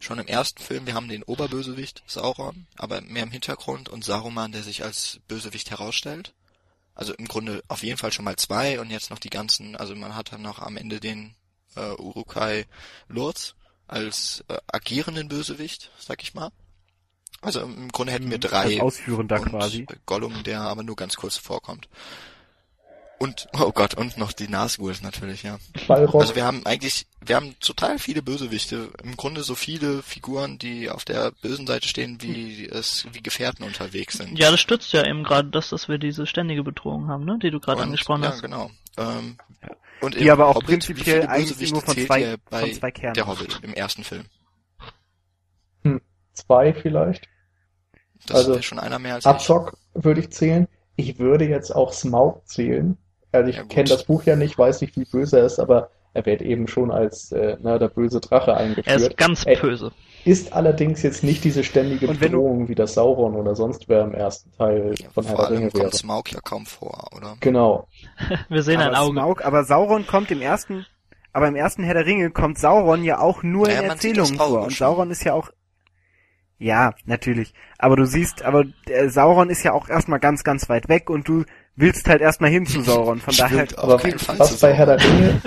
schon im ersten Film, wir haben den Oberbösewicht Sauron, aber mehr im Hintergrund und Saruman, der sich als Bösewicht herausstellt. Also im Grunde auf jeden Fall schon mal zwei und jetzt noch die ganzen, also man hat dann noch am Ende den äh, Urukai Lurz als äh, agierenden Bösewicht, sag ich mal. Also im Grunde hätten wir drei Als Ausführender und quasi. Gollum, der aber nur ganz kurz vorkommt. Und, oh Gott, und noch die Nazguls natürlich, ja. Balrog, Also wir haben eigentlich, wir haben total viele Bösewichte. Im Grunde so viele Figuren, die auf der bösen Seite stehen, wie es, wie Gefährten unterwegs sind. Ja, das stützt ja eben gerade das, dass wir diese ständige Bedrohung haben, ne? Die du gerade angesprochen ja, hast. genau. Ähm, Und Die im aber auch Hobbit, prinzipiell eigentlich nur von zwei- von zwei Kernen der. Hobbit im ersten Film? Zwei vielleicht. Das Also, wäre schon einer mehr als ich. Abzock würde ich zählen. Ich würde jetzt auch Smaug zählen. Also ich Ja, kenne das Buch ja nicht, weiß nicht, wie böse er ist, aber er wird eben schon als äh, na, der böse Drache Er eingeführt. ist ganz Ey, böse. Ist allerdings jetzt nicht diese ständige Bedrohung wie das Sauron oder sonst wer im ersten Teil Ja, von Herr der Ringe kommt Smaug ja kaum vor, oder? Genau. Wir sehen ein aber Auge. Smaug, aber Sauron kommt im ersten, aber im ersten Herr der Ringe kommt Sauron ja auch nur Naja, in Erzählungen vor. Und. Sauron ist ja auch, ja, natürlich. Aber du siehst, aber äh, Sauron ist ja auch erstmal ganz, ganz weit weg und du willst halt erstmal hin zu Sauron. Von Ich daher, auf Aber keinen Fall was bei Herr der. Ringe,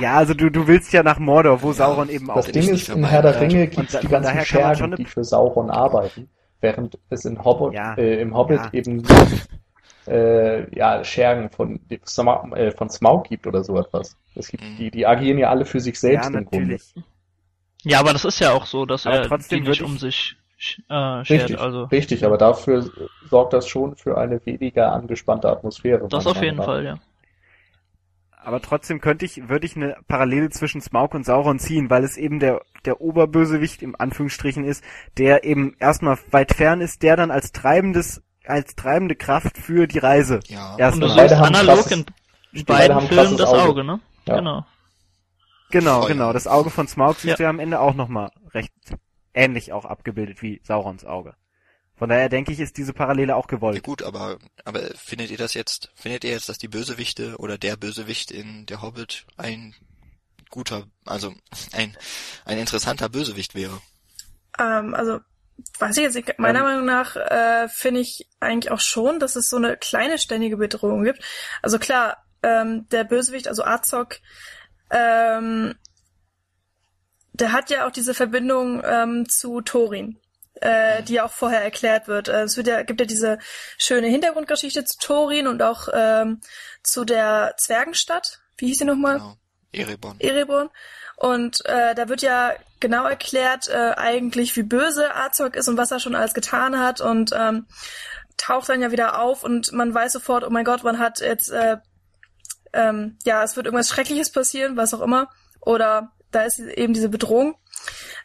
ja, also du, du willst ja nach Mordor, wo Ja, Sauron eben auch das Ding ist, in. Herr der Ringe gibt es die ganzen Schergen, die für Sauron arbeiten, während es in Hobbit, Ja. äh, im Hobbit Ja. eben äh, ja, Schergen von, äh, von Smaug gibt oder so etwas. Es gibt, Mhm. die, die agieren ja alle für sich selbst ja, im Grunde. natürlich. Ja, aber das ist ja auch so, dass Aber er trotzdem die nicht um sich äh, schert. Richtig, Also richtig, aber dafür sorgt das schon für eine weniger angespannte Atmosphäre. das auf jeden. Fall, ja. Aber trotzdem könnte ich, würde ich eine Parallele zwischen Smaug und Sauron ziehen, weil es eben der, der Oberbösewicht im Anführungsstrichen ist, der eben erstmal weit fern ist, der dann als treibendes, als treibende Kraft für die Reise. Ja. Erst Und du siehst haben analog krasses- in beiden Filmen das Auge. Auge, ne? Ja. Genau. Genau, Feuer. genau. Das Auge von Smaug siehst Ja. du ja am Ende auch nochmal recht ähnlich auch abgebildet wie Saurons Auge. Von daher denke ich, ist diese Parallele auch Ja gewollt. gut, aber, aber findet ihr das jetzt, findet ihr jetzt, dass die Bösewichte oder der Bösewicht in der Hobbit ein guter, also ein, ein interessanter Bösewicht wäre? Ähm, also, weiß ich jetzt nicht, meiner Ähm. Meinung nach äh, finde ich eigentlich auch schon, dass es so eine kleine ständige Bedrohung gibt. Also klar, ähm, der Bösewicht, also Azog, ähm, der hat ja auch diese Verbindung ähm, zu Thorin, äh, die ja auch vorher erklärt wird. Äh, es wird ja, gibt ja diese schöne Hintergrundgeschichte zu Thorin und auch ähm, zu der Zwergenstadt. Wie hieß sie nochmal? Genau. Erebon. Ereborn. Und äh, da wird ja genau erklärt, äh, eigentlich, wie böse Azog ist und was er schon alles getan hat und ähm, taucht dann ja wieder auf und man weiß sofort, oh mein Gott, man hat jetzt, äh, ähm, ja, es wird irgendwas Schreckliches passieren, was auch immer. Oder da ist eben diese Bedrohung.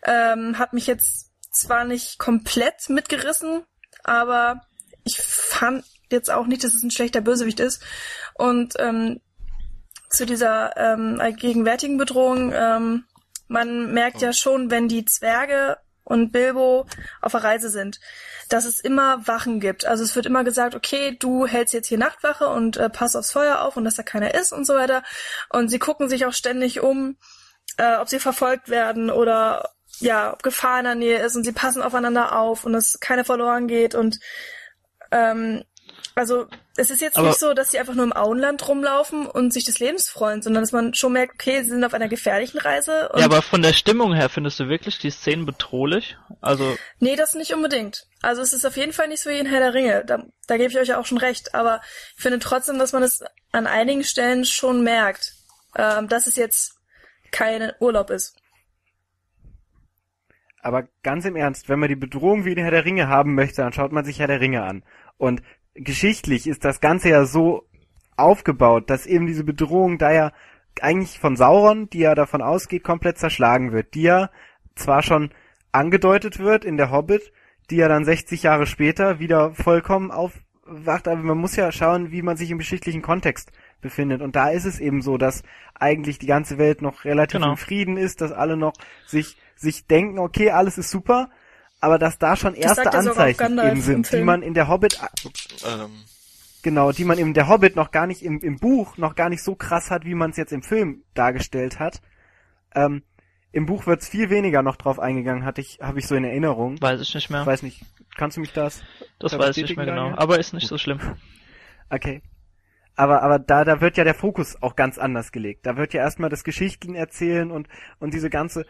Ähm, hat mich jetzt zwar nicht komplett mitgerissen, aber ich fand jetzt auch nicht, dass es ein schlechter Bösewicht ist. Und ähm, zu dieser ähm, gegenwärtigen Bedrohung, ähm, man merkt ja schon, wenn die Zwerge und Bilbo auf der Reise sind, dass es immer Wachen gibt. Also es wird immer gesagt, okay, du hältst jetzt hier Nachtwache und äh, pass aufs Feuer auf und dass da keiner ist und so weiter. Und sie gucken sich auch ständig um, äh, ob sie verfolgt werden oder ja, ob Gefahr in der Nähe ist und sie passen aufeinander auf und dass keiner verloren geht und ähm, also es ist jetzt Aber- nicht so, dass sie einfach nur im Auenland rumlaufen und sich des Lebens freuen, sondern dass man schon merkt, okay, sie sind auf einer gefährlichen Reise. Ja, aber von der Stimmung her findest du wirklich die Szenen bedrohlich? Also, nee, das nicht unbedingt. Also es ist auf jeden Fall nicht so wie in Herr der Ringe. Da, da gebe ich euch ja auch schon recht. Aber ich finde trotzdem, dass man es an einigen Stellen schon merkt, ähm, dass es jetzt kein Urlaub ist. Aber ganz im Ernst, wenn man die Bedrohung wie in Herr der Ringe haben möchte, dann schaut man sich Herr der Ringe an. Und geschichtlich ist das Ganze ja so aufgebaut, dass eben diese Bedrohung da ja eigentlich von Sauron, die ja davon ausgeht, komplett zerschlagen wird, die ja zwar schon angedeutet wird in der Hobbit, die ja dann 60 Jahre später wieder vollkommen aufwacht, aber man muss ja schauen, wie man sich im geschichtlichen Kontext befindet. Und da ist es eben so, dass eigentlich die ganze Welt noch relativ Genau. im Frieden ist, dass alle noch sich, sich denken, okay, alles ist super, aber dass da schon erste Anzeichen eben sind, die man in der Hobbit, Ähm, genau, die man in der Hobbit noch gar nicht im, im Buch noch gar nicht so krass hat, wie man es jetzt im Film dargestellt hat. Ähm, Im Buch wird es viel weniger noch drauf eingegangen, hatte ich, habe ich so in Erinnerung. weiß ich nicht mehr. Ich weiß nicht, kannst du mich das? das da weiß ich nicht mehr genau. Daniel? Aber ist nicht so schlimm. Okay. Aber, aber da, da wird ja der Fokus auch ganz anders gelegt. Da wird ja erstmal das Geschichten erzählen und, und diese ganze,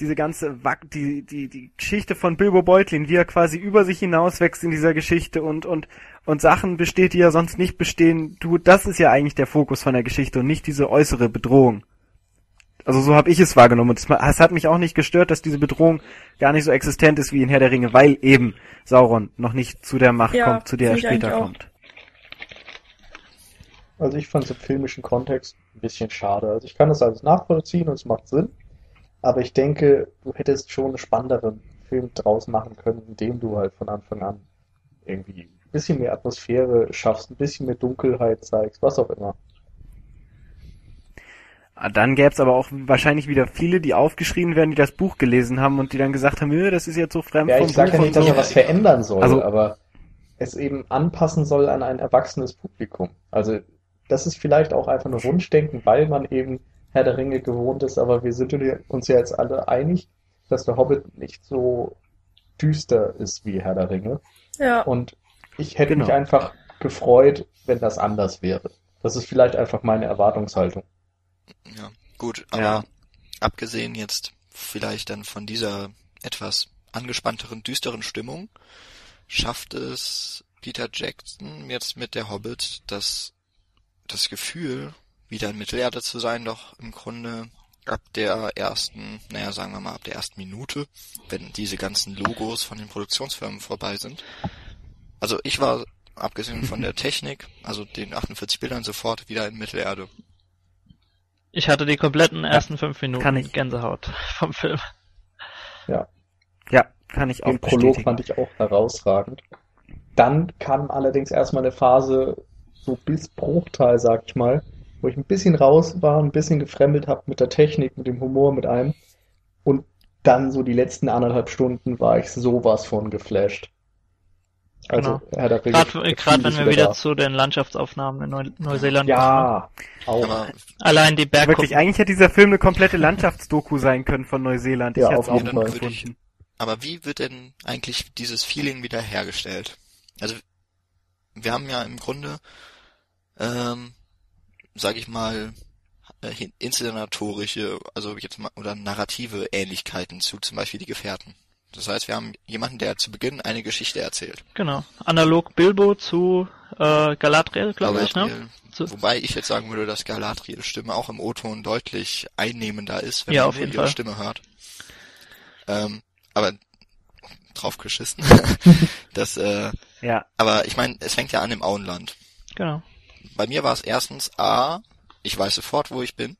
diese ganze, Wack- die, die, die Geschichte von Bilbo Beutlin, wie er quasi über sich hinauswächst in dieser Geschichte und, und, und Sachen besteht, die ja sonst nicht bestehen. Du, das ist ja eigentlich der Fokus von der Geschichte und nicht diese äußere Bedrohung. Also so habe ich es wahrgenommen. Und es hat mich auch nicht gestört, dass diese Bedrohung gar nicht so existent ist wie in Herr der Ringe, weil eben Sauron noch nicht zu der Macht Ja, kommt, zu der er später kommt. Also ich fand es im filmischen Kontext ein bisschen schade. Also ich kann das alles nachvollziehen und es macht Sinn. Aber ich denke, du hättest schon einen spannenderen Film draus machen können, indem du halt von Anfang an irgendwie ein bisschen mehr Atmosphäre schaffst, ein bisschen mehr Dunkelheit zeigst, was auch immer. Ah, Dann gäbe es aber auch wahrscheinlich wieder viele, die aufgeschrien werden, die das Buch gelesen haben und die dann gesagt haben, "Nö, das ist jetzt so fremd Ja, vom ich sage Buch ja nicht, dass er was verändern soll, Also- aber es eben anpassen soll an ein erwachsenes Publikum. Also das ist vielleicht auch einfach nur Wunschdenken, weil man eben Herr der Ringe gewohnt ist, aber wir sind uns ja jetzt alle einig, dass der Hobbit nicht so düster ist wie Herr der Ringe. Ja. Und ich hätte Genau. mich einfach gefreut, wenn das anders wäre. Das ist vielleicht einfach meine Erwartungshaltung. Ja, gut, aber Ja. abgesehen jetzt vielleicht dann von dieser etwas angespannteren, düsteren Stimmung, schafft es Peter Jackson jetzt mit der Hobbit, das, das Gefühl, wieder in Mittelerde zu sein, doch im Grunde ab der ersten, naja, sagen wir mal ab der ersten Minute, wenn diese ganzen Logos von den Produktionsfirmen vorbei sind. Also ich war, abgesehen von der Technik, also den 48 Bildern, sofort wieder in Mittelerde. Ich hatte die kompletten ersten fünf Minuten kann ich. Gänsehaut vom Film. Ja, kann ich auch Den Prolog bestätigen. fand ich auch herausragend. Dann kam allerdings erstmal eine Phase, so bis Bruchteil, sag ich mal, wo ich ein bisschen raus war, ein bisschen gefremdet habe mit der Technik, mit dem Humor, mit allem. Und dann so die letzten anderthalb Stunden war ich sowas von geflasht. Also, Genau. Herr Gerade wenn wir wieder da. zu den Landschaftsaufnahmen in Neu Neuseeland kommen. Ja, auch. Aber Allein die Bergkuppen. Wirklich, eigentlich hätte dieser Film eine komplette Landschaftsdoku sein können von Neuseeland. Ich Ja, hätte es auf auch jeden Fall. gefunden. Aber wie wird denn eigentlich dieses Feeling wieder hergestellt? Also wir haben ja im Grunde, ähm, sage ich mal, äh, inszenatorische, also jetzt mal oder narrative Ähnlichkeiten zu zum Beispiel die Gefährten. Das heißt, wir haben jemanden, der zu Beginn eine Geschichte erzählt. Genau. Analog Bilbo zu äh, Galadriel, glaube ich, ne? Wobei ich jetzt sagen würde, dass Galadriels Stimme auch im O-Ton deutlich einnehmender ist, wenn Ja, man auf jeden ihre Fall. Stimme hört. Ähm, aber drauf geschissen. das, äh, Ja, aber ich meine, es fängt ja an im Auenland. Genau. Bei mir war es erstens A, ich weiß sofort, wo ich bin.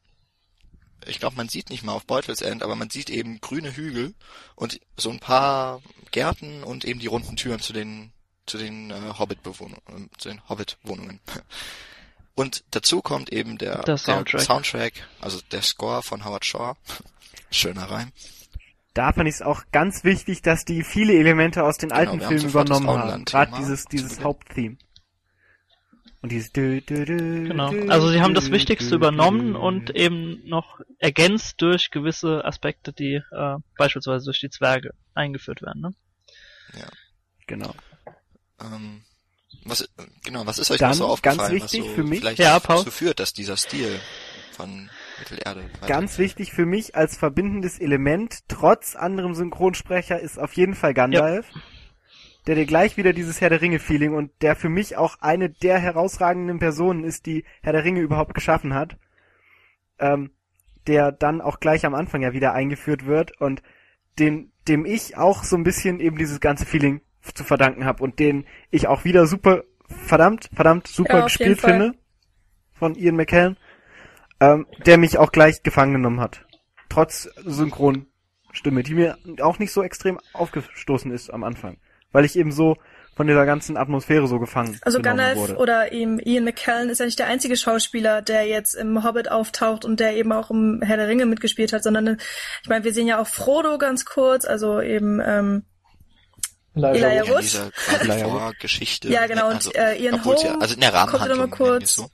Ich glaube, man sieht nicht mal auf Beutelsend, aber man sieht eben grüne Hügel und so ein paar Gärten und eben die runden Türen zu den zu den äh, Hobbit-Bewohnungen, zu den Hobbit-Wohnungen. Und dazu kommt eben der, Der Soundtrack. Soundtrack, also der Score von Howard Shaw. Schöner Reim. da fand ich es auch ganz wichtig, dass die viele Elemente aus den Genau, alten Filmen übernommen haben. Gerade dieses, dieses. Haupttheme. Und dieses dü, dü, dü, Genau. Also sie haben dü, das Wichtigste dü, übernommen dü. und eben noch ergänzt durch gewisse Aspekte, die äh, beispielsweise durch die Zwerge eingeführt werden. Ne? Genau. Ähm, was, genau, was ist euch Dann, noch so aufgefallen, ganz wichtig was so für mich- vielleicht Ja, Paul. dazu führt, dass dieser Stil von Mittelerde Ganz wichtig für mich als verbindendes Element, trotz anderem Synchronsprecher, ist auf jeden Fall Gandalf. Der dir gleich wieder dieses Herr der Ringe-Feeling und der für mich auch eine der herausragenden Personen ist, die Herr der Ringe überhaupt geschaffen hat. Ähm, der dann auch gleich am Anfang ja wieder eingeführt wird und den, dem ich auch so ein bisschen eben dieses ganze Feeling zu verdanken habe und den ich auch wieder super, verdammt, verdammt super Ja, gespielt finde von Ian McKellen, ähm, der mich auch gleich gefangen genommen hat. Trotz Synchronstimme, die mir auch nicht so extrem aufgestoßen ist am Anfang. Weil ich eben so von dieser ganzen Atmosphäre so gefangen Also Gandalf wurde. oder eben Ian McKellen ist ja nicht der einzige Schauspieler, der jetzt im Hobbit auftaucht und der eben auch im Herr der Ringe mitgespielt hat, sondern ich meine, wir sehen ja auch Frodo ganz kurz, also eben ähm, Elijah Wood. Wood. Vorgeschichte. Ja, genau, und, also, äh, Ian Holm ja, also in der kommt ja mal es kurz. so.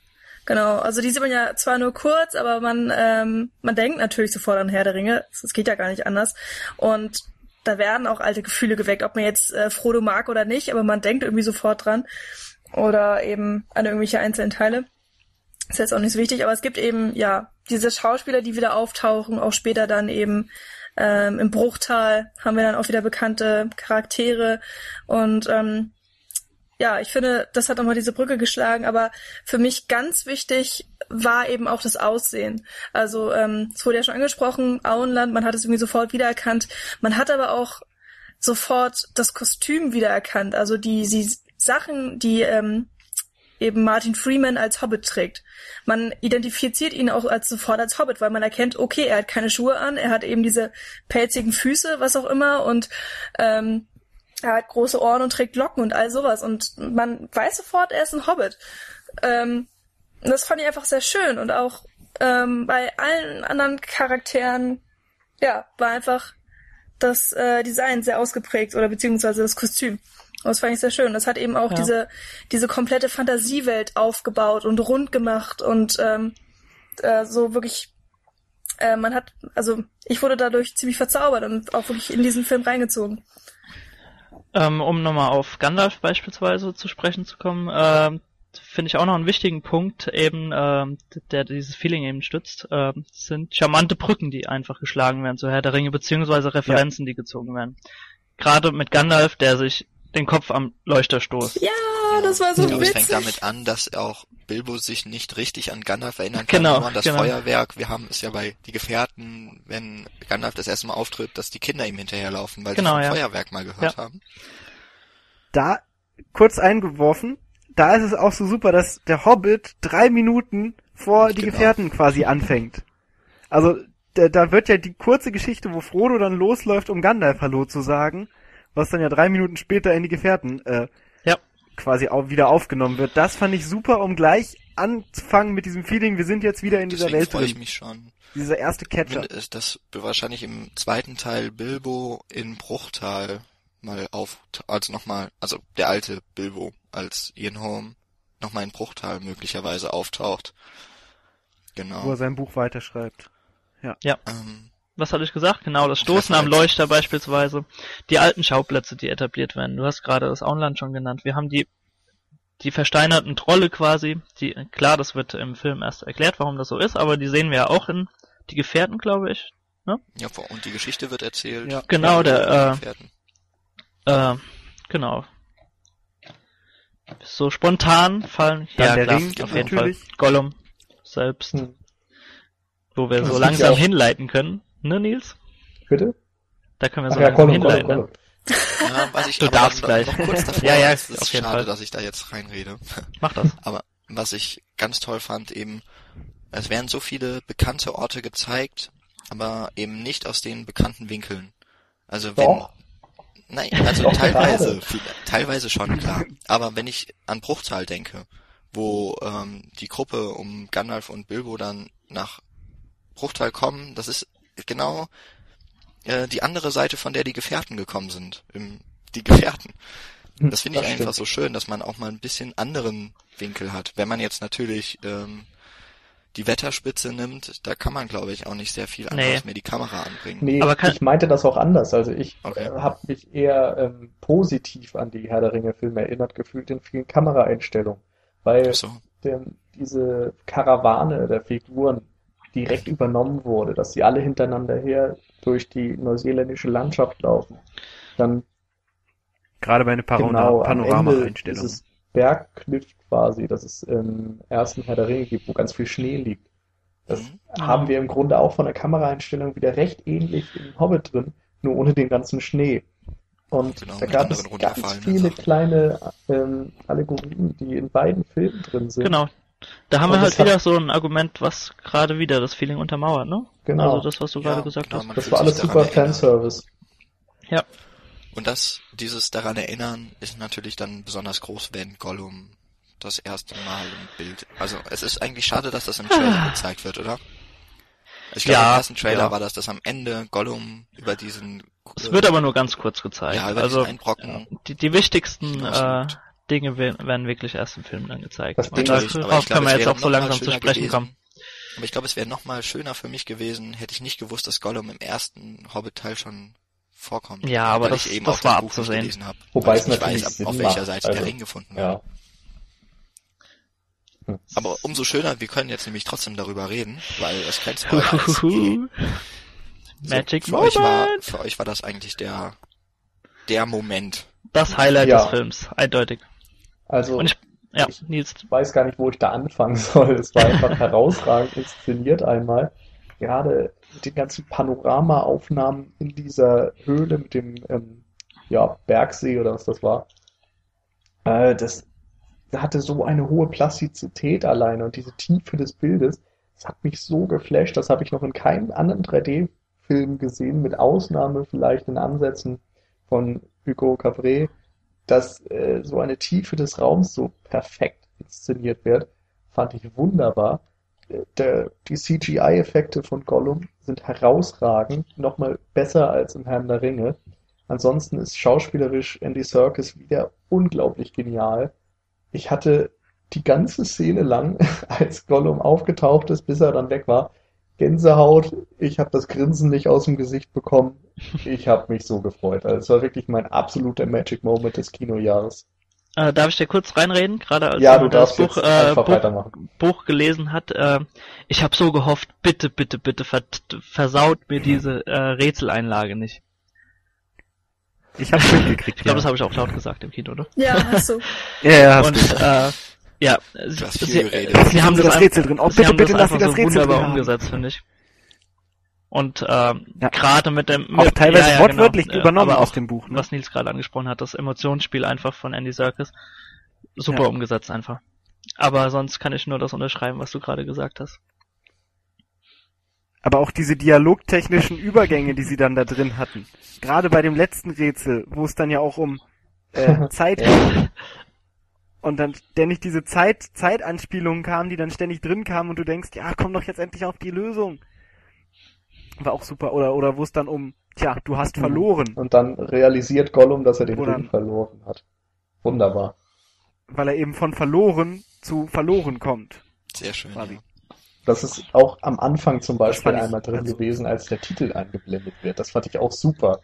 Genau, also die sieht man ja zwar nur kurz, aber man ähm, man denkt natürlich sofort an Herr der Ringe. Das geht ja gar nicht anders. Und da werden auch alte Gefühle geweckt, ob man jetzt äh, Frodo mag oder nicht, aber man denkt irgendwie sofort dran. Oder eben an irgendwelche einzelnen Teile. Ist jetzt auch nicht so wichtig, aber es gibt eben, ja, diese Schauspieler, die wieder auftauchen, auch später dann eben ähm, im Bruchtal haben wir dann auch wieder bekannte Charaktere und ähm, ja, ich finde, das hat nochmal diese Brücke geschlagen, aber für mich ganz wichtig war eben auch das Aussehen. Also, ähm, es wurde ja schon angesprochen, Auenland, man hat es irgendwie sofort wiedererkannt. Man hat aber auch sofort das Kostüm wiedererkannt. Also die, die Sachen, die ähm, eben Martin Freeman als Hobbit trägt. Man identifiziert ihn auch als sofort als Hobbit, weil man erkennt, okay, er hat keine Schuhe an, er hat eben diese pelzigen Füße, was auch immer, und ähm, er hat große Ohren und trägt Locken und all sowas. Und man weiß sofort, er ist ein Hobbit. Ähm, das fand ich einfach sehr schön. Und auch ähm, bei allen anderen Charakteren, ja, war einfach das äh, Design sehr ausgeprägt oder beziehungsweise das Kostüm. Und das fand ich sehr schön. Das hat eben auch Ja. diese, diese komplette Fantasiewelt aufgebaut und rund gemacht und ähm, äh, so wirklich, äh, man hat, also ich wurde dadurch ziemlich verzaubert und auch wirklich in diesen Film reingezogen. Ähm, um nochmal auf Gandalf beispielsweise zu sprechen zu kommen, ähm, finde ich auch noch einen wichtigen Punkt, eben, ähm, der dieses Feeling eben stützt, ähm, sind charmante Brücken, die einfach geschlagen werden zu Herr der Ringe, beziehungsweise Referenzen, die gezogen werden. Gerade mit Gandalf, der sich den Kopf am Leuchter stoßt. Ja, das war so ich glaube, es witzig. fängt damit an, dass auch Bilbo sich nicht richtig an Gandalf erinnern kann, Genau, das genau. Feuerwerk. Wir haben es ja bei Die Gefährten, wenn Gandalf das erste Mal auftritt, dass die Kinder ihm hinterherlaufen, weil Genau, sie vom ja. Feuerwerk mal gehört haben. Da, kurz eingeworfen, da ist es auch so super, dass der Hobbit drei Minuten vor die Genau. Gefährten quasi anfängt. Also, da, da wird ja die kurze Geschichte, wo Frodo dann losläuft, um Gandalf Hallo zu sagen, was dann ja drei Minuten später in die Gefährten äh, Ja. Quasi auch wieder aufgenommen wird. Das fand ich super, um gleich anzufangen mit diesem Feeling, wir sind jetzt wieder in dieser Deswegen Welt freue ich drin. mich schon. Dieser erste Catcher. Dass wahrscheinlich im zweiten Teil Bilbo in Bruchtal mal auf, also nochmal, also der alte Bilbo als Ian Holm nochmal in Bruchtal möglicherweise auftaucht. wo Genau. er sein Buch weiterschreibt. Ähm, Was hatte ich gesagt? Genau, das Stoßen am. Leuchter beispielsweise. Die alten Schauplätze, die etabliert werden. Du hast gerade das Auenland schon genannt. Wir haben die, die versteinerten Trolle quasi. Die, klar, das wird im Film erst erklärt, warum das so ist, aber die sehen wir ja auch in Die Gefährten, glaube ich. ja, vor- und die Geschichte wird erzählt. Ja. Genau, der, äh, Gefährten. Äh, genau. So spontan fallen, Dann ja der klar, Ring, auf jeden natürlich. Fall. Gollum selbst, Hm. wo wir Das so langsam ja hinleiten können. Ne, Nils? Bitte? Da können wir Ach so ja, langsam Gollum, Gollum, hinleiten. Gollum. Ja, was ich Du darfst noch, gleich. noch kurz davor, Ja, ja, es ist auf jeden schade, Fall. dass ich da jetzt reinrede. Mach das. Aber was ich ganz toll fand, eben, es werden so viele bekannte Orte gezeigt, aber eben nicht aus den bekannten Winkeln. Also wenn, Doch. nein, also Doch, teilweise, viel- teilweise schon, klar. Aber wenn ich an Bruchtal denke, wo ähm, die Gruppe um Gandalf und Bilbo dann nach Bruchtal kommen, das ist genau äh, die andere Seite, von der die Gefährten gekommen sind. Im, die Gefährten. Hm, Das finde ich das einfach stimmt. so schön, dass man auch mal ein bisschen anderen Winkel hat. Wenn man jetzt natürlich ähm, die Wetterspitze nimmt, da kann man, glaube ich, auch nicht sehr viel anderes Nee. mehr die Kamera anbringen. Nee, Aber kann- ich meinte das auch anders. Also ich Okay. äh, habe mich eher ähm, positiv an die Herr der Ringe Filme erinnert gefühlt in vielen Kameraeinstellungen, weil so. der, diese Karawane der Figuren direkt übernommen wurde, dass sie alle hintereinander her durch die neuseeländische Landschaft laufen. Dann Gerade bei einer Parona genau Panorama-Einstellung. dieses Bergkliff quasi, das es im ersten Herr der Ringe gibt, wo ganz viel Schnee liegt. Das Mhm. haben wir im Grunde auch von der Kameraeinstellung wieder recht ähnlich im Hobbit drin, nur ohne den ganzen Schnee. Und Genau, da gab es ganz viele Sachen. kleine ähm, Allegorien, die in beiden Filmen drin sind. Genau. Da haben Und wir halt hat- wieder so ein Argument, was gerade wieder das Feeling untermauert, ne? Genau. Also das, was du Ja, gerade gesagt genau, hast. Das war alles super. Fanservice. Ja. Und das, dieses daran erinnern, ist natürlich dann besonders groß, wenn Gollum das erste Mal im Bild. Also es ist eigentlich schade, dass das im Trailer gezeigt wird, oder? Ich glaube, Ja, im ersten Trailer ja. war das, dass am Ende Gollum über diesen Es wird aber nur ganz kurz gezeigt. ja, über also diesen einen Brocken die, die wichtigsten äh. Dinge we- werden wirklich erst im Film dann gezeigt. Das Und Ding darauf ich glaube, können wir jetzt auch so langsam zu sprechen gewesen. kommen. Aber ich glaube, es wäre noch mal schöner für mich gewesen, hätte ich nicht gewusst, dass Gollum im ersten Hobbit-Teil schon vorkommt. Ja, aber weil das- ich eben das auch war abzusehen. gelesen habe. Wobei weil es ich nicht natürlich weiß, Sinn auf welcher macht, Seite also, der Ring gefunden wird. Ja. Aber umso schöner, wir können jetzt nämlich trotzdem darüber reden, weil es kein Spoiler ist. Eh. So, Magic für euch war, Moment. für euch war das eigentlich der, der Moment. Das Highlight Ja. des Films, eindeutig. Also ich, ja, Ich- weiß gar nicht, wo ich da anfangen soll. Es war einfach herausragend inszeniert einmal. Gerade mit den ganzen Panoramaaufnahmen in dieser Höhle mit dem ähm, ja, Bergsee oder was das war. Äh, das hatte so eine hohe Plastizität alleine und diese Tiefe des Bildes, das hat mich so geflasht, das habe ich noch in keinem anderen 3D-Film gesehen, mit Ausnahme vielleicht in Ansätzen von Hugo Cabret, dass äh, so eine Tiefe des Raums so perfekt inszeniert wird, fand ich wunderbar. Äh, der, die CGI-Effekte von Gollum sind herausragend, nochmal besser als im Herrn der Ringe. Ansonsten ist schauspielerisch Andy Serkis wieder unglaublich genial. Ich hatte die ganze Szene lang, als Gollum aufgetaucht ist, bis er dann weg war, Gänsehaut. Ich habe das Grinsen nicht aus dem Gesicht bekommen. Ich habe mich so gefreut. Also es war wirklich mein absoluter Magic Moment des Kinojahres. Äh, darf ich dir kurz reinreden? Gerade als Ja, du das Buch, äh, einfach Buch, weitermachen. Buch gelesen hat. Äh, ich habe so gehofft, bitte, bitte, bitte ver versaut mir diese äh, Rätseleinlage nicht. Ich hab's mitgekriegt, Ich glaube, ja. das habe ich auch laut gesagt im Kino, oder? Ja, hast du. ja, ja, hast Und du. Äh, ja, Du hast sie, viel sie, geredet. sie haben Sie das, das Rätsel drin. Oh, sie bitte, haben bitte das lass sie einfach das so Rätsel wunderbar drin haben. umgesetzt, finde ich. Und ähm, Ja. gerade mit dem Auch mit, teilweise ja, ja, wortwörtlich genau, übernommen aber aus auch, dem Buch, ne? was Nils gerade angesprochen hat, das Emotionsspiel einfach von Andy Serkis. Super Ja. umgesetzt einfach. Aber sonst kann ich nur das unterschreiben, was du gerade gesagt hast. Aber auch diese dialogtechnischen Übergänge, die sie dann da drin hatten. Gerade bei dem letzten Rätsel, wo es dann ja auch um äh, Zeit ging. Und dann ständig diese Zeit, Zeitanspielungen kamen, die dann ständig drin kamen und du denkst, ja, komm doch jetzt endlich auf die Lösung. War auch super. Oder, oder wo es dann um, tja, du hast Mhm. verloren, Und dann realisiert Gollum, dass er den Oder- Ring verloren hat. Wunderbar. weil er eben von verloren zu verloren kommt. Sehr schön. Ja. Das ist auch am Anfang zum Beispiel ich- einmal drin also- gewesen, als der Titel eingeblendet wird. Das fand ich auch super.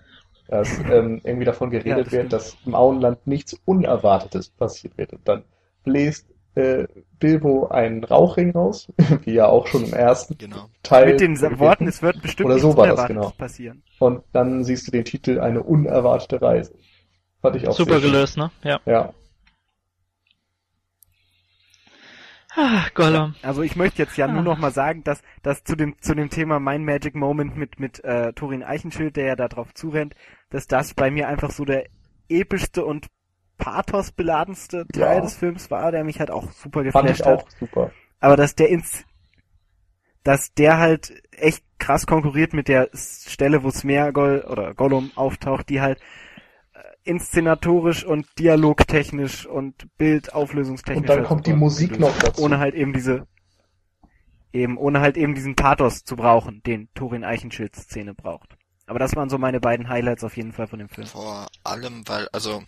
Dass ähm, irgendwie davon Ja, geredet das wird, dass im Auenland nichts Unerwartetes passiert wird. Und dann bläst äh, Bilbo einen Rauchring raus, wie ja auch schon im ersten Genau. Teil. Mit den. Worten, es wird bestimmt Oder so nichts war das, Unerwartetes genau. passieren. Und dann siehst du den Titel Eine unerwartete Reise. Fand ich auch Super sehr schön. gelöst, ne? Ja. Ja. Ah, Gollum. Also ich möchte jetzt ja nur Ah. noch mal sagen, dass, dass zu dem zu dem Thema mein Magic Moment mit mit äh, Torin Eichenschild, der ja da drauf zurennt, dass das bei mir einfach so der epischste und pathosbeladenste Teil Ja. des Films war, der mich halt auch super Fand geflasht ich hat. auch super. Aber dass der ins dass der halt echt krass konkurriert mit der Stelle, wo Smeagol oder Gollum auftaucht, die halt äh, inszenatorisch und dialogtechnisch und bildauflösungstechnisch Und dann halt kommt die Musik noch dazu. Ohne halt eben diese eben ohne halt eben diesen Pathos zu brauchen, den Thorin Eichenschild Szene braucht. Aber das waren so meine beiden Highlights auf jeden Fall von dem Film. Vor allem, weil, also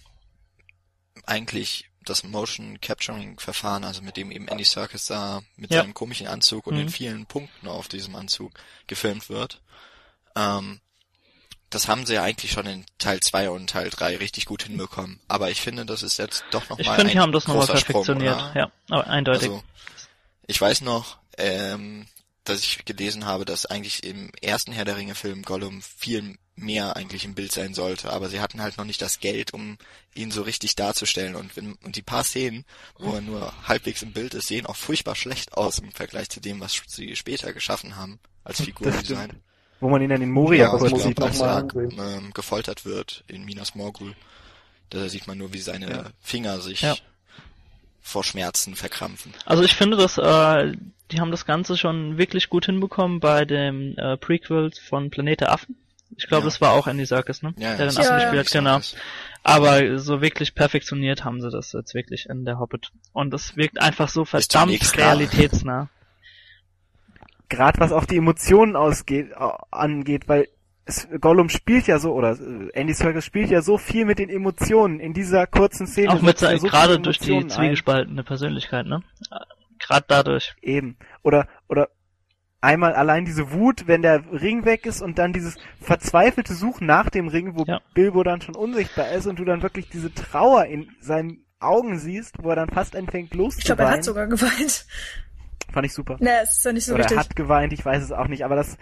eigentlich das Motion Capturing Verfahren, also mit dem eben Andy Serkis da mit Ja. seinem komischen Anzug und Mhm. den vielen Punkten auf diesem Anzug gefilmt wird, ähm, das haben sie ja eigentlich schon in Teil 2 und Teil 3 richtig gut hinbekommen. Aber ich finde, das ist jetzt doch Ich nochmal finde, ein die haben das nochmal Sprung, perfektioniert. oder? Ja, aber eindeutig. Also, ich weiß noch, ähm, dass ich gelesen habe, dass eigentlich im ersten Herr der Ringe Film Gollum viel mehr eigentlich im Bild sein sollte, aber sie hatten halt noch nicht das Geld, um ihn so richtig darzustellen und wenn, und die paar Szenen, wo er nur halbwegs im Bild ist, sehen auch furchtbar schlecht aus im Vergleich zu dem, was sie später geschaffen haben als Figurdesign. Wo man ihn dann in Moria Ja, kurz muss ich sieht. als er ähm, gefoltert wird in Minas Morgul, da sieht man nur, wie seine Ja. Finger sich Ja. vor Schmerzen verkrampfen. Also ich finde, dass äh, die haben das Ganze schon wirklich gut hinbekommen bei dem äh, Prequel von Planet der Affen. Ich glaube, Ja. das war auch Andy Serkis, ne? Ja, der den Affen gespielt hat, genau. Aber so wirklich perfektioniert haben sie das jetzt wirklich in der Hobbit. Und das wirkt einfach so verdammt realitätsnah. Gerade was auch die Emotionen ausgeht, äh, angeht, weil es, Gollum spielt ja so, oder äh, Andy Serkis spielt ja so viel mit den Emotionen in dieser kurzen Szene. Auch mit so gerade durch die zwiegespaltene Persönlichkeit, ne? Gerade dadurch. Eben. Oder, oder einmal allein diese Wut, wenn der Ring weg ist und dann dieses verzweifelte Suchen nach dem Ring, wo Ja. Bilbo dann schon unsichtbar ist und du dann wirklich diese Trauer in seinen Augen siehst, wo er dann fast anfängt Ich glaube, er loszuweinen. hat sogar geweint. Fand ich super. Ne, ist ja nicht so Oder richtig. er hat geweint, ich weiß es auch nicht, aber das,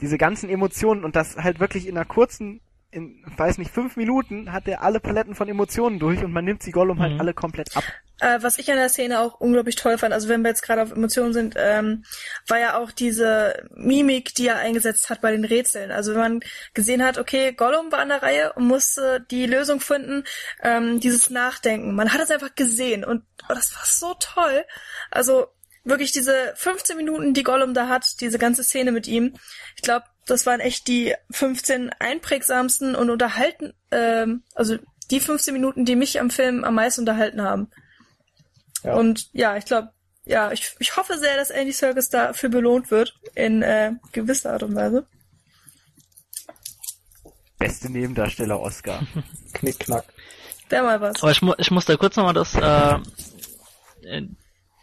diese ganzen Emotionen und das halt wirklich in einer kurzen, in, weiß nicht, fünf Minuten hat er alle Paletten von Emotionen durch und man nimmt sie Gollum halt Mhm. alle komplett ab. äh, was ich an der Szene auch unglaublich toll fand, also wenn wir jetzt gerade auf Emotionen sind, ähm, war ja auch diese Mimik, die er eingesetzt hat bei den Rätseln. Also wenn man gesehen hat, okay, Gollum war an der Reihe und musste die Lösung finden, ähm, dieses Nachdenken. Man hat es einfach gesehen und oh, das war so toll. Also wirklich diese 15 Minuten, die Gollum da hat, diese ganze Szene mit ihm. Ich glaube, das waren echt die 15 einprägsamsten und unterhalten, ähm, also die 15 Minuten, die mich am Film am meisten unterhalten haben. Ja. Und ja, ich glaube, ja, ich, ich hoffe sehr, dass Andy Serkis dafür belohnt wird, in äh, gewisser Art und Weise. Beste Nebendarsteller Oscar. Knick, knack. Wäre mal was. Aber ich, mu ich muss da kurz nochmal das, äh, äh,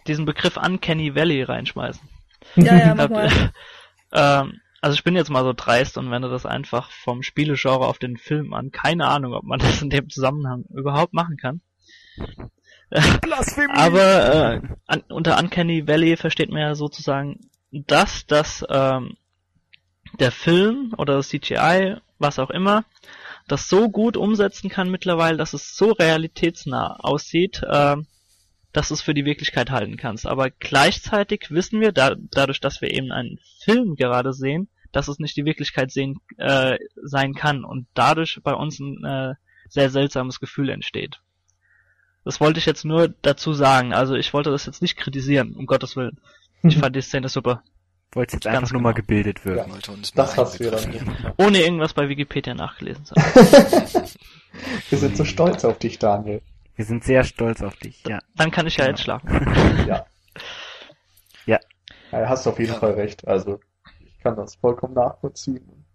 diesen Begriff Uncanny Valley reinschmeißen. Ja, ja, mach mal. ähm, also ich bin jetzt mal so dreist und wende das einfach vom Spielegenre auf den Film an. Keine Ahnung, ob man das in dem Zusammenhang überhaupt machen kann. Blasphemie! Aber äh, an, unter Uncanny Valley versteht man ja sozusagen das, dass ähm, der Film oder das CGI, was auch immer, das so gut umsetzen kann mittlerweile, dass es so realitätsnah aussieht, ähm, dass du es für die Wirklichkeit halten kannst. Aber gleichzeitig wissen wir, da, dadurch, dass wir eben einen Film gerade sehen, dass es nicht die Wirklichkeit sehen, äh, sein kann und dadurch bei uns ein äh, sehr seltsames Gefühl entsteht. Das wollte ich jetzt nur dazu sagen. Also ich wollte das jetzt nicht kritisieren, um Gottes Willen. Ich fand die Szene super. Wolltest jetzt Ganz einfach nur mal genau. gebildet Ja. werden. wollte uns mal Das hast du ja dann nicht. Ohne irgendwas bei Wikipedia nachgelesen zu haben. Wir sind so stolz auf dich, Daniel. Wir sind sehr stolz auf dich, ja. Dann kann ich ja jetzt Genau. schlafen. Ja. Ja. ja hast du auf jeden Ja. Fall recht. Also, ich kann das vollkommen nachvollziehen.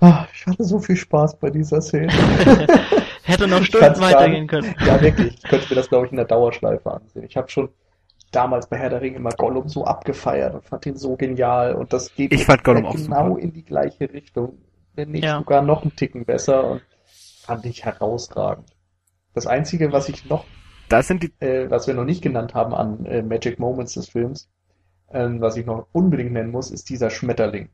Ah, Ich hatte so viel Spaß bei dieser Szene. Hätte noch Stunden weitergehen können. Ja, wirklich. Ich könnte mir das, glaube ich, in der Dauerschleife ansehen. Ich habe schon damals bei Herr der Ringe immer Gollum so abgefeiert und fand ihn so genial. Und das geht Ich fand Gollum auch genau super. in die gleiche Richtung. Wenn nicht Ja. sogar noch einen Ticken besser und fand ich herausragend. Das Einzige, was ich noch Das sind die, äh, was wir noch nicht genannt haben an äh, Magic Moments des Films, ähm, was ich noch unbedingt nennen muss, ist dieser Schmetterling.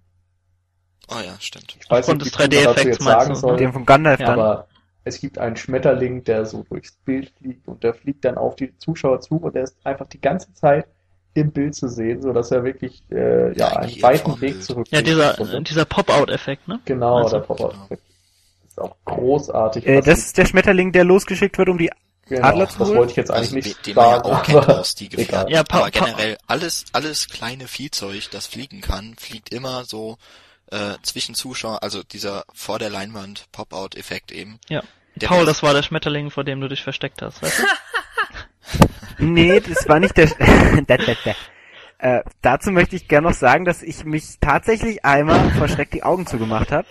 Oh ja, stimmt. Ich weiß Aufgrund nicht, des wie viel man dazu 3D-Effekts jetzt sagen soll, den von Gandalf Ja, dann. aber es gibt einen Schmetterling, der so durchs Bild fliegt und der fliegt dann auf die Zuschauer zu und der ist einfach die ganze Zeit im Bild zu sehen, so dass er wirklich äh, ja einen Eigentlich weiten Weg zurück Ja, dieser, dieser Pop-Out-Effekt, ne? Genau, Also, der Pop-Up-Effekt. Auch großartig. Äh, das ist der Schmetterling, der losgeschickt wird, um die genau, Adler zu das holen? wollte ich jetzt eigentlich Also, nicht den man ja sagen, auch kennt aber aus die. Gefährten. Ja, aber generell alles, alles kleine Viehzeug, das fliegen kann, fliegt immer so äh, zwischen Zuschauer, also dieser vor der Leinwand Pop-out-Effekt eben. Ja. Der Paul, das war der Schmetterling, vor dem du dich versteckt hast, weißt du? Nee, das war nicht der. da, da, da. Äh, dazu möchte ich gerne noch sagen, dass ich mich tatsächlich einmal vor Schreck die Augen zugemacht habe.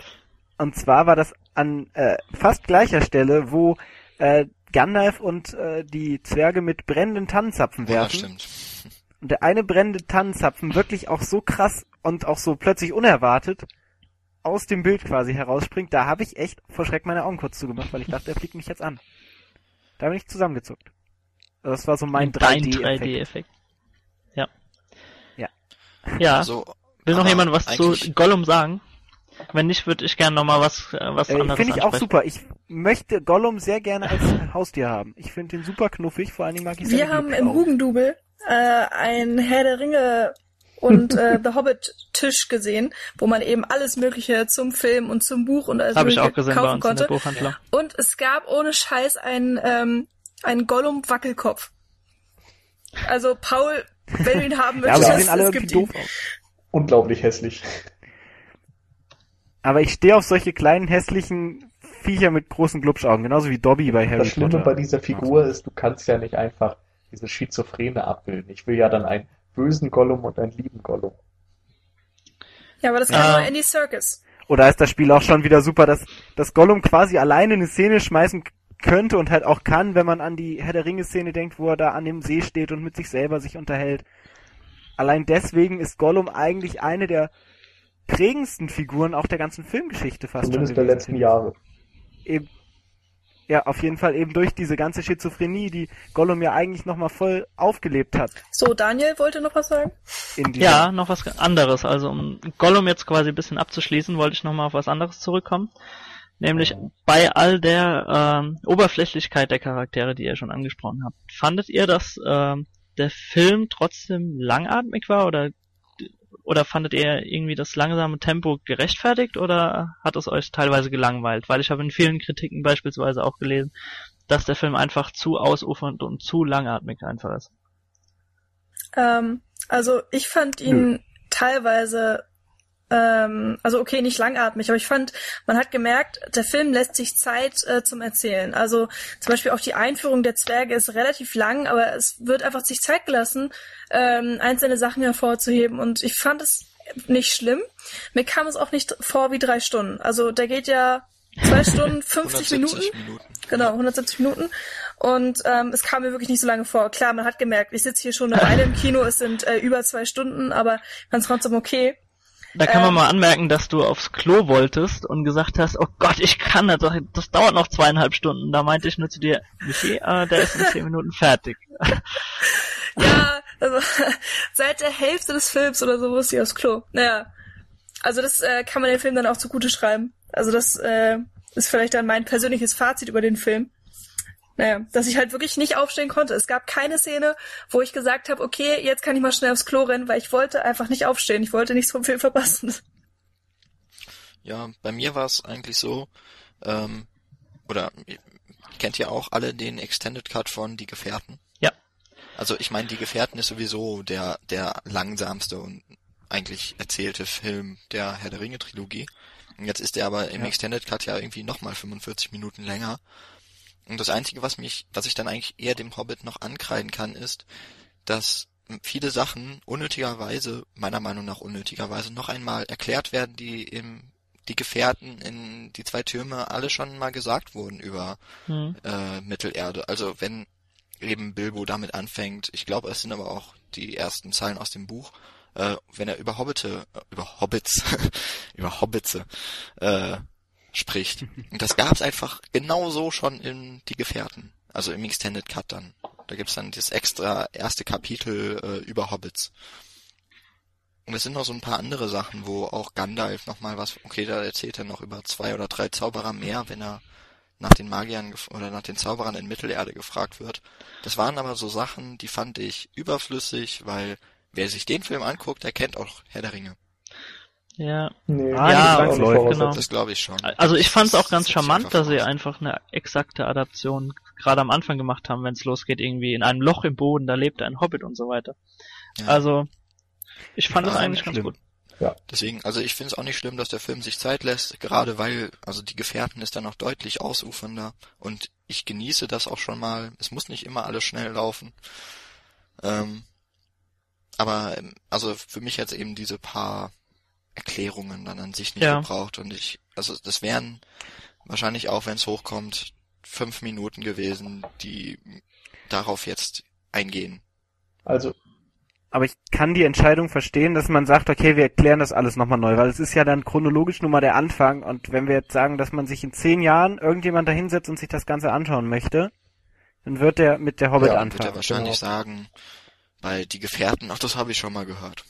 Und zwar war das an äh, fast gleicher Stelle, wo äh, Gandalf und äh, die Zwerge mit brennenden Tannenzapfen Ja, werfen. stimmt. und der eine brennende Tannenzapfen wirklich auch so krass und auch so plötzlich unerwartet aus dem Bild quasi herausspringt, da habe ich echt vor Schreck meine Augen kurz zugemacht, weil ich dachte, er fliegt mich jetzt an. Da bin ich zusammengezuckt. Das war so mein Dein 3D-Effekt. 3D-Effekt. Ja. Ja. Ja. Also, Will noch jemand was zu Gollum sagen? Wenn nicht, würde ich gerne noch mal was, äh, was Äh, anderes finde ich auch super. Ich möchte Gollum sehr gerne als Haustier haben. Ich finde den super knuffig, vor allen Dingen mag ich Wir haben im. Hugendubel äh, ein Herr der Ringe und äh, The Hobbit Tisch gesehen, wo man eben alles Mögliche zum Film und zum Buch und alles Habe ich Mögliche auch gesehen bei kaufen konnte. der Buchhandlung. Und es gab ohne Scheiß einen, ähm, einen Gollum-Wackelkopf. Also Paul, wenn du ihn haben Ja, aber möchtest, sehen alle es irgendwie gibt ihn. doof aus. unglaublich hässlich. Aber ich stehe auf solche kleinen hässlichen Viecher mit großen Glubschaugen, genauso wie Dobby bei Harry Das Schlimme Potter. bei dieser Figur ist, du kannst ja nicht einfach diese Schizophrene abbilden. Ich will ja dann einen bösen Gollum und einen lieben Gollum. Ja, aber das kann Ja. nur Andy Circus. Oder ist das Spiel auch schon wieder super, dass, dass Gollum quasi alleine eine Szene schmeißen könnte und halt auch kann, wenn man an die Herr der Ringe Szene denkt, wo er da an dem See steht und mit sich selber sich unterhält. Allein deswegen ist Gollum eigentlich eine der prägendsten Figuren auch der ganzen Filmgeschichte fast Zumindest schon der letzten. Jahre. Eben, ja, auf jeden Fall eben durch diese ganze Schizophrenie, die Gollum ja eigentlich nochmal voll aufgelebt hat. So, Daniel wollte noch was sagen? Ja, noch was anderes. Also um Gollum jetzt quasi ein bisschen abzuschließen, wollte ich noch mal auf was anderes zurückkommen. Nämlich bei all der ähm, Oberflächlichkeit der Charaktere, die ihr schon angesprochen habt. Fandet ihr, dass ähm, der Film trotzdem langatmig war oder oder fandet ihr irgendwie das langsame Tempo gerechtfertigt oder hat es euch teilweise gelangweilt? Weil ich habe in vielen Kritiken beispielsweise auch gelesen, dass der Film einfach zu ausufernd und zu langatmig einfach ist. Ähm, also ich fand ihn Nö. teilweise ähm, also okay, nicht langatmig, aber ich fand, man hat gemerkt, der Film lässt sich Zeit äh, zum Erzählen. Also zum Beispiel auch die Einführung der Zwerge ist relativ lang, aber es wird einfach sich Zeit gelassen, ähm, einzelne Sachen hervorzuheben. Und ich fand es nicht schlimm. Mir kam es auch nicht vor wie drei Stunden. Also der geht ja zwei Stunden, 50 Minuten. Minuten. Genau, 170 Minuten. Und ähm, es kam mir wirklich nicht so lange vor. Klar, man hat gemerkt, ich sitze hier schon eine Weile im Kino, es sind äh, über zwei Stunden, aber es trotzdem okay. Da kann man ähm, mal anmerken, dass du aufs Klo wolltest und gesagt hast, oh Gott, ich kann das, das dauert noch zweieinhalb Stunden. Da meinte ich nur zu dir, Michi, äh, der ist in zehn Minuten fertig. ja, also seit der Hälfte des Films oder so musste ich aufs Klo. Naja, also das äh, kann man den Film dann auch zugute schreiben. Also das äh, ist vielleicht dann mein persönliches Fazit über den Film. Naja, dass ich halt wirklich nicht aufstehen konnte. Es gab keine Szene, wo ich gesagt habe, okay, jetzt kann ich mal schnell aufs Klo rennen, weil ich wollte einfach nicht aufstehen. Ich wollte nichts vom Film verpassen. Ja, bei mir war es eigentlich so, ähm, oder kennt ihr auch alle den Extended Cut von Die Gefährten? Ja. Also ich meine, Die Gefährten ist sowieso der, der langsamste und eigentlich erzählte Film der Herr der Ringe Trilogie. Und jetzt ist der aber im ja. Extended Cut ja irgendwie nochmal 45 Minuten länger. Und das Einzige, was mich, was ich dann eigentlich eher dem Hobbit noch ankreiden kann, ist, dass viele Sachen unnötigerweise, meiner Meinung nach unnötigerweise, noch einmal erklärt werden, die im die Gefährten in die zwei Türme alle schon mal gesagt wurden über mhm. äh, Mittelerde. Also wenn eben Bilbo damit anfängt, ich glaube, es sind aber auch die ersten Zeilen aus dem Buch, äh, wenn er über Hobbite, äh, über Hobbits, über Hobbitze äh, spricht. Und das gab's einfach genauso schon in Die Gefährten. Also im Extended Cut dann. Da gibt's dann das extra erste Kapitel äh, über Hobbits. Und es sind noch so ein paar andere Sachen, wo auch Gandalf nochmal was, okay, da erzählt er noch über zwei oder drei Zauberer mehr, wenn er nach den Magiern oder nach den Zauberern in Mittelerde gefragt wird. Das waren aber so Sachen, die fand ich überflüssig, weil wer sich den Film anguckt, der kennt auch Herr der Ringe. Ja, nee, ah, ja, genau. das glaube ich schon. Also ich fand es auch ganz charmant, dass sie einfach eine exakte Adaption gerade am Anfang gemacht haben, wenn es losgeht, irgendwie in einem Loch im Boden, da lebt ein Hobbit und so weiter. Ja. Also ich fand es eigentlich ganz gut. Ja. Deswegen, also ich finde es auch nicht schlimm, dass der Film sich Zeit lässt, gerade weil, also die Gefährten ist dann auch deutlich ausufernder und ich genieße das auch schon mal. Es muss nicht immer alles schnell laufen. Ähm, aber also für mich jetzt eben diese paar Erklärungen dann an sich nicht ja. gebraucht. Und ich, also das wären wahrscheinlich auch, wenn es hochkommt, fünf Minuten gewesen, die darauf jetzt eingehen. Also. Aber ich kann die Entscheidung verstehen, dass man sagt, okay, wir erklären das alles nochmal neu, weil es ist ja dann chronologisch nur mal der Anfang und wenn wir jetzt sagen, dass man sich in zehn Jahren irgendjemand da hinsetzt und sich das Ganze anschauen möchte, dann wird der mit der Hobbit ja, anfangen. wird er wahrscheinlich genau. sagen, weil die Gefährten, ach, das habe ich schon mal gehört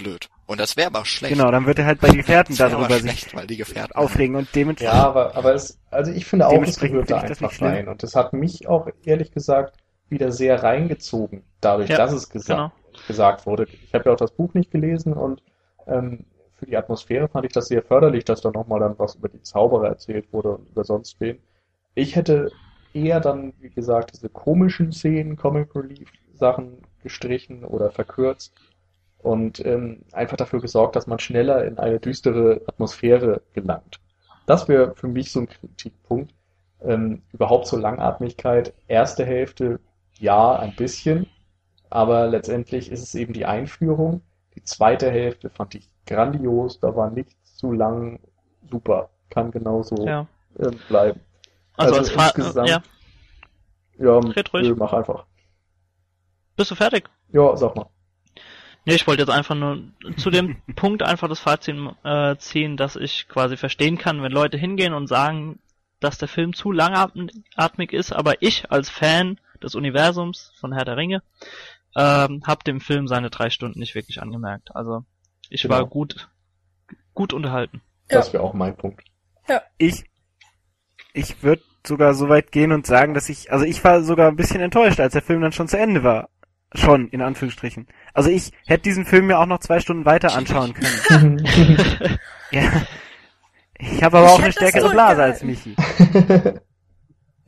blöd. Und das wäre aber schlecht. Genau, dann wird er halt bei Gefährten darüber schlecht, sich weil die Gefährten aufregen und dementsprechend. Ja, aber, aber es, also ich finde auch, es gehört da einfach rein. Und das hat mich auch ehrlich gesagt wieder sehr reingezogen, dadurch, ja, dass es gesa genau. gesagt wurde. Ich habe ja auch das Buch nicht gelesen und ähm, für die Atmosphäre fand ich das sehr förderlich, dass da nochmal dann was über die Zauberer erzählt wurde und über sonst wen. Ich hätte eher dann, wie gesagt, diese komischen Szenen, Comic Relief Sachen gestrichen oder verkürzt und ähm, einfach dafür gesorgt, dass man schneller in eine düstere Atmosphäre gelangt. Das wäre für mich so ein Kritikpunkt. Ähm, überhaupt so Langatmigkeit. Erste Hälfte, ja, ein bisschen, aber letztendlich ist es eben die Einführung. Die zweite Hälfte fand ich grandios, da war nichts zu lang, super, kann genauso ja. äh, bleiben. Also, also als insgesamt, ja. Ja, Red ruhig. mach einfach. Bist du fertig? Ja, sag mal. Nee, ich wollte jetzt einfach nur zu dem Punkt einfach das Fazit äh, ziehen, dass ich quasi verstehen kann, wenn Leute hingehen und sagen, dass der Film zu langatmig ist, aber ich als Fan des Universums von Herr der Ringe ähm, habe dem Film seine drei Stunden nicht wirklich angemerkt. Also ich genau. war gut gut unterhalten. Das wäre auch mein Punkt. Ja. Ich ich würde sogar so weit gehen und sagen, dass ich, also ich war sogar ein bisschen enttäuscht, als der Film dann schon zu Ende war. Schon, in Anführungsstrichen. Also ich hätte diesen Film mir auch noch zwei Stunden weiter anschauen können. ja. Ich habe aber Ich auch eine stärkere Blase als. Michi.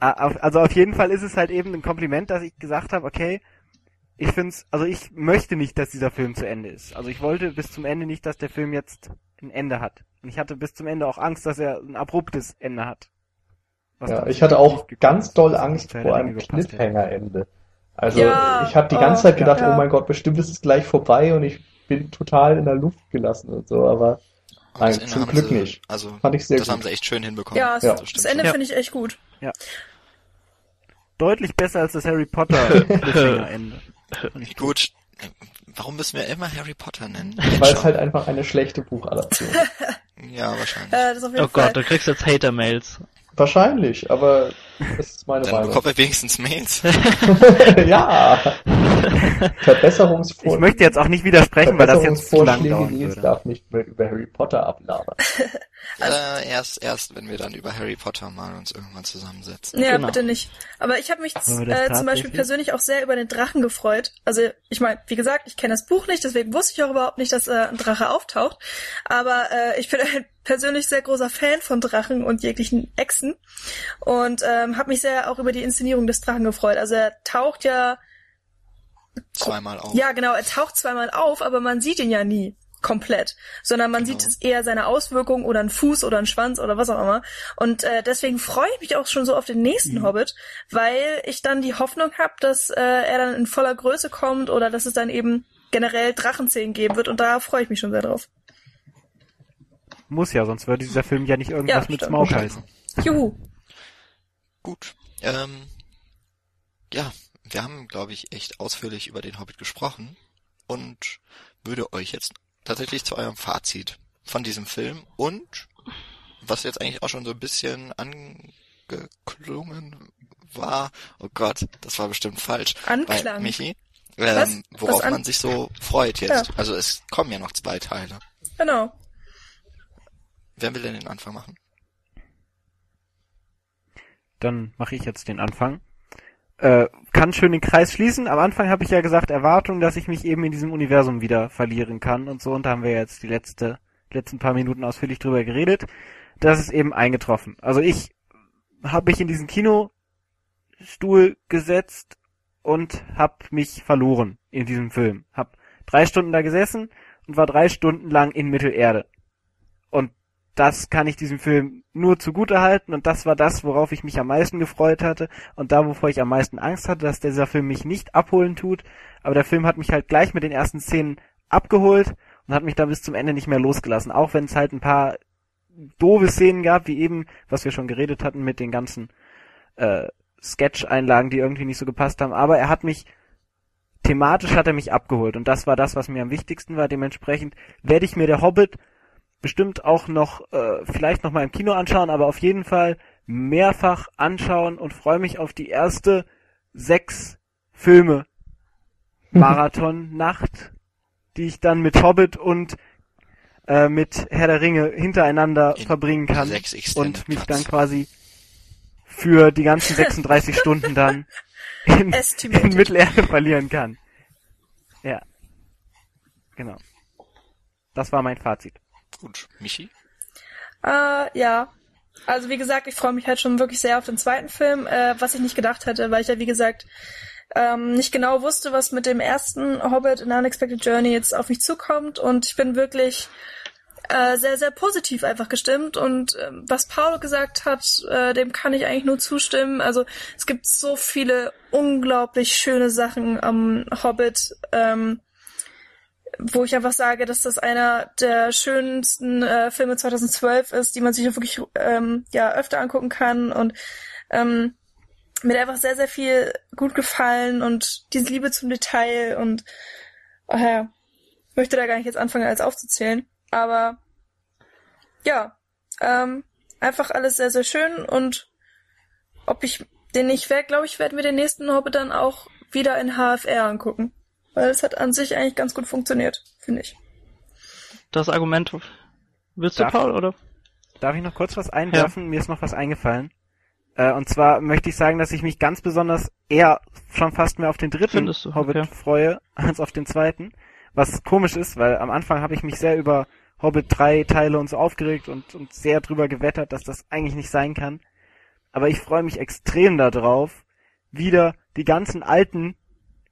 Ah, Also auf jeden Fall ist es halt eben ein Kompliment, dass ich gesagt habe, okay, ich find's, also ich möchte nicht, dass dieser Film zu Ende ist. Also ich wollte bis zum Ende nicht, dass der Film jetzt ein Ende hat. Und ich hatte bis zum Ende auch Angst, dass er ein abruptes Ende hat. Was Ja, ich hatte auch ganz doll Angst vor einem. Cliffhanger-Ende. Also Ja, ich habe die ganze oh, Zeit gedacht, ja. oh mein Gott, bestimmt ist es gleich vorbei und ich bin total in der Luft gelassen und so, aber Nein, das Ende zum haben Glück sie, nicht. Also, fand ich sehr das gut. haben sie echt schön hinbekommen. Ja, Ja. das, stimmt Ende Ja. finde ich echt gut. Deutlich besser als das Harry Potter ich Gut, warum müssen wir immer Harry Potter nennen? weil es halt einfach eine schlechte Buchadaption ist. Ja, wahrscheinlich. Äh, das auf jeden Oh Fall. Gott, du kriegst jetzt Hater-Mails. Wahrscheinlich, aber das ist meine Dann Meinung. bekommt er wenigstens Mails. ja. Ich Verbesserungsvorschläge. möchte jetzt auch nicht widersprechen, weil das jetzt zu lang dauern würde. darf nicht mehr über Harry Potter ablabern. äh, erst, erst, wenn wir dann über Harry Potter mal uns irgendwann zusammensetzen. Ja, Genau. bitte nicht. Aber ich habe mich wir äh, zum Beispiel persönlich auch sehr über den Drachen gefreut. Also ich meine, wie gesagt, ich kenne das Buch nicht, deswegen wusste ich auch überhaupt nicht, dass äh, ein Drache auftaucht. Aber äh, ich bin ein persönlich sehr großer Fan von Drachen und jeglichen Echsen und ähm, habe mich sehr auch über die Inszenierung des Drachen gefreut. Also er taucht ja, Zweimal auf. ja genau, er taucht zweimal auf, aber man sieht ihn ja nie komplett, sondern man Genau. sieht eher seine Auswirkungen oder einen Fuß oder einen Schwanz oder was auch immer. Und äh, deswegen freue ich mich auch schon so auf den nächsten Mhm. Hobbit, weil ich dann die Hoffnung habe, dass äh, er dann in voller Größe kommt oder dass es dann eben generell Drachenzähnen geben wird und da freue ich mich schon sehr drauf. Muss ja, sonst würde dieser Film ja nicht irgendwas Ja, mit. Smaug heißen. Juhu. Gut. Ähm, ja, wir haben, glaube ich, echt ausführlich über den Hobbit gesprochen und würde euch jetzt tatsächlich zu eurem Fazit von diesem Film und was jetzt eigentlich auch schon so ein bisschen angeklungen war, oh Gott, das war bestimmt falsch, bei Anklang. Michi, ähm, Was worauf an- man sich so freut jetzt. Ja. Also es kommen ja noch zwei Teile. Genau. Wer will denn den Anfang machen? Dann mache ich jetzt den Anfang. Äh, kann schön den Kreis schließen. Am Anfang habe ich ja gesagt, Erwartung, dass ich mich eben in diesem Universum wieder verlieren kann und so. Und da haben wir jetzt die letzte, letzten paar Minuten ausführlich drüber geredet. Das ist eben eingetroffen. Also ich habe mich in diesen Kinostuhl gesetzt und habe mich verloren in diesem Film. Hab drei Stunden da gesessen und war drei Stunden lang in Mittelerde. Und das kann ich diesem Film nur zugute halten und das war das, worauf ich mich am meisten gefreut hatte und da, wovor ich am meisten Angst hatte, dass dieser Film mich nicht abholen tut. Aber der Film hat mich halt gleich mit den ersten Szenen abgeholt und hat mich da bis zum Ende nicht mehr losgelassen. Auch wenn es halt ein paar doofe Szenen gab, wie eben, was wir schon geredet hatten mit den ganzen äh, Sketch-Einlagen, die irgendwie nicht so gepasst haben. Aber er hat mich thematisch hat er mich abgeholt und das war das, was mir am wichtigsten war. Dementsprechend werde ich mir der Hobbit bestimmt auch noch äh, vielleicht noch mal im Kino anschauen, aber auf jeden Fall mehrfach anschauen und freue mich auf die erste sechs Filme Marathon Nacht, die ich dann mit Hobbit und äh, mit Herr der Ringe hintereinander In verbringen kann und mich dann quasi für die ganzen 36 Stunden dann in, in. Mittelerde verlieren kann. Ja. Genau. Das war mein Fazit. Gut, Michi? Äh, ja. Also wie gesagt, ich freue mich halt schon wirklich sehr auf den zweiten Film, äh, was ich nicht gedacht hätte, weil ich ja wie gesagt ähm, nicht genau wusste, was mit dem ersten Hobbit in Unexpected Journey jetzt auf mich zukommt und ich bin wirklich äh, sehr, sehr positiv einfach gestimmt und ähm, was Paulo gesagt hat, äh, dem kann ich eigentlich nur zustimmen. Also es gibt so viele unglaublich schöne Sachen am Hobbit. Ähm, wo ich einfach sage, dass das einer der schönsten äh, Filme 2012 ist, die man sich wirklich ähm, ja öfter angucken kann und ähm, mir einfach sehr sehr viel gut gefallen und diese Liebe zum Detail und ach ja, möchte da gar nicht jetzt anfangen als aufzuzählen, aber ja, ähm, einfach alles sehr sehr schön und ob ich den nicht werde, glaube ich, werden wir den nächsten Hobbit dann auch wieder in HFR angucken. Weil es hat an sich eigentlich ganz gut funktioniert, finde ich. Das Argument, willst du, Darf- Paul, oder? Darf ich noch kurz was einwerfen? Mir ist noch was eingefallen. Äh, und zwar möchte ich sagen, dass ich mich ganz besonders eher schon fast mehr auf den dritten du? Hobbit Okay. freue als auf den zweiten. Was komisch ist, weil am Anfang habe ich mich sehr über Hobbit 3 Teile und so aufgeregt und, und sehr drüber gewettert, dass das eigentlich nicht sein kann. Aber ich freue mich extrem darauf, wieder die ganzen alten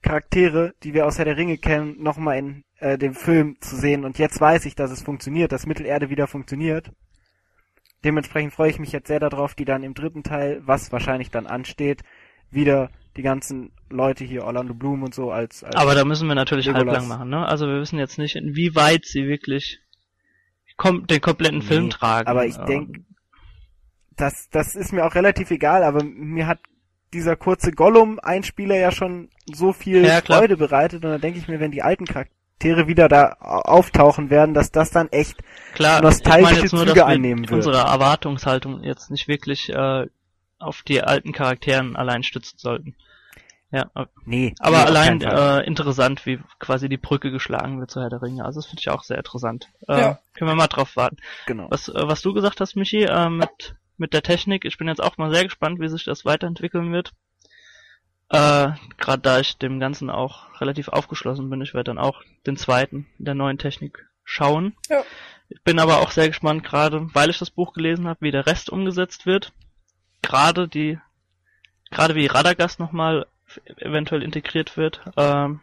Charaktere, die wir aus Herr der Ringe kennen, nochmal in äh, dem Film zu sehen. Und jetzt weiß ich, dass es funktioniert, dass Mittelerde wieder funktioniert. Dementsprechend freue ich mich jetzt sehr darauf, die dann im dritten Teil, was wahrscheinlich dann ansteht, wieder die ganzen Leute hier, Orlando Bloom und so als, als Aber da müssen wir natürlich Legolas. halblang machen, ne? Also wir wissen jetzt nicht, inwieweit sie wirklich kom den kompletten Nee, Film tragen. aber ich Ähm, denk- das, das ist mir auch relativ egal, aber mir hat dieser kurze Gollum-Einspieler ja schon so viel Ja. Freude bereitet und da denke ich mir, wenn die alten Charaktere wieder da au- auftauchen werden, dass das dann echt klar, nostalgische ich meine jetzt nur, Züge dass wir annehmen wird. unsere Erwartungshaltung jetzt nicht wirklich äh, auf die alten Charakteren allein stützen sollten. Ja, nee. aber nee, allein äh, interessant, wie quasi die Brücke geschlagen wird zu Herr der Ringe. Also das finde ich auch sehr interessant. Äh, Ja. Können wir mal drauf warten. genau. Was, äh, was du gesagt hast, Michi, äh, mit, mit der Technik, ich bin jetzt auch mal sehr gespannt, wie sich das weiterentwickeln wird. Äh, Gerade da ich dem Ganzen auch relativ aufgeschlossen bin, ich werde dann auch den zweiten der neuen Technik schauen. Ja. Ich bin aber auch sehr gespannt, gerade weil ich das Buch gelesen habe, wie der Rest umgesetzt wird. Gerade die, gerade wie Radagast nochmal eventuell integriert wird, ähm,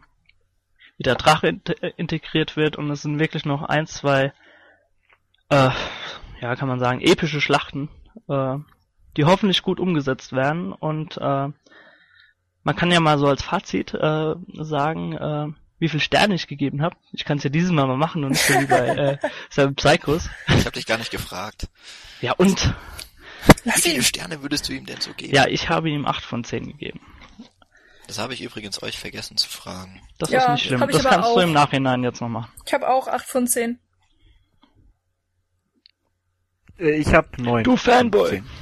wie der Drache in integriert wird und es sind wirklich noch ein, zwei äh, ja, kann man sagen, epische Schlachten, äh, die hoffentlich gut umgesetzt werden. Und äh, man kann ja mal so als Fazit äh, sagen, äh, wie viel Sterne ich gegeben habe. Ich kann es ja dieses Mal mal machen und nicht so wie bei äh, Seven Psychos. Ich habe dich gar nicht gefragt. Ja, und? Wie viele. Sterne würdest du ihm denn so geben? Ja, ich habe ihm 8 von 10 gegeben. Das habe ich übrigens euch vergessen zu fragen. Das Ja, ist nicht schlimm. Das kannst du auch. im Nachhinein jetzt noch machen. Ich habe auch 8 von 10. Äh, Ich habe neun. Du Fanboy.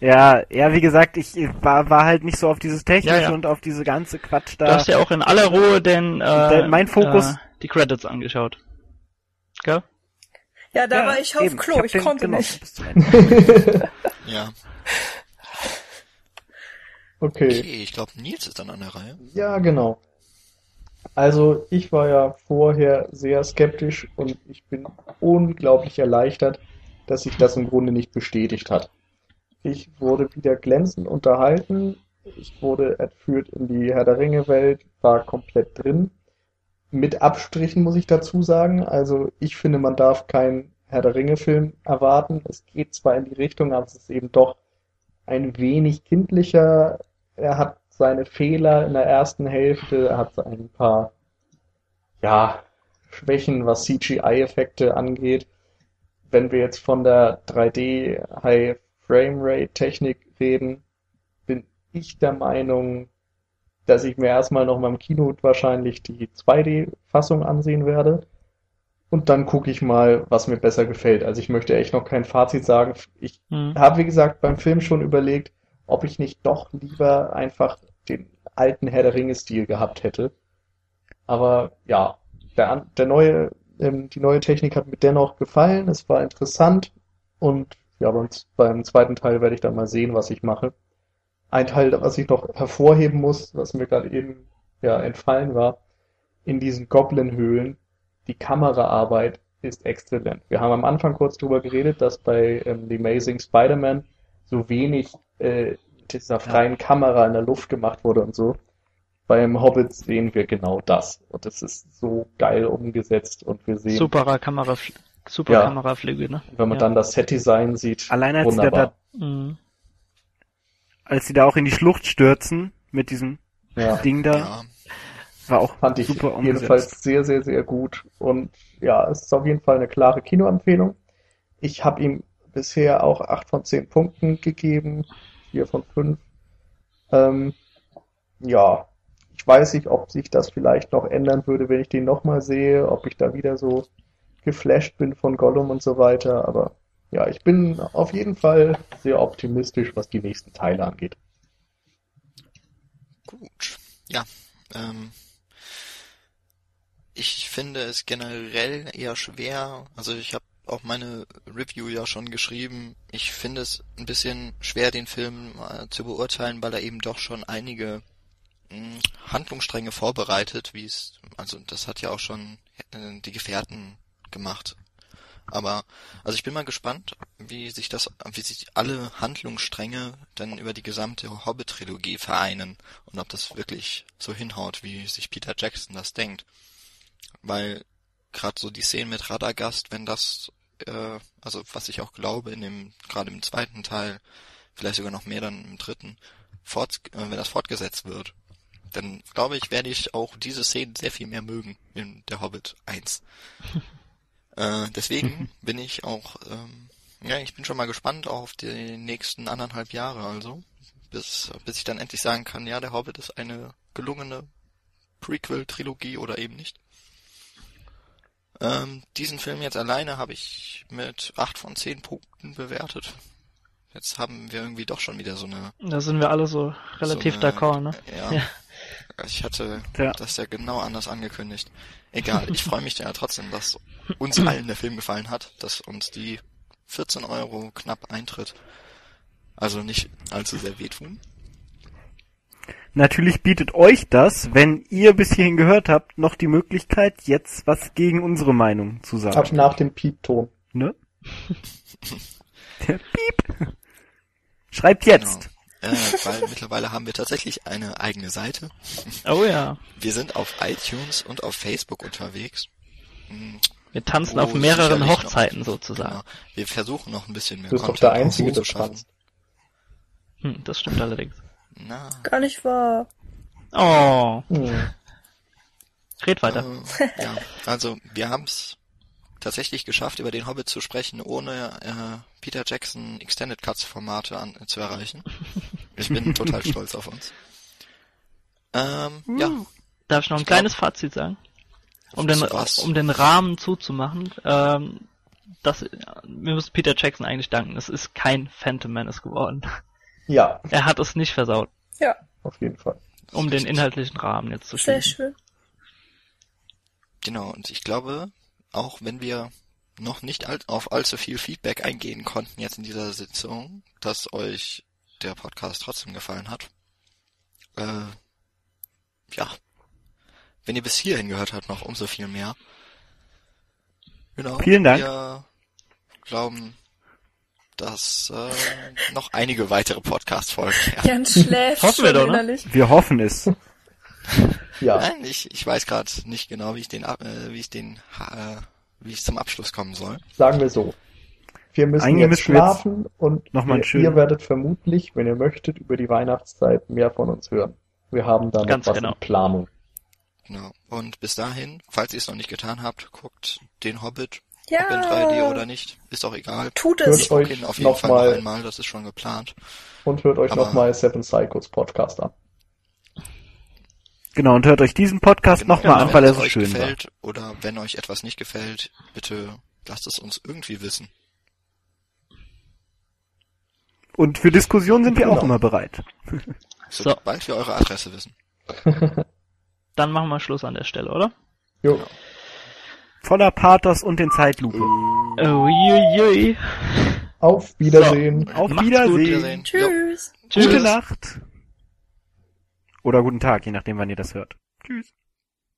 Ja, ja, wie gesagt, ich war, war halt nicht so auf dieses Technische Ja, ja. und auf diese ganze Quatsch Du da. hast ja auch in aller Ruhe den, äh, mein Fokus- äh, die Credits angeschaut. Gell? Ja, da Ja, war ich auf eben. Klo, hab ich, den konnte nicht. Ja. Okay. Okay, ich glaube, Nils ist dann an der Reihe. Ja, genau. Also ich war ja vorher sehr skeptisch und ich bin unglaublich erleichtert, dass sich das im Grunde nicht bestätigt hat. Ich wurde wieder glänzend unterhalten, ich wurde entführt in die Herr der Ringe-Welt, war komplett drin. Mit Abstrichen muss ich dazu sagen. Also ich finde, man darf keinen Herr der Ringe-Film erwarten. Es geht zwar in die Richtung, aber es ist eben doch ein wenig kindlicher. Er hat seine Fehler in der ersten Hälfte, er hat ein paar, ja, Schwächen, was CGI-Effekte angeht. Wenn wir jetzt von der 3D High Frame Rate Technik reden, bin ich der Meinung, dass ich mir erstmal noch mal im Kino wahrscheinlich die 2D-Fassung ansehen werde. Und dann gucke ich mal, was mir besser gefällt. Also ich möchte echt noch kein Fazit sagen. Ich Hm. habe, wie gesagt, beim Film schon überlegt, ob ich nicht doch lieber einfach den alten Herr der Ringe-Stil gehabt hätte. Aber ja, der, der neue, ähm, die neue Technik hat mir dennoch gefallen. Es war interessant und ja, beim, beim zweiten Teil werde ich dann mal sehen, was ich mache. Ein Teil, was ich noch hervorheben muss, was mir gerade eben ja entfallen war, in diesen Goblin-Höhlen, die Kameraarbeit ist exzellent. Wir haben am Anfang kurz drüber geredet, dass bei ähm, The Amazing Spider-Man so wenig äh, dieser freien Kamera in der Luft gemacht wurde und so. Beim Hobbit sehen wir genau das. Und es ist so geil umgesetzt und wir sehen, Superer Kamera, super Ja. Kameraflüge, ne? wenn man Ja. dann das Set-Design sieht, Allein als sie da, wunderbar. da, Mhm. als sie da auch in die Schlucht stürzen mit diesem Ja. Ding da, Ja. war auch Fand ich super jedenfalls umgesetzt. sehr, sehr, sehr gut. Und ja, es ist auf jeden Fall eine klare Kinoempfehlung. Ich habe ihm bisher auch 8 von 10 Punkten gegeben, 4 von 5. Ähm, ja, ich weiß nicht, ob sich das vielleicht noch ändern würde, wenn ich den nochmal sehe, ob ich da wieder so geflasht bin von Gollum und so weiter. Aber ja, ich bin auf jeden Fall sehr optimistisch, was die nächsten Teile angeht. Gut. Ja. Ähm, ich finde es generell eher schwer. Also ich habe auch meine Review ja schon geschrieben. Ich finde es ein bisschen schwer, den Film äh, zu beurteilen, weil er eben doch schon einige mh, Handlungsstränge vorbereitet, wie es, also das hat ja auch schon äh, die Gefährten gemacht. Aber, also ich bin mal gespannt, wie sich das, wie sich alle Handlungsstränge dann über die gesamte Hobbit-Trilogie vereinen und ob das wirklich so hinhaut, wie sich Peter Jackson das denkt. Weil gerade so die Szenen mit Radagast, wenn das, äh, also was ich auch glaube, in dem, gerade im zweiten Teil, vielleicht sogar noch mehr dann im dritten, fort, äh, wenn das fortgesetzt wird, dann glaube ich, werde ich auch diese Szenen sehr viel mehr mögen in der Hobbit 1. äh, deswegen bin ich auch, ähm, ja, ich bin schon mal gespannt auf die nächsten anderthalb Jahre, also bis, bis ich dann endlich sagen kann, ja, der Hobbit ist eine gelungene Prequel-Trilogie oder eben nicht. Ähm, diesen Film jetzt alleine habe ich mit acht von zehn Punkten bewertet. Jetzt haben wir irgendwie doch schon wieder so eine. Da sind wir alle so relativ so d'accord, ne? Ja. Ja. Ich hatte Ja. das ja genau anders angekündigt. Egal, ich freue mich ja trotzdem, dass uns allen der Film gefallen hat, dass uns die 14 Euro knapp Eintritt, also nicht allzu sehr wehtun. Natürlich bietet euch das, wenn ihr bis hierhin gehört habt, noch die Möglichkeit, jetzt was gegen unsere Meinung zu sagen. Ab nach dem Piepton. Ne? Der Piep. Schreibt jetzt. Genau. Äh, weil mittlerweile haben wir tatsächlich eine eigene Seite. Oh ja. Wir sind auf iTunes und auf Facebook unterwegs. Wir tanzen auf mehreren Hochzeiten noch, sozusagen. Genau. Wir versuchen noch ein bisschen mehr Du bist doch Content der auch Einzige, der zu schaffen. tanzt. Hm, das stimmt allerdings. Na, Gar nicht wahr. Oh, Hm. red weiter. Äh, ja, also wir haben es tatsächlich geschafft, über den Hobbit zu sprechen, ohne äh, Peter Jackson Extended Cuts Formate an, äh, zu erreichen. Ich bin total stolz auf uns. Ähm, ja, Darf ich noch ein Ich glaub- kleines Fazit sagen? Um den, was? um den Rahmen zuzumachen, ähm, das, wir müssen Peter Jackson eigentlich danken. Es ist kein Phantom Menace geworden. Ja, Er hat es nicht versaut, Ja, auf jeden Fall. um den inhaltlichen Rahmen jetzt zu sehr schließen. schön. genau. Und ich glaube, auch wenn wir noch nicht all, auf allzu viel Feedback eingehen konnten jetzt in dieser Sitzung, dass euch der Podcast trotzdem gefallen hat. Äh, ja. Wenn ihr bis hierhin gehört habt, noch umso viel mehr. Genau. Vielen Dank. Wir glauben, dass äh, noch einige weitere Podcast-Folgen werden. Jan schläft Hoffen wir doch, ne? innerlich. Wir hoffen es. Ja, Nein, ich, ich weiß gerade nicht genau, wie ich den, äh, wie ich den, äh, wie ich zum Abschluss kommen soll. sagen wir so. Wir müssen Eigentlich jetzt müssen wir jetzt schlafen und noch mal ihr, ihr werdet vermutlich, wenn ihr möchtet, über die Weihnachtszeit mehr von uns hören. Wir haben da noch Ganz was genau. in Planung. Genau. Und bis dahin, falls ihr es noch nicht getan habt, guckt den Hobbit, Ja. ob in 3D oder nicht, ist auch egal. Tut Hört es. Ich gucke euch ihn auf jeden noch Fall mal- einmal, das ist schon geplant. Und hört euch nochmal Seven Psychos Podcast an. Genau, und hört euch diesen Podcast Genau. nochmal an, Wenn weil er es so euch schön gefällt oder wenn euch etwas nicht gefällt, bitte lasst es uns irgendwie wissen. war. Und für Diskussionen sind wir auch Genau. immer bereit. Sobald So. wir eure Adresse wissen. Dann machen wir Schluss an der Stelle, oder? Jo, Voller Pathos und den Zeitlupe. Uiuiui. auf Wiedersehen. Auf Macht's gut, Wiedersehen. Wiedersehen. Tschüss. Tschüss. Gute Nacht. Oder guten Tag, je nachdem, wann ihr das hört. Tschüss.